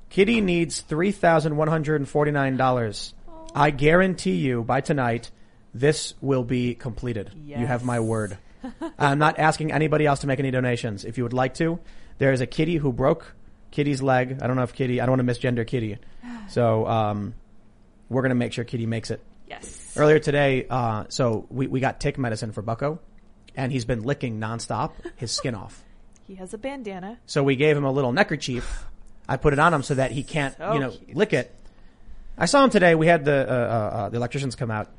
Kitty needs $3,149. I guarantee you by tonight, this will be completed. You have my word. I'm not asking anybody else to make any donations. If you would like to, there is a kitty who broke Kitty's leg. I don't know if Kitty, I don't want to misgender Kitty. So, um, we're going to make sure Kitty makes it. Yes. Earlier today, uh, so we, we got tick medicine for Bucko, and he's been licking nonstop his skin off. He has a bandana. So we gave him a little neckerchief. I put it on him so that he can't, So you know, cute. lick it. I saw him today. We had the uh, uh, uh, the electricians come out,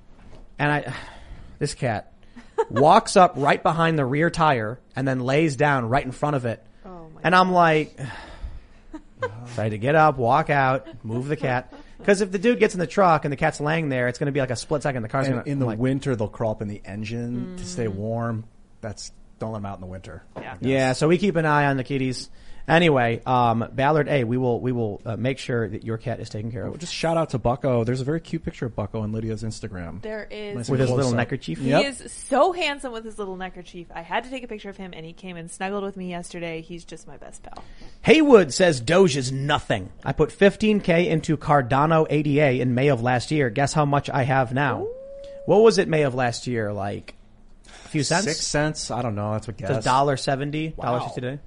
and I, this cat walks up right behind the rear tire and then lays down right in front of it. Oh my And I'm like, try to get up, walk out, move the cat. Because if the dude gets in the truck and the cat's laying there, it's going to be like a split second. The car's And going to in the like, winter, they'll crawl up in the engine to Mm. stay warm. That's don't let them out in the winter. Yeah. Yeah, so we keep an eye on the kitties. Anyway, um, Ballard, A, we will we will uh, make sure that your cat is taken care of Just shout out to Bucko. There's a very cute picture of Bucko on Lydia's Instagram. There is. Nice with his little up. neckerchief. He Yep. is so handsome with his little neckerchief. I had to take a picture of him, and he came and snuggled with me yesterday. He's just my best pal. Haywood says Doge is nothing. I put 15k into Cardano ADA in May of last year. Guess how much I have now? What was it May of last year? Like a few cents? Six cents? I don't know. That's what It's a dollar seventy, dollar Wow. sixty today.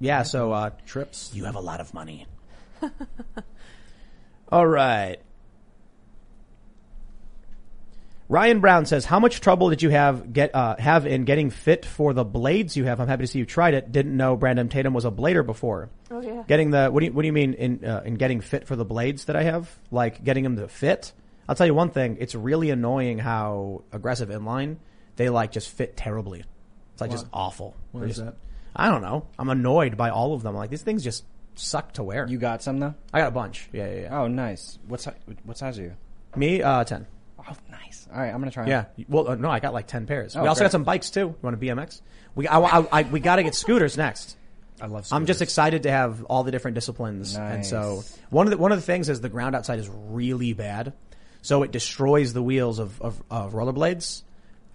Yeah, so uh, trips. you have a lot of money. All right. Ryan Brown says, "How much trouble did you have get uh, have in getting fit for the blades you have? I'm happy to see you tried it. Didn't know Brandon Tatum was a blader before. Oh yeah. Getting the what do you what do you mean in uh, in getting fit for the blades that I have? Like getting them to fit? I'll tell you one thing. It's really annoying how aggressive inline they like just fit terribly. It's like just awful. What They're is just- that? I don't know. I'm annoyed by all of them. Like these things just suck to wear. You got some though? I got a bunch. Yeah, yeah, yeah. Oh, nice. What size? What size are you? Me, uh, ten. Oh, nice. All right, I'm gonna try. 'em. Yeah. Well, uh, no, I got like ten pairs. Oh, we also great. got some bikes too. You want a BMX? We, I, I, I, we got to get scooters next. I love. I'm just excited to have all the different disciplines, and so Nice. one of the one of the things is the ground outside is really bad, so it destroys the wheels of of, of rollerblades.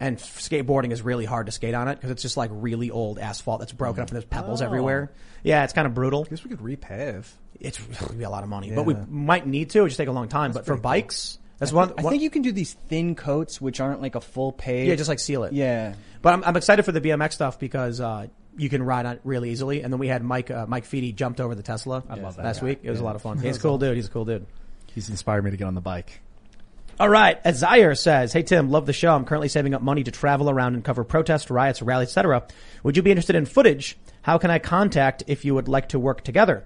And skateboarding is really hard to skate on it because it's just like really old asphalt that's broken up and there's pebbles Oh. everywhere. Yeah, it's kind of brutal. I guess we could repave. It's it'll be a lot of money, but we might need to. It just take a long time. but for bikes, that's one. I one- think you can do these thin coats, which aren't like a full page. yeah, just like seal it. yeah. But I'm, I'm excited for the BMX stuff because uh, you can ride on it really easily. And then we had Mike uh, Mike Feedy jumped over the Tesla love that last guy. week. It was a lot of fun. He's a cool dude. He's a cool dude. He's inspired me to get on the bike. All right. As Zaire says, Hey Tim, love the show. I'm currently saving up money to travel around and cover protests, riots, rallies, etc. Would you be interested in footage? How can I contact if you would like to work together?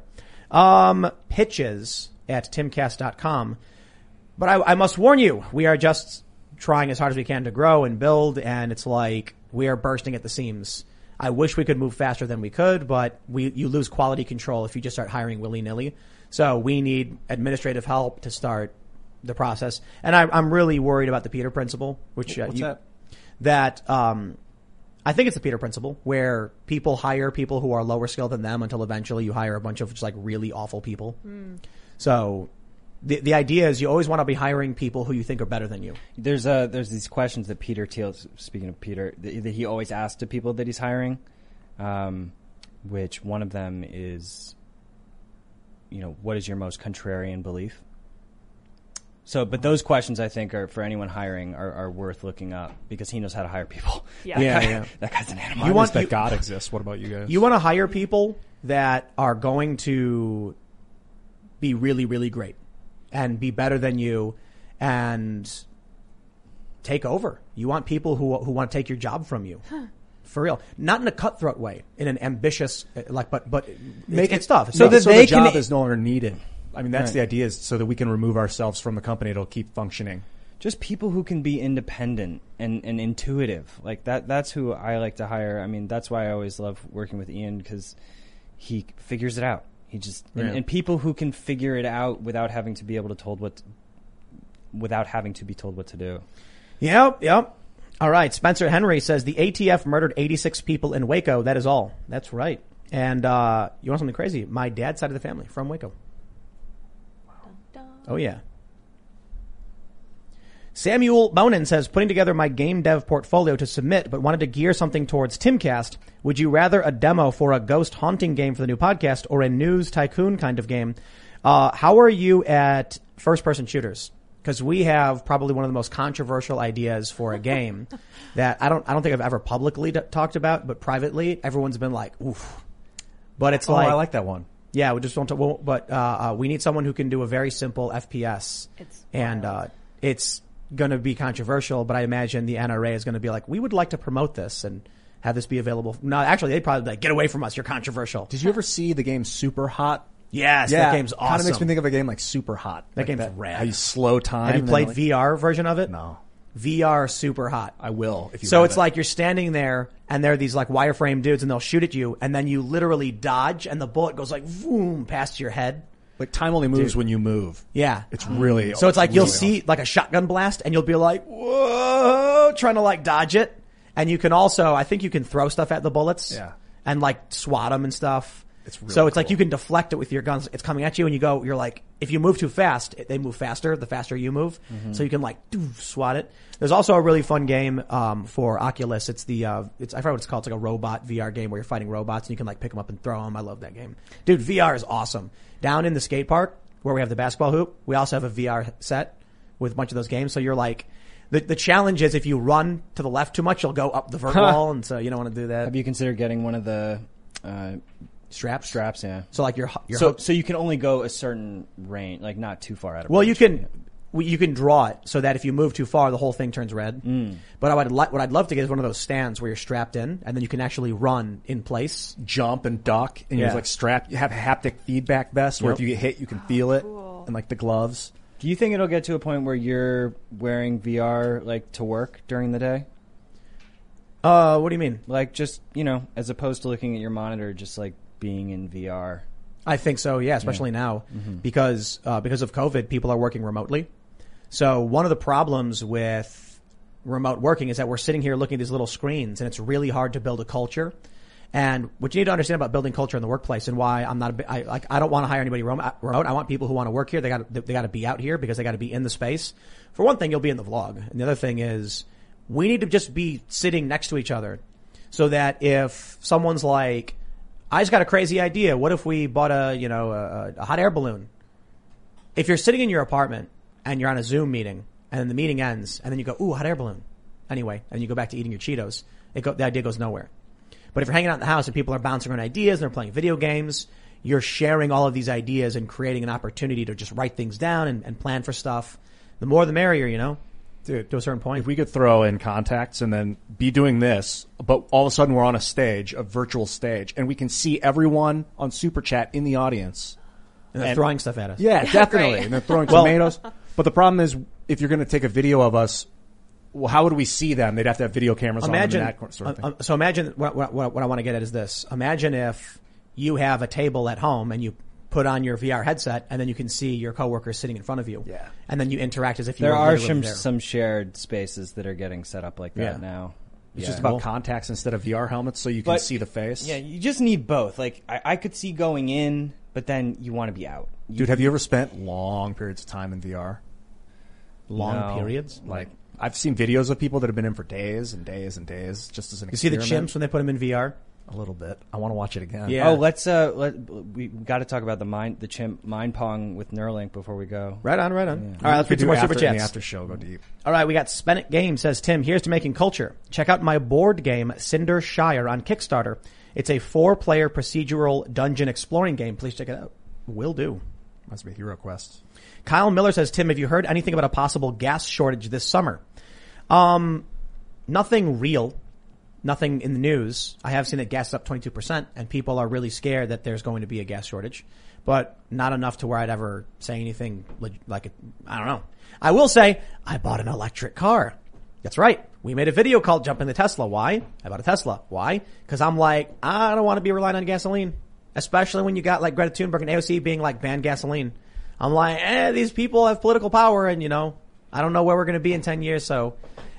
Um, pitches at timcast.com. But I, I must warn you, we are just trying as hard as we can to grow and build, and it's like we are bursting at the seams. I wish we could move faster than we could, but we you lose quality control if you just start hiring willy nilly. So we need administrative help to start the process, and I, I'm really worried about the Peter principle, which uh, What's you, that? that um, I think it's the Peter principle, where people hire people who are lower skilled than them until eventually you hire a bunch of just like really awful people. So the the idea is you always want to be hiring people who you think are better than you. There's uh there's these questions that Peter Thiel, speaking of Peter, that, that he always asks to people that he's hiring, um, which one of them is, you know, what is your most contrarian belief? So, but those questions I think are for anyone hiring are, are worth looking up because he knows how to hire people. Yeah. Yeah, That guy- yeah. that guy's an animal. You You want- want that God exists. What about you guys? You want to hire people that are going to be really, really great and be better than you and take over. You want people who who want to take your job from you. For real, not in a cutthroat way, in an ambitious, uh, like, but but make it stuff. so Make that so they the job can- is no longer needed. I mean, that's Right. the idea is so that we can remove ourselves from the company. It'll keep functioning. just people who can be independent and, and intuitive like that that's who i like to hire i mean that's why i always love working with ian because he figures it out he just and, Yeah. and people who can figure it out without having to be able to told what without having to be told what to do Yep, yep. All right. Spencer Henry says the ATF murdered 86 people in Waco. That is all. That's right. And uh, you want something crazy? My dad's side of the family from Waco. Oh yeah. Samuel Bonin says, putting together my game dev portfolio to submit, but wanted to gear something towards Timcast. Would you rather a demo for a ghost haunting game for the new podcast or a news tycoon kind of game? Uh, how are you at first person shooters? Because we have probably one of the most controversial ideas for a game that I don't, I don't think I've ever publicly d- talked about, but privately, everyone's been like, oof. But it's Oh, like, I like that one. Yeah, we just don't. Well, but uh, uh, we need someone who can do a very simple FPS, It's and uh, it's going to be controversial. But I imagine the NRA is going to be like, we would like to promote this and have this be available. No, actually, they'd probably be like, get away from us. You're controversial. Did you ever see the game Super Hot? Yes, that game's awesome. Kind of makes me think of a game like Super Hot. That Like game's rad. How you slow time. Have you played like- VR version of it? No, VR super hot. I will. If you So it's it. like you're standing there and there are these like wireframe dudes and they'll shoot at you and then you literally dodge and the bullet goes like boom past your head. like time only moves when you move. Yeah. It's really So it's like you'll really see like a shotgun blast and you'll be like, whoa, trying to like dodge it. And you can also, I think you can throw stuff at the bullets. Yeah. And like swat them and stuff. It's really so it's like you can deflect it with your guns. It's coming at you and you go, you're like, if you move too fast, it- they move faster, the faster you move. Mm-hmm. So you can like doo, swat it. There's also a really fun game, um, for Oculus. It's the, uh, it's, I forgot what it's called. It's like a robot VR game where you're fighting robots and you can like pick them up and throw them. I love that game. Dude, VR is awesome. Down in the skate park where we have the basketball hoop, we also have a VR set with a bunch of those games. So you're like, the, the challenge is if you run to the left too much, you'll go up the vert wall. And so you don't want to do that. have you considered getting one of the uh, straps? straps yeah So like your, your so hook- so you can only go a certain range like not too far out of Well, you can well, you can draw it so that if you move too far, the whole thing turns red. Mm. But I would li- what I'd love to get is one of those stands where you're strapped in, and then you can actually run in place. jump and duck, and Yeah. you're like strapped. You have haptic feedback vest where Yep. if you get hit, you can feel it, Cool. and like the gloves. do you think it'll get to a point where you're wearing VR like to work during the day Uh, what do you mean? Like just you know, as opposed to looking at your monitor, just like being in VR. I think so. Yeah, especially now because uh, because of COVID, people are working remotely. So one of the problems with remote working is that we're sitting here looking at these little screens, and it's really hard to build a culture. And what you need to understand about building culture in the workplace and why I'm not a I like I don't want to hire anybody remote. I want people who want to work here. They got they got to be out here because they got to be in the space. For one thing, you'll be in the vlog, and the other thing is we need to just be sitting next to each other, so that if someone's like, I just got a crazy idea. What if we bought a you know a, a hot air balloon? If you're sitting in your apartment and you're on a Zoom meeting and then the meeting ends and then you go, ooh, hot air balloon. Anyway, and you go back to eating your Cheetos, it go, the idea goes nowhere. But if you're hanging out in the house and people are bouncing around ideas and they're playing video games, you're sharing all of these ideas and creating an opportunity to just write things down and, and plan for stuff. The more the merrier, you know, Dude, to a certain point. if we could throw in contacts and then be doing this, but all of a sudden we're on a stage, a virtual stage, and we can see everyone on Super Chat in the audience. and they're and- throwing stuff at us. Yeah, definitely. great. And they're throwing Well- tomatoes. But the problem is, if you're going to take a video of us, well, how would we see them? They'd have to have video cameras imagine, on them and that sort of thing. uh, so imagine what, what, what I want to get at is this. Imagine if you have a table at home and you put on your VR headset and then you can see your coworkers sitting in front of you. Yeah. And then you interact as if you There were are literally some there. some shared spaces that are getting set up like that Yeah. now. it's Yeah. just about Well- contacts instead of VR helmets, so you can But- see the face. Yeah, you just need both. Like I, I could see going in, but then you want to be out. You- Dude, have you ever spent long periods of time in VR? long No. periods. Like, I've seen videos of people that have been in for days and days and days, just as an You see the chimps when they put them in VR? A little bit. I want to watch it again. Yeah. Oh, let's uh, let we got to talk about the mind the chimp mind pong with Neuralink before we go. Right on, right on. All We right, let's get read some do more super after, the chats. after show. Go deep. All right, we got Spennett Game says Tim. Here's to making culture. Check out my board game Cinder Shire on Kickstarter. It's a four-player procedural dungeon exploring game. Please check it out. Will do. Must be Hero Quest. Kyle Miller says, Tim, have you heard anything about a possible gas shortage this summer? Um, nothing real. Nothing in the news. I have seen that gas up 22% and people are really scared that there's going to be a gas shortage, but not enough to where I'd ever say anything like, I don't know. I will say I bought an electric car. That's right. We made a video called Jumping the Tesla. Why? I bought a Tesla. Why? Cause I'm like, I don't want to be relying on gasoline. Especially when you got like Greta Thunberg and AOC being like ban gasoline. I'm like, eh, these people have political power and you know, I don't know where we're going to be in 10 years. So,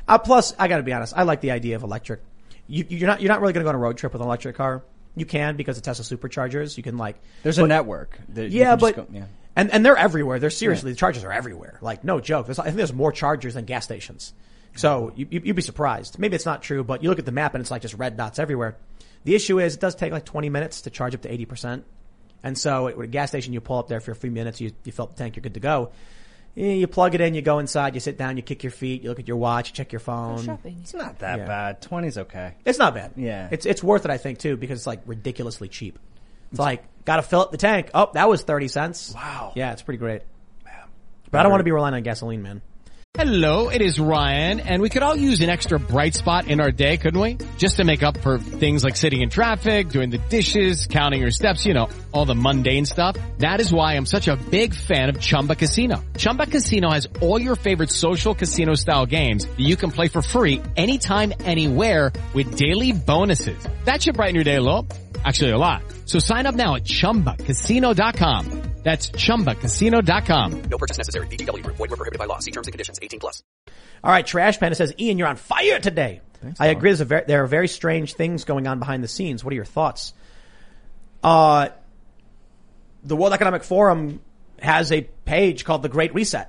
uh, plus I gotta be honest. I like the idea of electric. You, you're not, you're not really going to go on a road trip with an electric car. You can because of Tesla superchargers. You can like, There's a network. That yeah, but go- yeah. and and they're everywhere. They're seriously the chargers are everywhere. Like no joke. There's, I think there's more chargers than gas stations. So you, you, you'd be surprised. Maybe it's not true, but you look at the map and it's like just red dots everywhere. The issue is it does take like 20 minutes to charge up to 80 percent. And so at a gas station, you pull up there for a few minutes, you, you fill up the tank, you're good to go. You plug it in, you go inside, you sit down, you kick your feet, you look at your watch, check your phone. shopping. It's not that Yeah. bad. Twenty's okay. It's not bad. Yeah. It's, it's worth it, I think, too, because it's like ridiculously cheap. It's like, gotta fill up the tank. Oh, that was 30 cents. Wow. Yeah, it's pretty great. But I don't want to be relying on gasoline, man. Hello, it is Ryan, and we could all use an extra bright spot in our day, couldn't we? Just to make up for things like sitting in traffic, doing the dishes, counting your steps, you know, all the mundane stuff. That is why I'm such a big fan of Chumba Casino. Chumba Casino has all your favorite social casino style games that you can play for free anytime, anywhere with daily bonuses. That should brighten your day a little. Actually, a lot. So sign up now at ChumbaCasino.com. That's ChumbaCasino.com. No purchase necessary. VGW Group. Void were prohibited by law. See terms and conditions. 18 plus. All right, Trash Panda says, Ian, you're on fire today. I agree. There's a ver- there are very strange things going on behind the scenes. What are your thoughts? Uh, the World Economic Forum has a page called the Great Reset.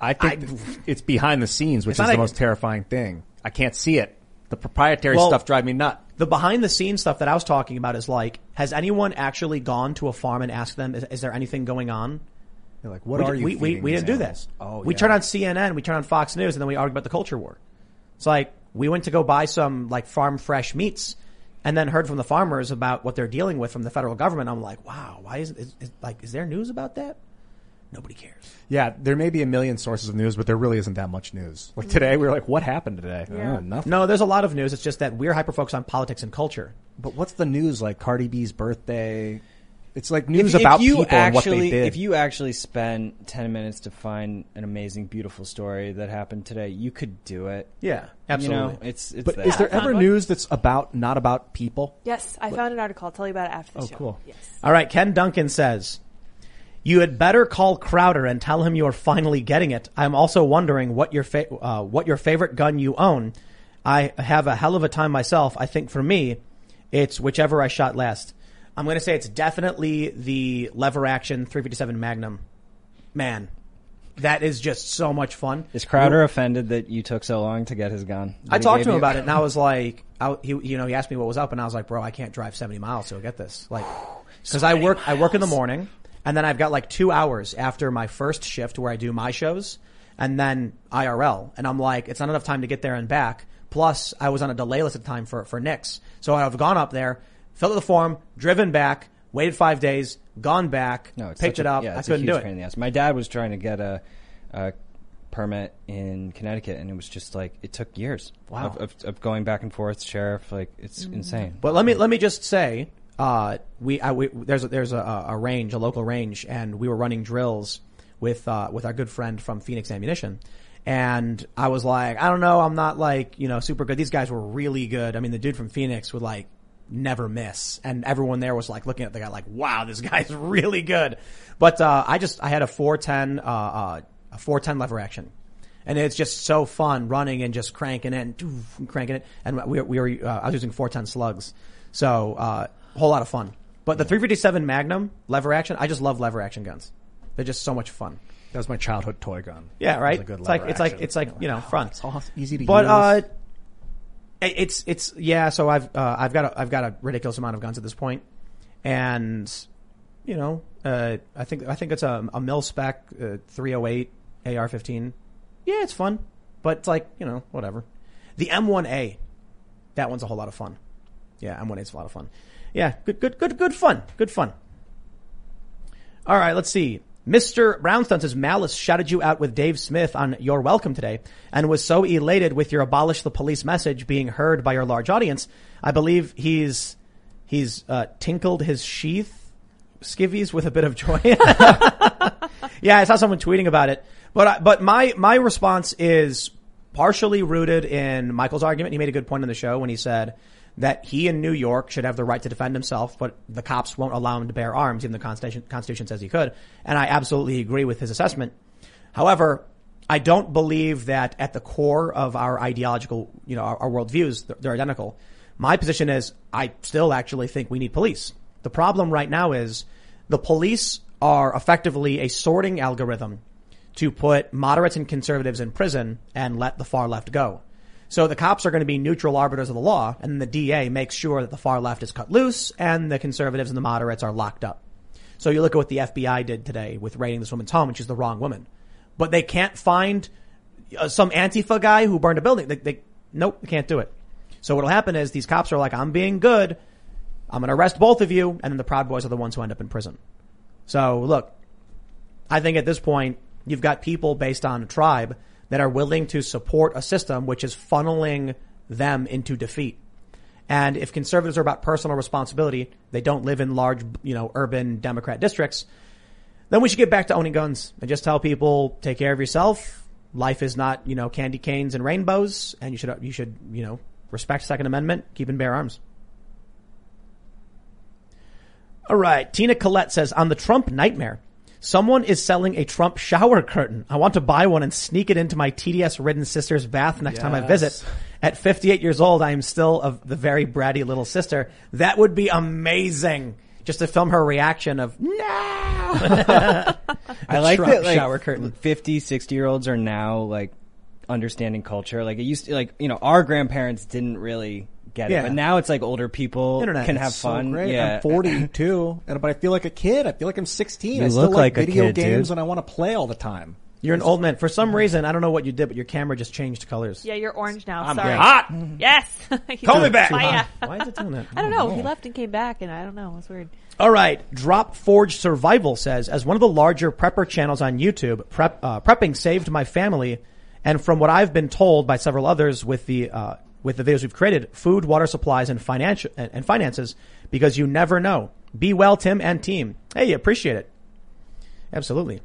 I think it's behind the scenes, which is the like- most terrifying thing. I can't see it. The proprietary Well- stuff drive me nuts. The behind the scenes stuff that I was talking about is like, has anyone actually gone to a farm and asked them, is, is there anything going on? You're like, what we, are you? We, we, we didn't do this. Oh, we yeah. turn on CNN, we turn on Fox News, and then we argue about the culture war. It's like we went to go buy some like farm fresh meats, and then heard from the farmers about what they're dealing with from the federal government. I'm like, wow, why is, is, is like is there news about that? Nobody cares. Yeah, there may be a million sources of news, but there really isn't that much news. Like today, we were like, what happened today? Yeah. Oh, nothing. No, there's a lot of news. It's just that we're hyper focused on politics and culture. But what's the news like? Cardi B's birthday. It's like news about you people actually, and what they did. If you actually spend 10 minutes to find an amazing, beautiful story that happened today, you could do it. Yeah, You absolutely. know, it's, it's but there. is there found ever one. news that's about not about people? Yes, I found an article. I'll tell you about it after the Oh, show. cool. Yes. All right, Ken Duncan says, "You had better call Crowder and tell him you are finally getting it. I'm also wondering what your fa- uh, what your favorite gun you own. I have a hell of a time myself. I think for me, it's whichever I shot last. I'm going to say it's definitely the lever action 357 Magnum. Man, that is just so much fun. Is Crowder offended that you took so long to get his gun? that I talked to him about it, and I was like, I, he, you know, he asked me what was up, and I was like, bro, I can't drive 70 miles to get this, like, because I work, I work in the morning, and then I've got like two hours after my first shift where I do my shows, and then IRL, and I'm like, it's not enough time to get there and back. Plus, I was on a delay list at the time for for NICS, so I've gone up there, filled out the form, driven back, waited five days, gone back, No, picked it a- up. Yeah, I couldn't a huge do it. pain in the ass. My dad was trying to get a, a permit in Connecticut, and it was just like it took years. Wow. Of, of, of going back and forth, sheriff. Like it's Mm. insane. But let me let me just say, uh, we, I, we there's a, there's a, a range, a local range, and we were running drills with uh, with our good friend from Phoenix Ammunition, and I was like, I don't know, I'm not like you know super good. These guys were really good. I mean, the dude from Phoenix would like never miss, and everyone there was like looking at the guy like, wow, this guy's really good. But uh, I just I had a 410 uh, uh, a 410 lever action. And it's just so fun running and just cranking it and doof, cranking it. And we, we were, uh, I was using 410 slugs. So, uh, whole lot of fun. But the 357 Magnum lever action, I just love lever action guns. They're just so much fun. That was my childhood toy gun. Yeah, right. It a good it's like lever it's like it's like you know fun. It's all easy to But use. But uh, it's it's yeah. So I've uh, I've got a, I've got a ridiculous amount of guns at this point, and you know uh, I think I think it's a, a mil spec uh, 308 AR-15. Yeah, it's fun, but it's like you know whatever. The M1A, that one's a whole lot of fun. Yeah, M1A is a lot of fun. Yeah, good good good good fun. Good fun. All right, let's see. Mr. Brownstone says Malice shouted you out with Dave Smith on Your Welcome today and was so elated with your abolish the police message being heard by your large audience. I believe he's, he's, uh, tinkled his sheath skivvies with a bit of joy. yeah, I saw someone tweeting about it, but, I, but my, my response is partially rooted in Michael's argument. He made a good point in the show when he said, that he in New York should have the right to defend himself, but the cops won't allow him to bear arms, even the Constitution, Constitution says he could. And I absolutely agree with his assessment. However, I don't believe that at the core of our ideological, you know, our, our worldviews, they're, they're identical. My position is I still actually think we need police. The problem right now is the police are effectively a sorting algorithm to put moderates and conservatives in prison and let the far left go. So the cops are going to be neutral arbiters of the law, and the DA makes sure that the far left is cut loose and the conservatives and the moderates are locked up. So you look at what the FBI did today with raiding this woman's home, and she's the wrong woman. But they can't find uh, some Antifa guy who burned a building. They, they, nope, they can't do it. So what'll happen is these cops are like, I'm being good. I'm going to arrest both of you. And then the Proud Boys are the ones who end up in prison. So look, I think at this point, you've got people based on a tribe that are willing to support a system which is funneling them into defeat. And if conservatives are about personal responsibility, they don't live in large, you know, urban Democrat districts, then we should get back to owning guns and just tell people, take care of yourself. Life is not, you know, candy canes and rainbows, and you should, you should, you know, respect Second Amendment, keep and bear arms. All right. Tina Collette says, on the Trump nightmare, someone is selling a Trump shower curtain. I want to buy one and sneak it into my TDS ridden sister's bath next time I visit. At 58 years old, I am still of the very bratty little sister. That would be amazing. Just to film her reaction of, no! I like Trump that like shower curtain. 50, 60 year olds are now like understanding culture. Like it used to like, you know, our grandparents didn't really get Yeah. it, but now it's like older people Internet. can It's have So fun. great. Yeah. I'm 42, and but I feel like a kid. I feel like I'm 16. You I still look like, like a video kid, games, dude. and I want to play all the time. You're an old man. For some reason, I don't know what you did, but your camera just changed colors. Yeah, you're orange now. I'm Sorry. hot. Yes. Call me back. Fire. Why is it doing that? I don't know. He left and came back, and I don't know. It's weird. All right. Drop Forge Survival says, as one of the larger prepper channels on YouTube, prep, uh, prepping saved my family. And from what I've been told by several others with the, uh, with the videos we've created, food, water supplies, and financial, and, finances, because you never know. Be well, Tim and team. Hey, appreciate it. Absolutely.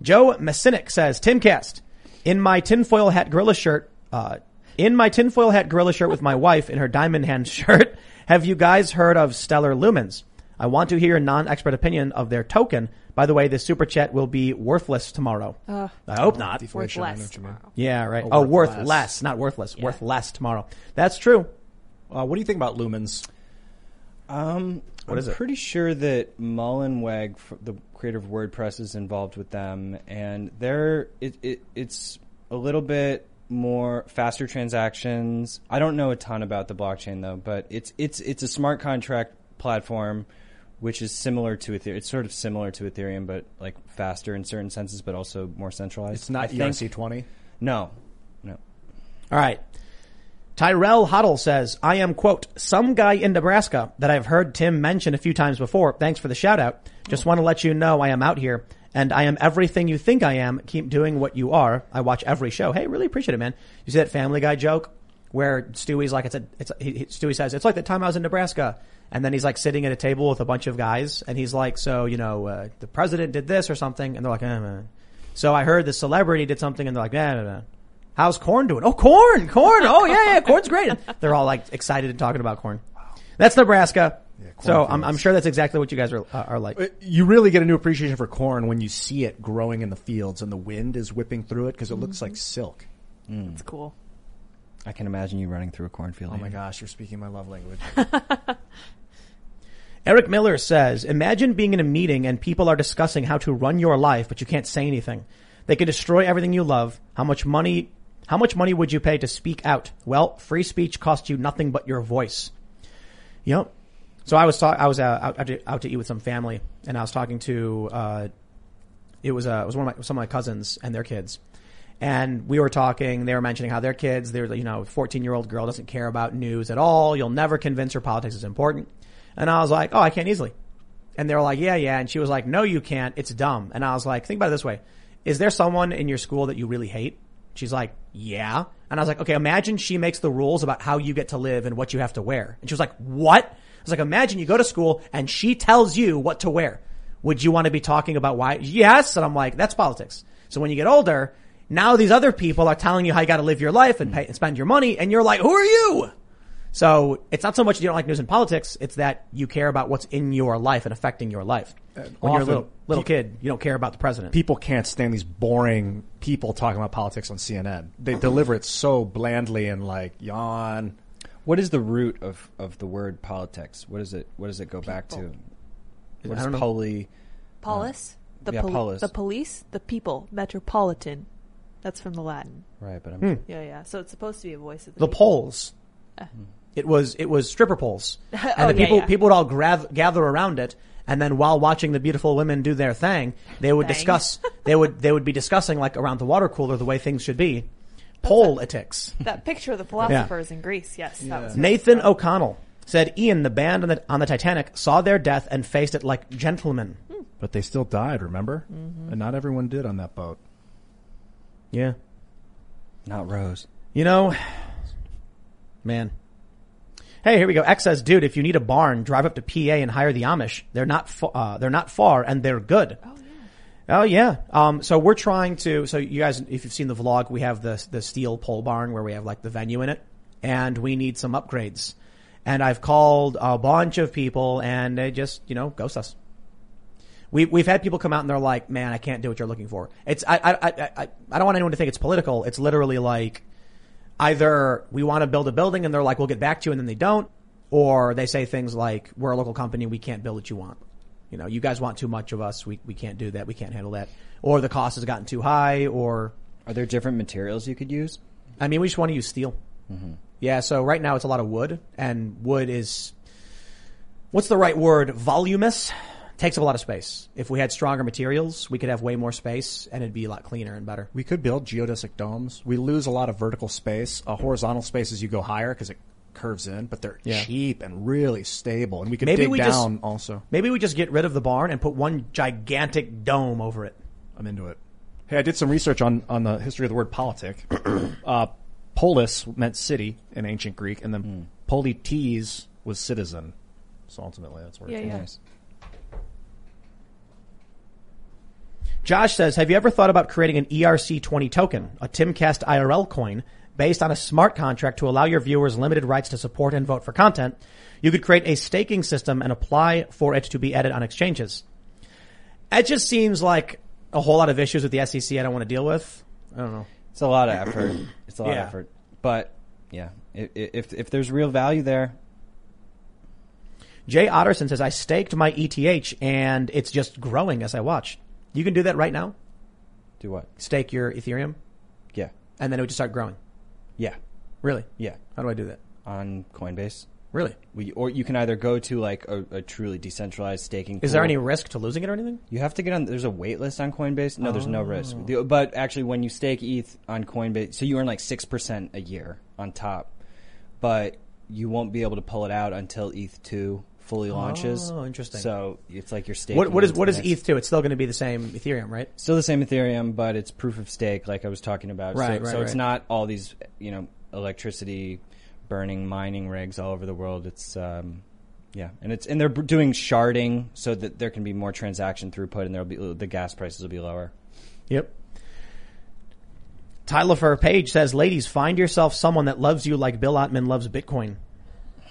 Joe Messinic says, Timcast, in my tinfoil hat gorilla shirt, uh, in my tinfoil hat gorilla shirt with my wife in her diamond hand shirt, have you guys heard of Stellar Lumens? I want to hear a non-expert opinion of their token. By the way, this super chat will be worthless tomorrow. Uh, I hope not. worth I know less. what you mean. Yeah, right. Oh, Oh, worth worth less. less, not worthless. Worth less tomorrow. That's true. Uh, what do you think about lumens? Um, What I'm is it? pretty sure that Mullenweg, f- the creator of WordPress, is involved with them, and they're it, it it's a little bit more faster transactions. I don't know a ton about the blockchain though, but it's it's it's a smart contract platform, which is similar to Ethereum. It's sort of similar to Ethereum, but like faster in certain senses, but also more centralized. It's not I think- ERC20. No, no. All right. Tyrell Huddle says, I am, quote, some guy in Nebraska that I've heard Tim mention a few times before. Thanks for the shout out. Just want to let you know I am out here and I am everything you think I am. Keep doing what you are. I watch every show. Hey, really appreciate it, man. You see that Family Guy joke where Stewie's like, it's a, it's a, he, he- Stewie says, it's like the time I was in Nebraska. And then he's like sitting at a table with a bunch of guys and he's like, so, you know, uh, the president did this or something. And they're like, eh, man. So I heard the celebrity did something and they're like, nah, nah, nah. How's corn doing? Oh, corn, corn. Oh, yeah, yeah, corn's great. And they're all like excited and talking about corn. That's Nebraska. so I'm, I'm sure that's exactly what you guys are, uh, are like. Uh, You really get a new appreciation for corn when you see it growing in the fields and the wind is whipping through it because it looks like silk. It's cool. I can imagine you running through a cornfield. Oh my gosh, you're speaking my love language. Eric Miller says, imagine being in a meeting and people are discussing how to run your life, but you can't say anything. They could destroy everything you love. How much money, how much money would you pay to speak out? Well, free speech costs you nothing but your voice. Yep. So I was talk, I was uh, out, out, to, out to eat with some family and I was talking to, uh, it was, uh, it was one of my, some of my cousins and their kids. And we were talking, they were mentioning how their kids, they're, you know, 14 year old girl doesn't care about news at all. You'll never convince her politics is important. And I was like, oh, I can't easily. And they were like, yeah, yeah. And she was like, no, you can't. It's dumb. And I was like, think about it this way. Is there someone in your school that you really hate? She's like, yeah. And I was like, okay, imagine she makes the rules about how you get to live and what you have to wear. And she was like, what? I was like, imagine you go to school and she tells you what to wear. Would you want to be talking about why? Yes. And I'm like, that's politics. So when you get older, now these other people are telling you how you got to live your life and pay and spend your money. And you're like, who are you? So it's not so much you don't like news and politics, it's that you care about what's in your life and affecting your life. Uh, when you're a little, little pe- kid, you don't care about the president. People can't stand these boring people talking about politics on CNN. They deliver it so blandly and like yawn. What is the root of, of the word politics? What is it? What does it go back to? What I is don't poli? Polis, the yeah, poli- polis. the police, the people, metropolitan. That's from the Latin. Right, but I'm Hmm. Yeah, yeah. So it's supposed to be a voice of the, the people. polls. Eh. It was, it was stripper poles. And Oh, the yeah, people, yeah. people would all grav- gather around it. And then while watching the beautiful women do their thing, they would Thing. discuss, they would, they would be discussing like around the water cooler the way things should be. Politics. That picture of the philosophers in Greece. Yes, that was Nathan O'Connell said Ian, the band on the, on the Titanic, saw their death and faced it like gentlemen. Hmm. But they still died, remember? Mm-hmm. And not everyone did on that boat. Yeah. not Rose. You know, man. Hey, here we go. X says, dude, if you need a barn, drive up to PA and hire the Amish. They're not, fa- uh, they're not far and they're good. Oh yeah. Oh yeah. Um, so we're trying to, so you guys, if you've seen the vlog, we have the, the steel pole barn where we have like the venue in it and we need some upgrades. And I've called a bunch of people and they just, you know, ghost us. We, we've had people come out and they're like, man, I can't do what you're looking for. It's, I, I, I, I, I don't want anyone to think it's political. It's literally like, either we want to build a building and they're like, we'll get back to you and then they don't, or they say things like, we're a local company, we can't build what you want. You know, you guys want too much of us, we, we can't do that, we can't handle that. Or the cost has gotten too high, or, Are there different materials you could use? I mean, we just want to use steel. Mm-hmm. Yeah, so right now it's a lot of wood, and wood is, what's the right word? Voluminous? Takes up a lot of space. If we had stronger materials, we could have way more space and it'd be a lot cleaner and better. We could build geodesic domes. We lose a lot of vertical space. A horizontal space as you go higher because it curves in, but they're Yeah. cheap and really stable. And we could Maybe dig we just- down also. Maybe we just get rid of the barn and put one gigantic dome over it. I'm into it. Hey, I did some research on, on the history of the word politic. uh, polis meant city in ancient Greek, and then polites was citizen. So ultimately, that's where Yeah, it yeah. Nice. Josh says, have you ever thought about creating an ERC20 token, a Timcast IRL coin, based on a smart contract to allow your viewers limited rights to support and vote for content? You could create a staking system and apply for it to be added on exchanges. It just seems like a whole lot of issues with the SEC I don't want to deal with. I don't know. It's a lot of effort. It's a lot Yeah. of effort. But yeah, if if there's real value there, Jay Otterson says, I staked my ETH and it's just growing as I watch. You can do that right now. do what? Stake your Ethereum Yeah, and then it would just start growing. yeah, Really? yeah. How do I do that? On Coinbase, Really? we, or you can either go to like a, a truly decentralized staking. Is there any risk to losing it or anything? You have to get on. There's a wait list on Coinbase. No, there's no oh. risk. Oh. The- but actually, when you stake ETH on Coinbase, so you earn like six percent a year on top, but you won't be able to pull it out until ETH two fully launches. Oh, interesting. So it's like you're staking. What, what is into what the is next- ETH two? It's still going to be the same Ethereum, right? Still the same Ethereum, but it's proof of stake, like I was talking about. Right, so, right, so it's not all these, you know, electricity burning mining rigs all over the world. It's, um, yeah, and it's and they're doing sharding so that there can be more transaction throughput, and there'll be the gas prices will be lower. Yep. Tyler for Page says, "Ladies, find yourself someone that loves you like Bill Ottman loves Bitcoin."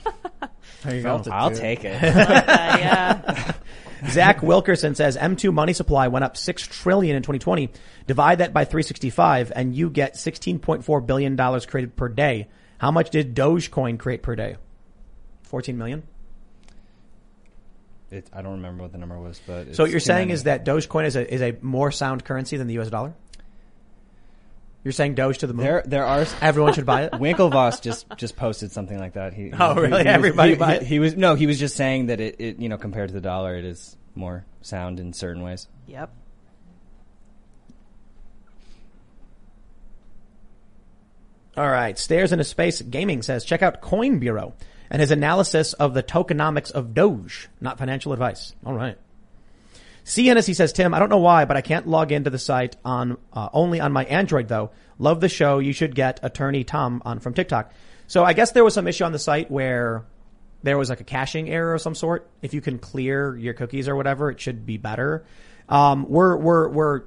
there you go. I'll take it. Yeah. Zach Wilkerson says M2 money supply went up 6 trillion in 2020. Divide that by 365 and you get 16.4 billion dollars created per day. How much did Dogecoin create per day? 14 million? it. I don't remember what the number was, but So what you're saying many. is that Dogecoin is a is a more sound currency than the US dollar? You're saying Doge to the moon? there there are Everyone should buy it? Winklevoss just just posted something like that. He, Oh, he- really? he was- Everybody he, buy he- it? he was no, he was just saying that it, it you know compared to the dollar, it is more sound in certain ways. Yep. All right. Stairs into Space Gaming says, check out Coin Bureau and his analysis of the tokenomics of Doge, not financial advice. All right. C. Hennessy says, Tim, I don't know why, but I can't log into the site on, uh, only on my Android though. Love the show. You should get attorney Tom on from TikTok. So I guess there was some issue on the site where there was like a caching error of some sort. If you can clear your cookies or whatever, it should be better. Um, we're, we're, we're,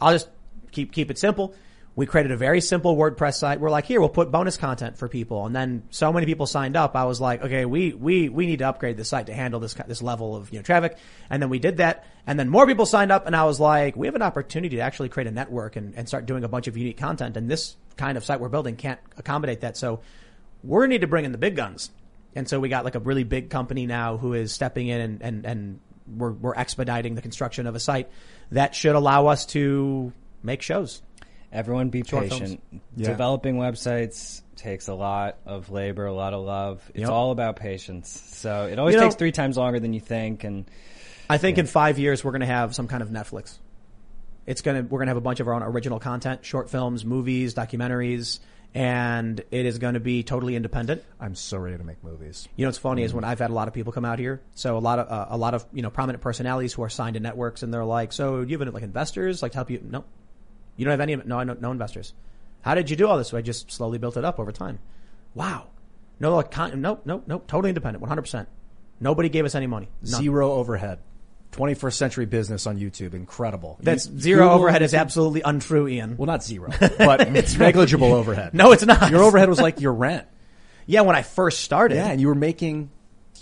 I'll just keep keep it simple. We created a very simple WordPress site. We're like, here, we'll put bonus content for people. And then so many people signed up. I was like, okay, we, we, we need to upgrade the site to handle this, this level of, you know, traffic. And then we did that. And then more people signed up and I was like, we have an opportunity to actually create a network and, and start doing a bunch of unique content. And this kind of site we're building can't accommodate that. So to need to bring in the big guns. And so we got like a really big company now who is stepping in and, and, and we're, we're expediting the construction of a site that should allow us to make shows. Everyone be Short patient. Yeah. Developing websites takes a lot of labor, a lot of love. It's Yep. all about patience. So it always You know- takes three times longer than you think. And I think in five years we're going to have some kind of Netflix. It's going to we're going to have a bunch of our own original content, short films, movies, documentaries, and it is going to be totally independent. I'm so ready to make movies. You know what's funny is when I've had a lot of people come out here, so a lot of uh, a lot of you know prominent personalities who are signed to networks, and they're like, "So do you have any, like investors like to help you?" No, you don't have any. No, no, no investors. How did you do all this? So I just slowly built it up over time. Wow. No, like con- no, no, no, totally independent, 100. percent Nobody gave us any money. None. Zero overhead. 21st century business on YouTube. Incredible. That's You- zero Google- overhead is absolutely untrue, Ian. Well, not zero, but it's negligible overhead. No, it's not. Your overhead was like your rent. Yeah, when I first started. Yeah, and you were making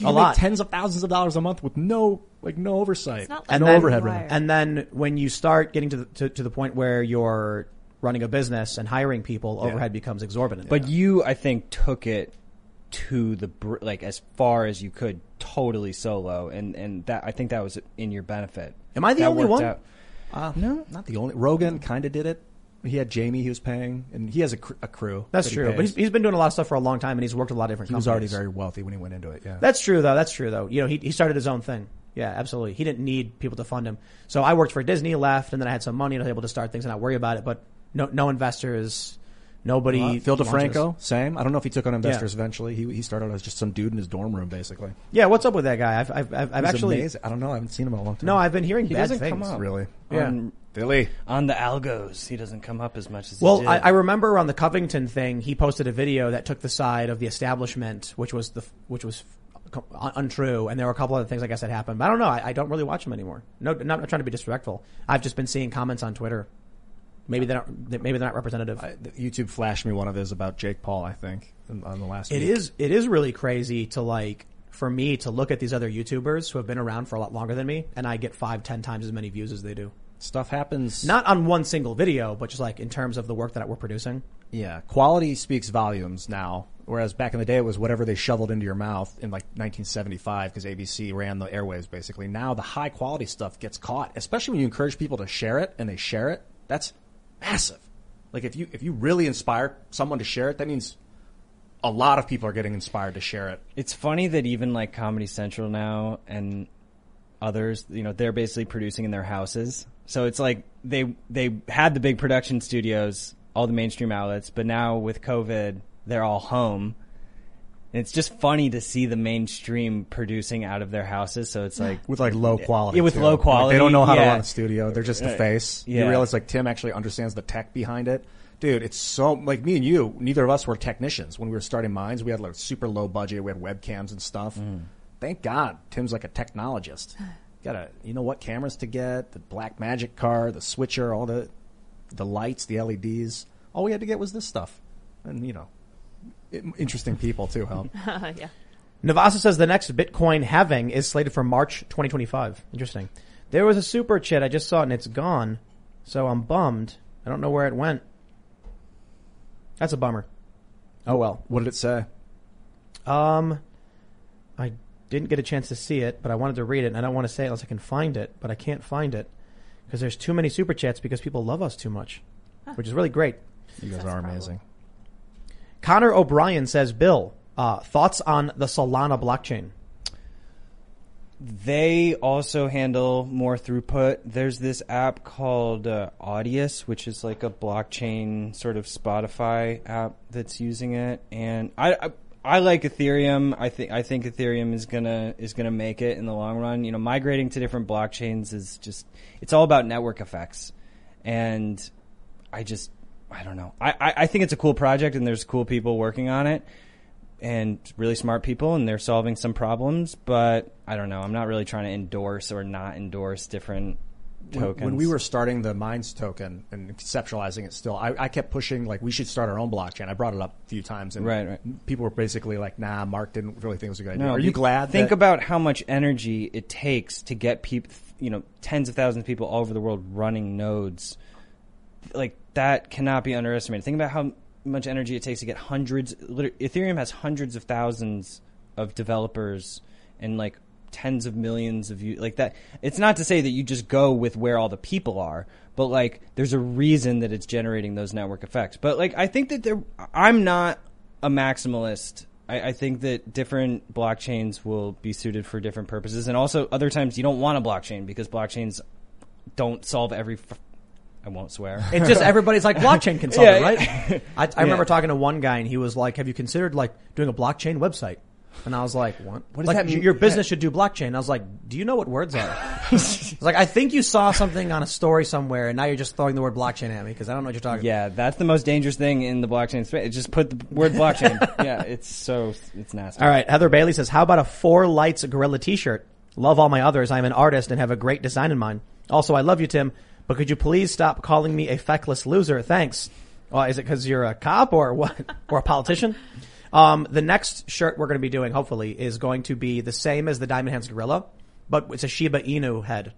you A could lot. tens of thousands of dollars a month with no like no oversight. Like and no then, overhead Wire. rent. And then when you start getting to the, to, to the point where you're running a business and hiring people, overhead becomes exorbitant. but you, I think, took it to the br- like as far as you could, totally solo, and and that I think that was in your benefit. Am I the That only one? out. Uh, no, not the only. Rogan kind of did it. He had Jamie he was paying, and he has a, cr- a crew. that's that true. But he's, he's been doing a lot of stuff for a long time, and he's worked with a lot of different. he was already very wealthy when he went into it. Yeah, That's true, though. That's true, though. You know, he he started his own thing. Yeah, absolutely. He didn't need people to fund him. So I worked for Disney, left, and then I had some money and I was able to start things and not worry about it. But no, no investors, nobody. Uh, Phil launches. DeFranco, same. I don't know if he took on investors eventually. He he started as just some dude in his dorm room, basically. Yeah, what's up with that guy? I've I've I've, I've actually amazing. I don't know. I haven't seen him in a long time. no, I've been hearing He bad doesn't things. come up. really. Yeah. On, Philly. on the algos, he doesn't come up as much as Well, he I, did. I remember on the Covington thing, he posted a video that took the side of the establishment, which was the which was untrue, and there were a couple other things I guess that happened. But I don't know. I, I don't really watch him anymore. No, not, not trying to be disrespectful. I've just been seeing comments on Twitter. Maybe they're not, maybe they're not representative. I, YouTube flashed me one of his about Jake Paul. I think on the last. It week. is. It is really crazy to like for me to look at these other YouTubers who have been around for a lot longer than me, and I get five, ten times as many views as they do. Stuff happens. Not on one single video, but just like in terms of the work that we're producing. Yeah, quality speaks volumes now. Whereas back in the day, it was whatever they shoveled into your mouth in like 1975 because ABC ran the airwaves basically. Now the high quality stuff gets caught, especially when you encourage people to share it and they share it. That's massive. Like if you if you really inspire someone to share it, that means a lot of people are getting inspired to share it. It's funny that even like Comedy Central now and others, you know, they're basically producing in their houses. So it's like they they had the big production studios, all the mainstream outlets, but now with COVID, they're all home. And it's just funny to see the mainstream producing out of their houses. So it's like with like low quality. Yeah, with too. low quality. Like, they don't know how yeah. to run a studio. They're just the face. yeah. You realize like Tim actually understands the tech behind it. Dude, it's so like me and you. Neither of us were technicians when we were starting Minds. We had like super low budget. We had webcams and stuff. Mm-hmm. Thank God, Tim's like a technologist. Got to you know what cameras to get, the Black Magic card, the switcher, all the the lights, the LEDs. All we had to get was this stuff, and you know, it, interesting people too. Help. yeah. Navasa says the next Bitcoin halving is slated for March 2025. Interesting. There was a super chat I just saw it and it's gone, so I'm bummed. I don't know where it went. That's a bummer. Oh well. What did it say? Um, I didn't get a chance to see it, but I wanted to read it, and I don't want to say it unless I can find it, but I can't find it because there's too many super chats because people love us too much, which is really great. You guys are amazing. Connor O'Brien says, Bill, uh, thoughts on the Solana blockchain? They also handle more throughput. There's this app called uh, Audius, which is like a blockchain sort of Spotify app that's using it. And I, I, I like Ethereum. I think I think Ethereum is gonna is gonna make it in the long run. You know, migrating to different blockchains is just it's all about network effects, and I just I don't know. I, I, I think it's a cool project, and there's cool people working on it and really smart people and they're solving some problems, but I don't know. I'm not really trying to endorse or not endorse different When- tokens. When we were starting the Minds token and conceptualizing it still, I, I kept pushing like we should start our own blockchain. I brought it up a few times and Right, right. people were basically like, nah, Mark didn't really think it was a good idea. no, Are you glad? Think that- about how much energy it takes to get people, you know, tens of thousands of people all over the world running nodes. Like that cannot be underestimated. Think about how much energy it takes to get hundreds. Ethereum has hundreds of thousands of developers and like tens of millions of you like that. It's not to say that you just go with where all the people are, but like there's a reason that it's generating those network effects. But like I think that there, I'm not a maximalist. I, I think that different blockchains will be suited for different purposes, and also other times you don't want a blockchain because blockchains don't solve every. F- I won't swear. It's just everybody's like blockchain consultant, Yeah. right? I, I remember talking to one guy and he was like, "Have you considered like doing a blockchain website?" And I was like, "What? What does like, that mean? Your business should do blockchain." I was like, "Do you know what words are?" I was like, "I think you saw something on a story somewhere, and now you're just throwing the word blockchain at me because I don't know what you're talking Yeah, that's the most dangerous thing in the blockchain space. Just put the word blockchain. yeah, it's so it's nasty. All right, Heather Bailey says, "How about a four lights gorilla T-shirt? Love all my others. I'm an artist and have a great design in mind. Also, I love you, Tim, but could you please stop calling me a feckless loser? Thanks. Well, is it because you're a cop or what? or a politician? Um, the next shirt we're going to be doing, hopefully, is going to be the same as the Diamond Hands gorilla, but it's a Shiba Inu head,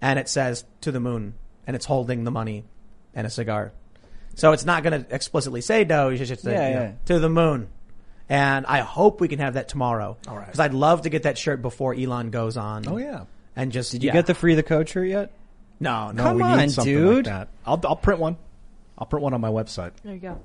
and it says "to the moon," and it's holding the money and a cigar. So it's not going to explicitly say no. You should just say Yeah, you know, yeah. to the moon. And I hope we can have that tomorrow. All right. Because I'd love to get that shirt before Elon goes on. Oh yeah. And just Did you get the free the coach shirt yet? No no No, Come we on, need something dude. like that. I'll, I'll print one. I'll print one on my website. There you go.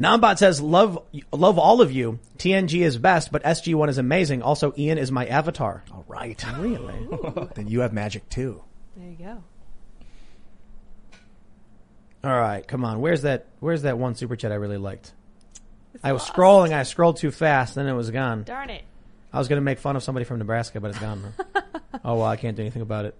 Nambot says love love all of you. TNG is best, but SG one is amazing. Also, Ian is my avatar. All right. Really? then you have magic too. There you go. All right, come on. Where's that? Where's that one super chat I really liked? I was scrolling. I scrolled too fast, then it was gone. Darn it. I was going to make fun of somebody from Nebraska, but it's gone. oh well, I can't do anything about it.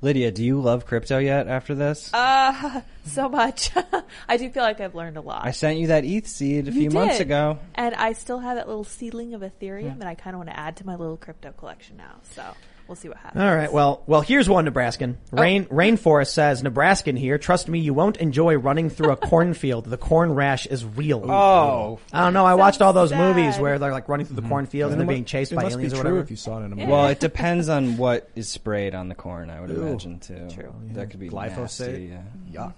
Lydia, do you love crypto yet after this? Uh, so much. I do feel like I've learned a lot. I sent you that ETH seed a You few months ago. And I still have that little seedling of Ethereum, and I kind of want to add to my little crypto collection now. So we'll see what happens. All right. Well, well, here's one Nebraskan. Oh. Rain Rainforest says, Nebraskan here. Trust me, you won't enjoy running through a cornfield. The corn rash is real. Oh. I don't know. I watched all those sad. movies where they're like running through the mm-hmm. cornfields and they're being chased It by must be aliens or whatever. if you saw it in a movie. Well, it depends on what is sprayed on the corn, I would Ew. imagine too. True. That could be Glyphosate? nasty, yeah. Yuck.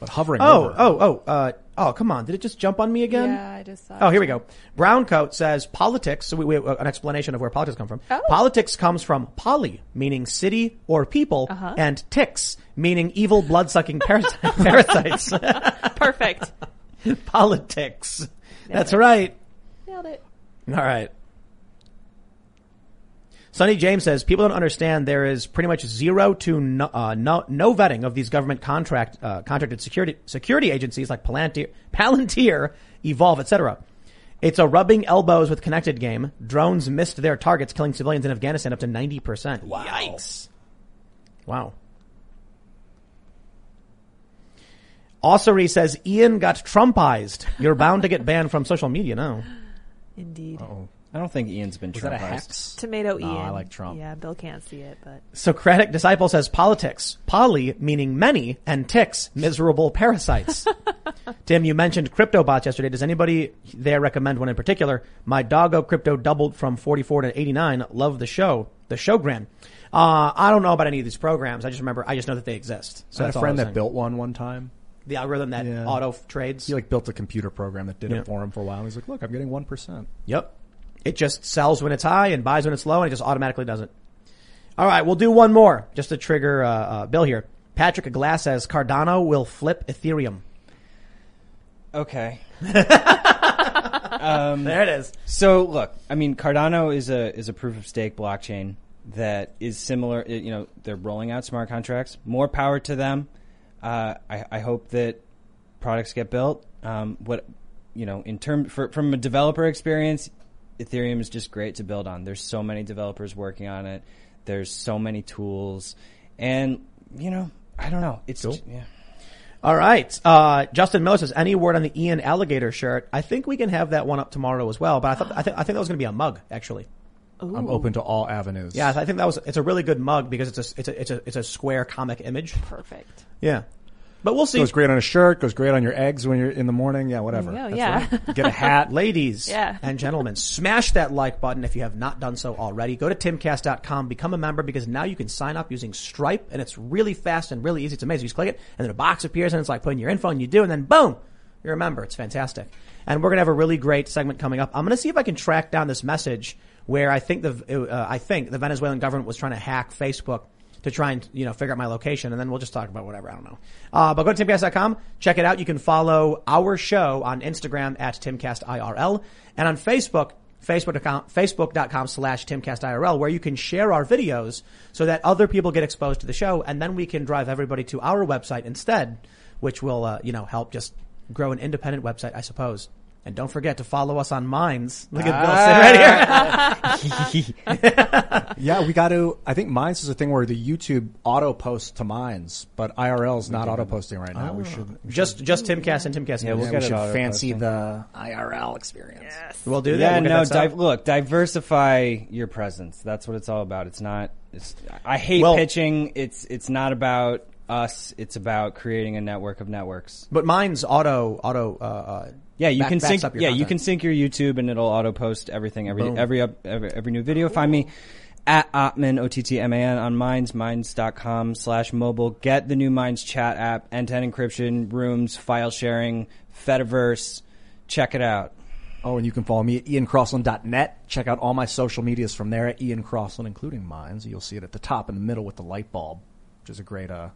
But hovering Oh, over. oh, oh, uh, oh, come on. Did it just jump on me again? Yeah, I just saw. Oh, it. here we go. Browncoat says politics. So we, we an explanation of where politics come from. Oh. Politics comes from poly, meaning city or people, Uh-huh. and ticks, meaning evil blood-sucking parasi- parasites. Perfect. politics. That's right. Nailed it. All right. Sonny James says people don't understand there is pretty much zero to no, uh, no, no vetting of these government contract uh, contracted security security agencies like Palantir, Palantir Evolve, etc. It's a rubbing elbows with connected game. Drones missed their targets, killing civilians in Afghanistan up to ninety percent. Wow. Yikes! Wow. Ossery says Ian got Trumpized. You're bound to get banned from social media now. Indeed. I don't think Ian's been Is that a Trumpized. hex? Tomato No, Ian. I like Trump. Yeah, Bill can't see it, but Socratic disciple says politics, poly meaning many, and ticks, miserable parasites. Tim, you mentioned crypto bots yesterday. Does anybody there recommend one in particular? My doggo crypto doubled from 44 to 89. Love the show. The showgram. Uh, I don't know about any of these programs. I just remember, I just know that they exist. So I had a friend that saying. built one one time. the algorithm that Yeah. auto trades. He like built a computer program that did Yeah. it for him for a while. And He's like, look, I'm getting 1%. Yep. It just sells when it's high and buys when it's low and it just automatically does it. All right, we'll do one more just to trigger uh, uh, Bill here. Patrick Glass says Cardano will flip Ethereum. Okay. There it is. So look, I mean, Cardano is a is a proof of stake blockchain that is similar. You know, they're rolling out smart contracts. More power to them. Uh, I, I hope that products get built. Um, what you know, in term for, from a developer experience, Ethereum is just great to build on. There's so many developers working on it. There's so many tools, and you know, I don't know. It's yeah. All right. Uh, Justin Moses, any word on the Ian alligator shirt? I think we can have that one up tomorrow as well. But I thought I think I think that was going to be a mug actually. I'm open to all avenues. Yeah, I think that was it's a really good mug because it's a it's a it's a it's a square comic image. perfect. Yeah. But we'll see. Goes great on a shirt, goes great on your eggs when you're in the morning. Yeah, whatever. Go, That's yeah. right. Get a hat. Ladies Yeah. and gentlemen, smash that like button if you have not done so already. Go to timcast.com, become a member because now you can sign up using Stripe and it's really fast and really easy. It's amazing. You just click it and then a box appears and it's like putting your info and you do and then boom, you're a member. It's fantastic. And we're going to have a really great segment coming up. I'm going to see if I can track down this message where I think the, uh, I think the Venezuelan government was trying to hack Facebook to try and, you know, figure out my location and then we'll just talk about whatever. I don't know. Uh, but go to timcast.com, check it out. You can follow our show on Instagram at timcastirl and on Facebook, Facebook.com, Facebook.com slash timcastirl where you can share our videos so that other people get exposed to the show and then we can drive everybody to our website instead, which will, uh, you know, help just grow an independent website, I suppose. And don't forget to follow us on Minds. Look at Bill sitting right here. Yeah, we got to. I think Minds is a thing where the YouTube auto posts to Minds, but IRL is not auto posting right now. We should we Just, just Timcast and Timcast. Yeah, we'll News. we should fancy posting. the IRL experience. We'll do that. Yeah, We'll no. that set up. Di- look, diversify your presence. That's what it's all about. It's not. It's, I hate Well- pitching. It's it's not about us. It's about creating a network of networks. But mine's auto, auto, uh, uh Yeah, you back- can sync. Yeah, you can sync your YouTube and it'll auto post everything every Boom. every, up, every every new video. Find me at Ottman O T T M A N on Minds Minds.com slash mobile. Get the new Minds chat app, end to end encryption, rooms, file sharing, Fediverse. Check it out. Oh, and you can follow me at iancrossland.net. Check out all my social medias from there at Ian Crossland, including Minds. You'll see it at the top in the middle with the light bulb, which is a great, uh,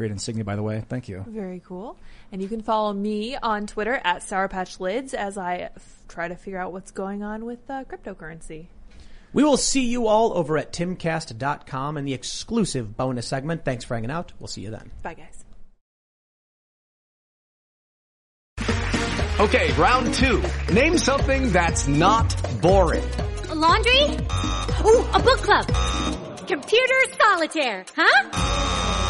great insignia, by the way. Thank you. Very cool. And you can follow me on Twitter at Sour Patch Lyds as I f- try to figure out what's going on with uh, cryptocurrency. We will see you all over at timcast.com in the exclusive bonus segment. Thanks for hanging out. We'll see you then. Bye, guys. Okay, round two. Name something that's not boring. laundry? Ooh, a book club. computer solitaire, huh?